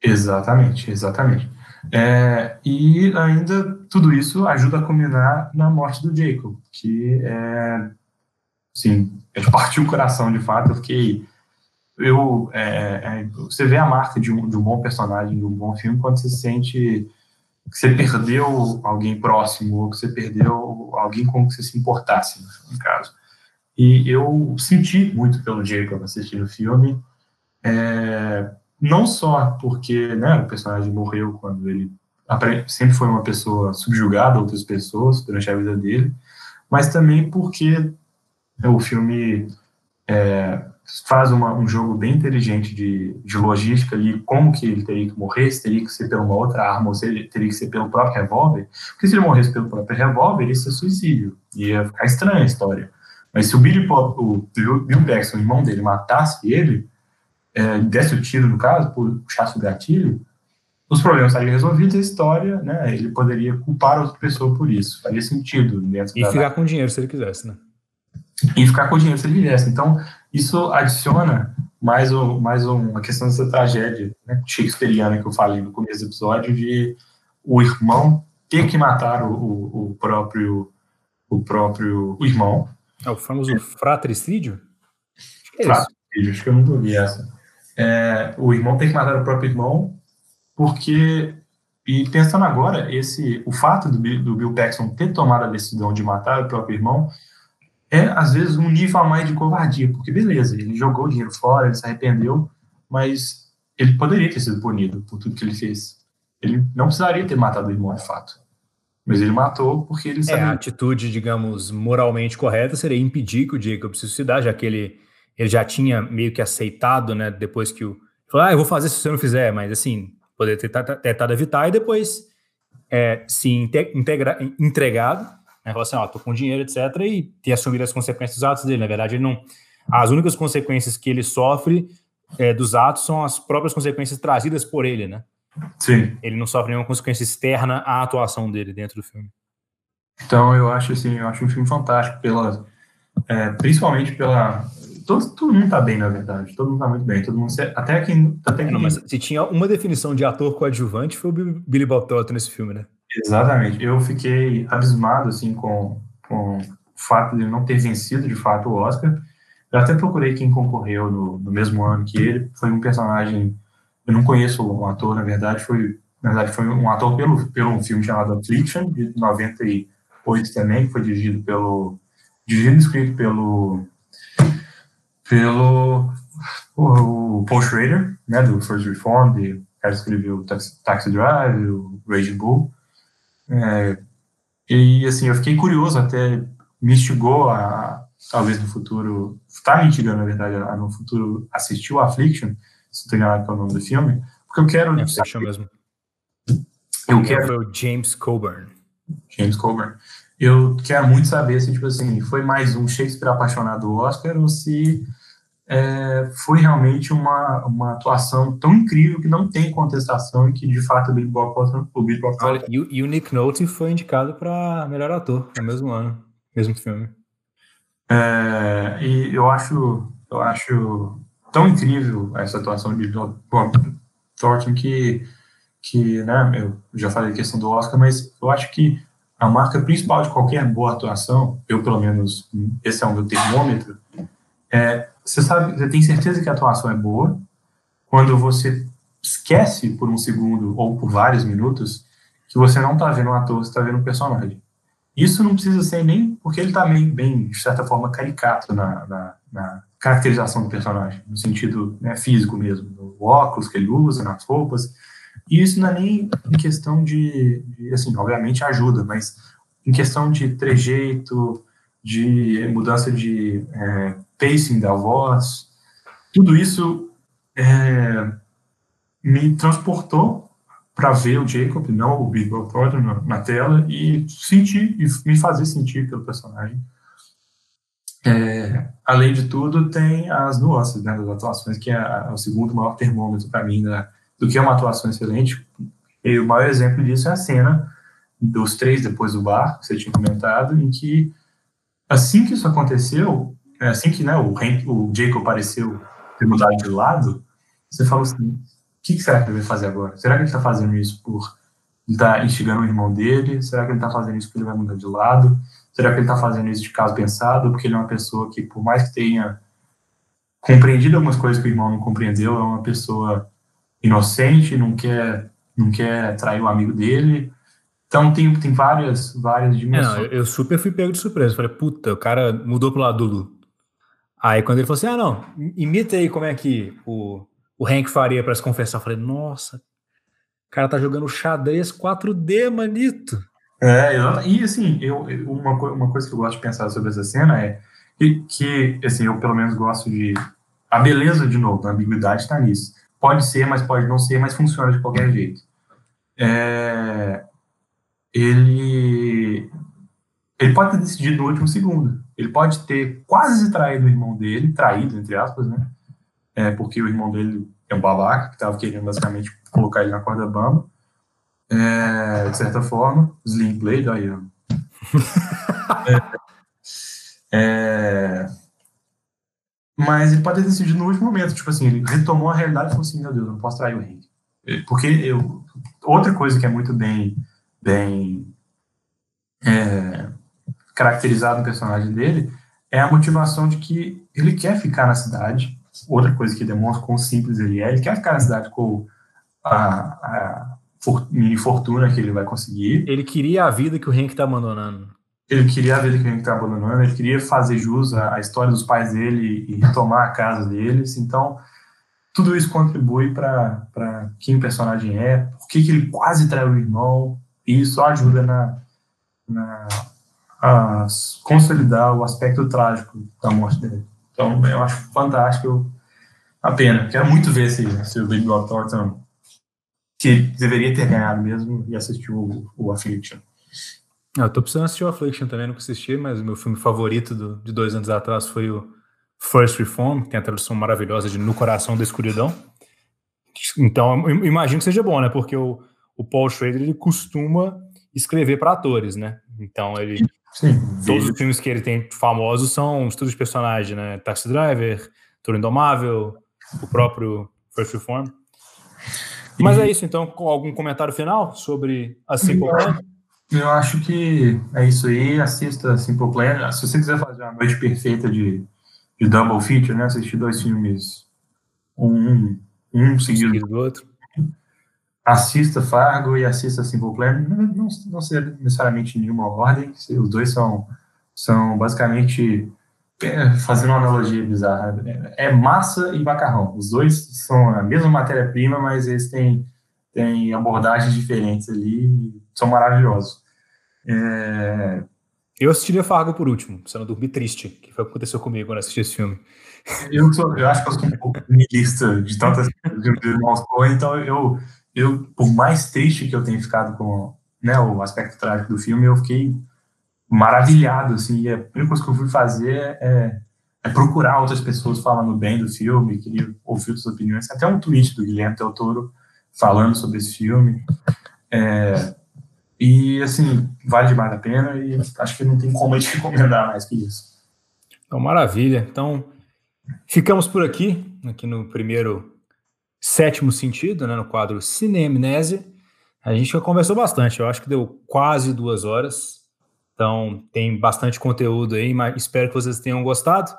Exatamente, exatamente. É, e ainda tudo isso ajuda a culminar na morte do Jacob, que é, assim, é partiu o coração de fato. Eu fiquei, eu, é, é, você vê a marca de um, de um bom personagem, de um bom filme, quando você sente que você perdeu alguém próximo, ou que você perdeu alguém com que você se importasse, no caso. E eu senti muito pelo Jacob assistindo o filme, é, não só porque né, o personagem morreu quando ele sempre foi uma pessoa subjugada a outras pessoas durante a vida dele, mas também porque o filme é, faz uma, um jogo bem inteligente de, de logística ali, como que ele teria que morrer, se teria que ser pela uma outra arma, ou se ele teria que ser pelo próprio revólver, porque se ele morresse pelo próprio revólver, ia ser suicídio, ia ficar estranha a história. Mas se o Billy Pop, o Bill Paxton, o irmão dele, matasse ele, é, desse o tiro, no caso, puxasse o gatilho, os problemas estariam resolvidos a história, né, ele poderia culpar outra pessoa por isso, faria sentido. Dentro e ficar com dinheiro se ele quisesse, né? E ficar com dinheiro se ele quisesse. Então, isso adiciona mais, um, mais uma questão dessa tragédia né, shakespeariana que eu falei no começo do episódio, de o irmão ter que matar o, o, o próprio o próprio o irmão. É o famoso é. fratricídio? Acho que é fratricídio, acho que eu não ouvi essa. É, o irmão tem que matar o próprio irmão porque e pensando agora, esse o fato do, do Bill Paxton ter tomado a decisão de matar o próprio irmão é, às vezes, um nível a mais de covardia, porque beleza, ele jogou o dinheiro fora, ele se arrependeu, mas ele poderia ter sido punido por tudo que ele fez. Ele não precisaria ter matado o irmão, de fato. Mas ele matou porque ele sabia. É, a atitude, digamos, moralmente correta seria impedir que o Jacob se suicidasse, já que ele, ele já tinha meio que aceitado, né, depois que o... Falou, ah, eu vou fazer se você não fizer, mas assim, poderia ter tentado evitar e depois é, se integra, entregado né? Falar assim, ó, tô com dinheiro, etc., e ter assumido as consequências dos atos dele. Na verdade, ele não. As únicas consequências que ele sofre é, dos atos são as próprias consequências trazidas por ele, né? Sim. Ele não sofre nenhuma consequência externa à atuação dele dentro do filme. Então, eu acho assim, eu acho um filme fantástico, pela, é, principalmente pela. Todo, todo mundo tá bem, na verdade. Todo mundo tá muito bem. Todo mundo, até quem. Até quem... Não, mas se tinha uma definição de ator coadjuvante, foi o Billy Bob Thornton nesse filme, né? Exatamente. Eu fiquei abismado assim com, com o fato de não ter vencido de fato o Oscar. Eu até procurei quem concorreu no, no mesmo ano que ele. Foi um personagem. Eu não conheço o ator, na verdade, foi na verdade foi um ator pelo, pelo um filme chamado Affliction de 98 também, que foi dirigido pelo dirigido e escrito pelo pelo o Paul Schrader, né, do First Reform, de cara escreveu Taxi, Taxi Drive, o Rage Bull. É, e assim, eu fiquei curioso, até me instigou a, talvez no futuro, está me instigando, na verdade, a, no futuro assistir o Affliction, se não tenho que é o nome do filme, porque eu quero. É, saber, mesmo. Eu quero. Foi o James Coburn. James Coburn. Eu quero muito saber se, tipo assim, foi mais um Shakespeare apaixonado do Oscar ou se é, foi realmente uma, uma atuação tão incrível que não tem contestação e que de fato o Billy Bob Olha, e, e, o Nick Nolte foi indicado para melhor ator no mesmo ano, mesmo filme. É, e eu acho, eu acho tão incrível essa atuação de Bob Thornton que, que né, eu já falei a questão do Oscar, mas eu acho que a marca principal de qualquer boa atuação, eu pelo menos, esse é o meu termômetro, é você sabe, você tem certeza que a atuação é boa quando você esquece por um segundo ou por vários minutos que você não está vendo um ator, você está vendo um personagem. Isso não precisa ser nem porque ele está bem, bem, de certa forma, caricato na, na, na caracterização do personagem, no sentido né, físico mesmo, no óculos que ele usa, nas roupas. E isso não é nem em questão de, de assim, obviamente ajuda, mas em questão de trejeito, de mudança de é, pacing da voz, tudo isso é, me transportou para ver o Jacob, não o Big Thornton na, na, tela e sentir e me fazer sentir pelo personagem. É, além de tudo, tem as nuances né, das atuações, que é, é o segundo maior termômetro para mim da, do que é uma atuação excelente. E o maior exemplo disso é a cena dos três depois do bar, que você tinha comentado, em que assim que isso aconteceu, assim que né, o, o Jacob apareceu ter mudado de lado, você falou assim: o que, será que ele vai fazer agora? Será que ele está fazendo isso por ele tá instigando o irmão dele? Será que ele está fazendo isso porque ele vai mudar de lado? Será que ele está fazendo isso de caso pensado? Porque ele é uma pessoa que, por mais que tenha compreendido algumas coisas que o irmão não compreendeu, é uma pessoa inocente, não quer, não quer trair o amigo dele. Então tem, tem várias, várias dimensões. Não, eu super fui pego de surpresa. Falei, puta, o cara mudou pro lado do Aí quando ele falou assim, ah, não, imita aí como é que o, o Hank faria para se confessar. Eu falei, nossa, o cara tá jogando xadrez 4D, manito. É, e assim, eu, uma, uma coisa que eu gosto de pensar sobre essa cena é que, que assim, eu pelo menos gosto de... A beleza, de novo, a ambiguidade está nisso. Pode ser, mas pode não ser, mas funciona de qualquer jeito. É, ele, ele pode ter decidido no último segundo. Ele pode ter quase traído o irmão dele, traído, entre aspas, né? É, porque o irmão dele é um babaca, que estava querendo basicamente colocar ele na corda bamba. É, de certa forma, Slim aí, ó. é, é, Mas ele pode ter decidido no último momento, tipo assim, ele retomou a realidade e falou assim, meu Deus, eu não posso trair o Henry. Porque eu, outra coisa que é muito bem, bem é, caracterizado no personagem dele é a motivação de que ele quer ficar na cidade. Outra coisa que demonstra quão simples ele é, ele quer ficar na cidade com a, a fortuna que ele vai conseguir. Ele queria a vida que o Hank está abandonando. Ele queria a vida que o Hank está abandonando, ele queria fazer jus à, história dos pais dele e retomar a casa deles. Então, tudo isso contribui para quem o personagem é, por que ele quase traiu o irmão, e isso ajuda na, na a consolidar o aspecto trágico da morte dele. Então, eu acho fantástico a pena. Quero muito ver se, se o Billy Bob Thornton, que deveria ter ganhado mesmo, e assistiu o, o Affliction. Ah, eu tô precisando assistir o Affliction também, nunca assisti, mas o meu filme favorito do, de dois anos atrás foi o First Reform, que tem a tradução maravilhosa de No Coração da Escuridão. Então, imagino que seja bom, né? Porque o, o Paul Schrader, ele costuma escrever para atores, né? Então, ele Sim, todos os filmes que ele tem famosos são estudos de personagem, né? Taxi Driver, Touro Indomável, o próprio First Reform. Mas e... é isso, então, com algum comentário final sobre a Simple Plan? Eu acho que é isso aí, assista a Simple Plan. Se você quiser fazer uma noite perfeita de, de double feature, né? Assistir dois filmes, um, um seguido, seguido do outro assista Fargo e assista Simple Plan, não, não, não ser necessariamente em nenhuma ordem, os dois são, são basicamente, é, fazendo uma analogia bizarra, é, é massa e macarrão. Os dois são a mesma matéria-prima, mas eles têm, têm abordagens diferentes ali, são maravilhosos. É... Eu assistiria Fargo por último, você não dormir triste, que foi o que aconteceu comigo quando assisti esse filme. Eu, sou, eu acho que eu sou um pouco lista de tantas de irmãos então eu eu, por mais triste que eu tenha ficado com né, o aspecto trágico do filme, eu fiquei maravilhado, assim, e a primeira coisa que eu fui fazer é, é procurar outras pessoas falando bem do filme, queria ouvir outras opiniões, até um tweet do Guilherme Del Toro falando sobre esse filme, é, e, assim, vale demais a pena, e acho que não tem como a gente recomendar mais que isso. Então, maravilha, então, ficamos por aqui, aqui no primeiro sétimo sentido, né, no quadro Cinemnésia. A gente já conversou bastante, eu acho que deu quase duas horas. Então tem bastante conteúdo aí, mas espero que vocês tenham gostado.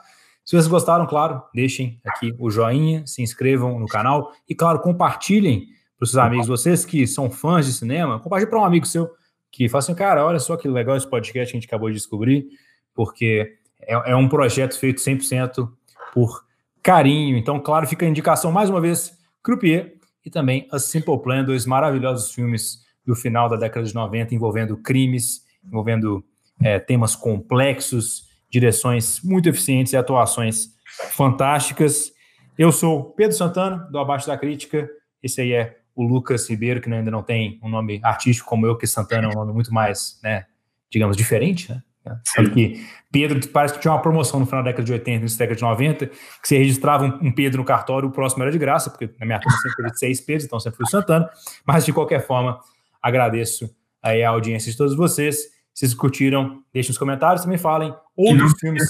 Se vocês gostaram, claro, deixem aqui o joinha, se inscrevam no canal e, claro, compartilhem para os seus amigos, vocês que são fãs de cinema, compartilhe para um amigo seu que fala assim, cara, olha só que legal esse podcast que a gente acabou de descobrir, porque é, é um projeto feito 100% por carinho. Então, claro, fica a indicação mais uma vez Croupier e também A Simple Plan, dois maravilhosos filmes do final da década de 90 envolvendo crimes, envolvendo é, temas complexos, direções muito eficientes e atuações fantásticas. Eu sou Pedro Santana, do Abaixo da Crítica. Esse aí é o Lucas Ribeiro, que ainda não tem um nome artístico como eu, que Santana é um nome muito mais, né, digamos, diferente, né? Sabe que Pedro parece que tinha uma promoção no final da década de 80, no década de 90, que você registrava um, um, Pedro no cartório, o próximo era de graça, porque na minha turma sempre teve seis Pedros, então sempre fui o Santana. Mas de qualquer forma, agradeço aí a audiência de todos vocês. Se vocês curtiram, deixem nos comentários, também falem outros filmes.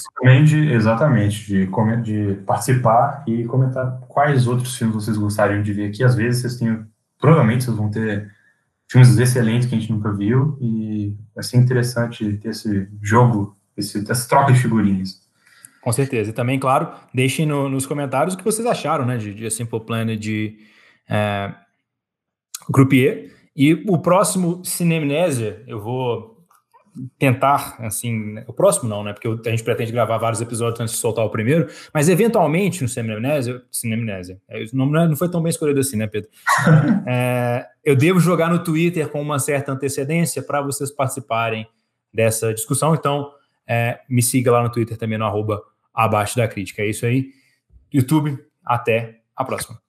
Exatamente, de, de participar e comentar quais outros filmes vocês gostariam de ver aqui. Às vezes vocês têm, provavelmente vocês vão ter filmes excelentes que a gente nunca viu e vai ser interessante ter esse jogo, esse, essa troca de figurinhas. Com certeza. E também, claro, deixem no, nos comentários o que vocês acharam, né, de, de Simple Plan de é, Croupier. E o próximo Cinemnésia, eu vou tentar, assim, o próximo não, né? Porque a gente pretende gravar vários episódios antes de soltar o primeiro, mas eventualmente no Cinemnésia, Cinemnésia, é, o nome não foi tão bem escolhido assim, né, Pedro? é, eu devo jogar no Twitter com uma certa antecedência para vocês participarem dessa discussão, então é, me siga lá no Twitter também no arroba abaixo da crítica. É isso aí. YouTube, até a próxima.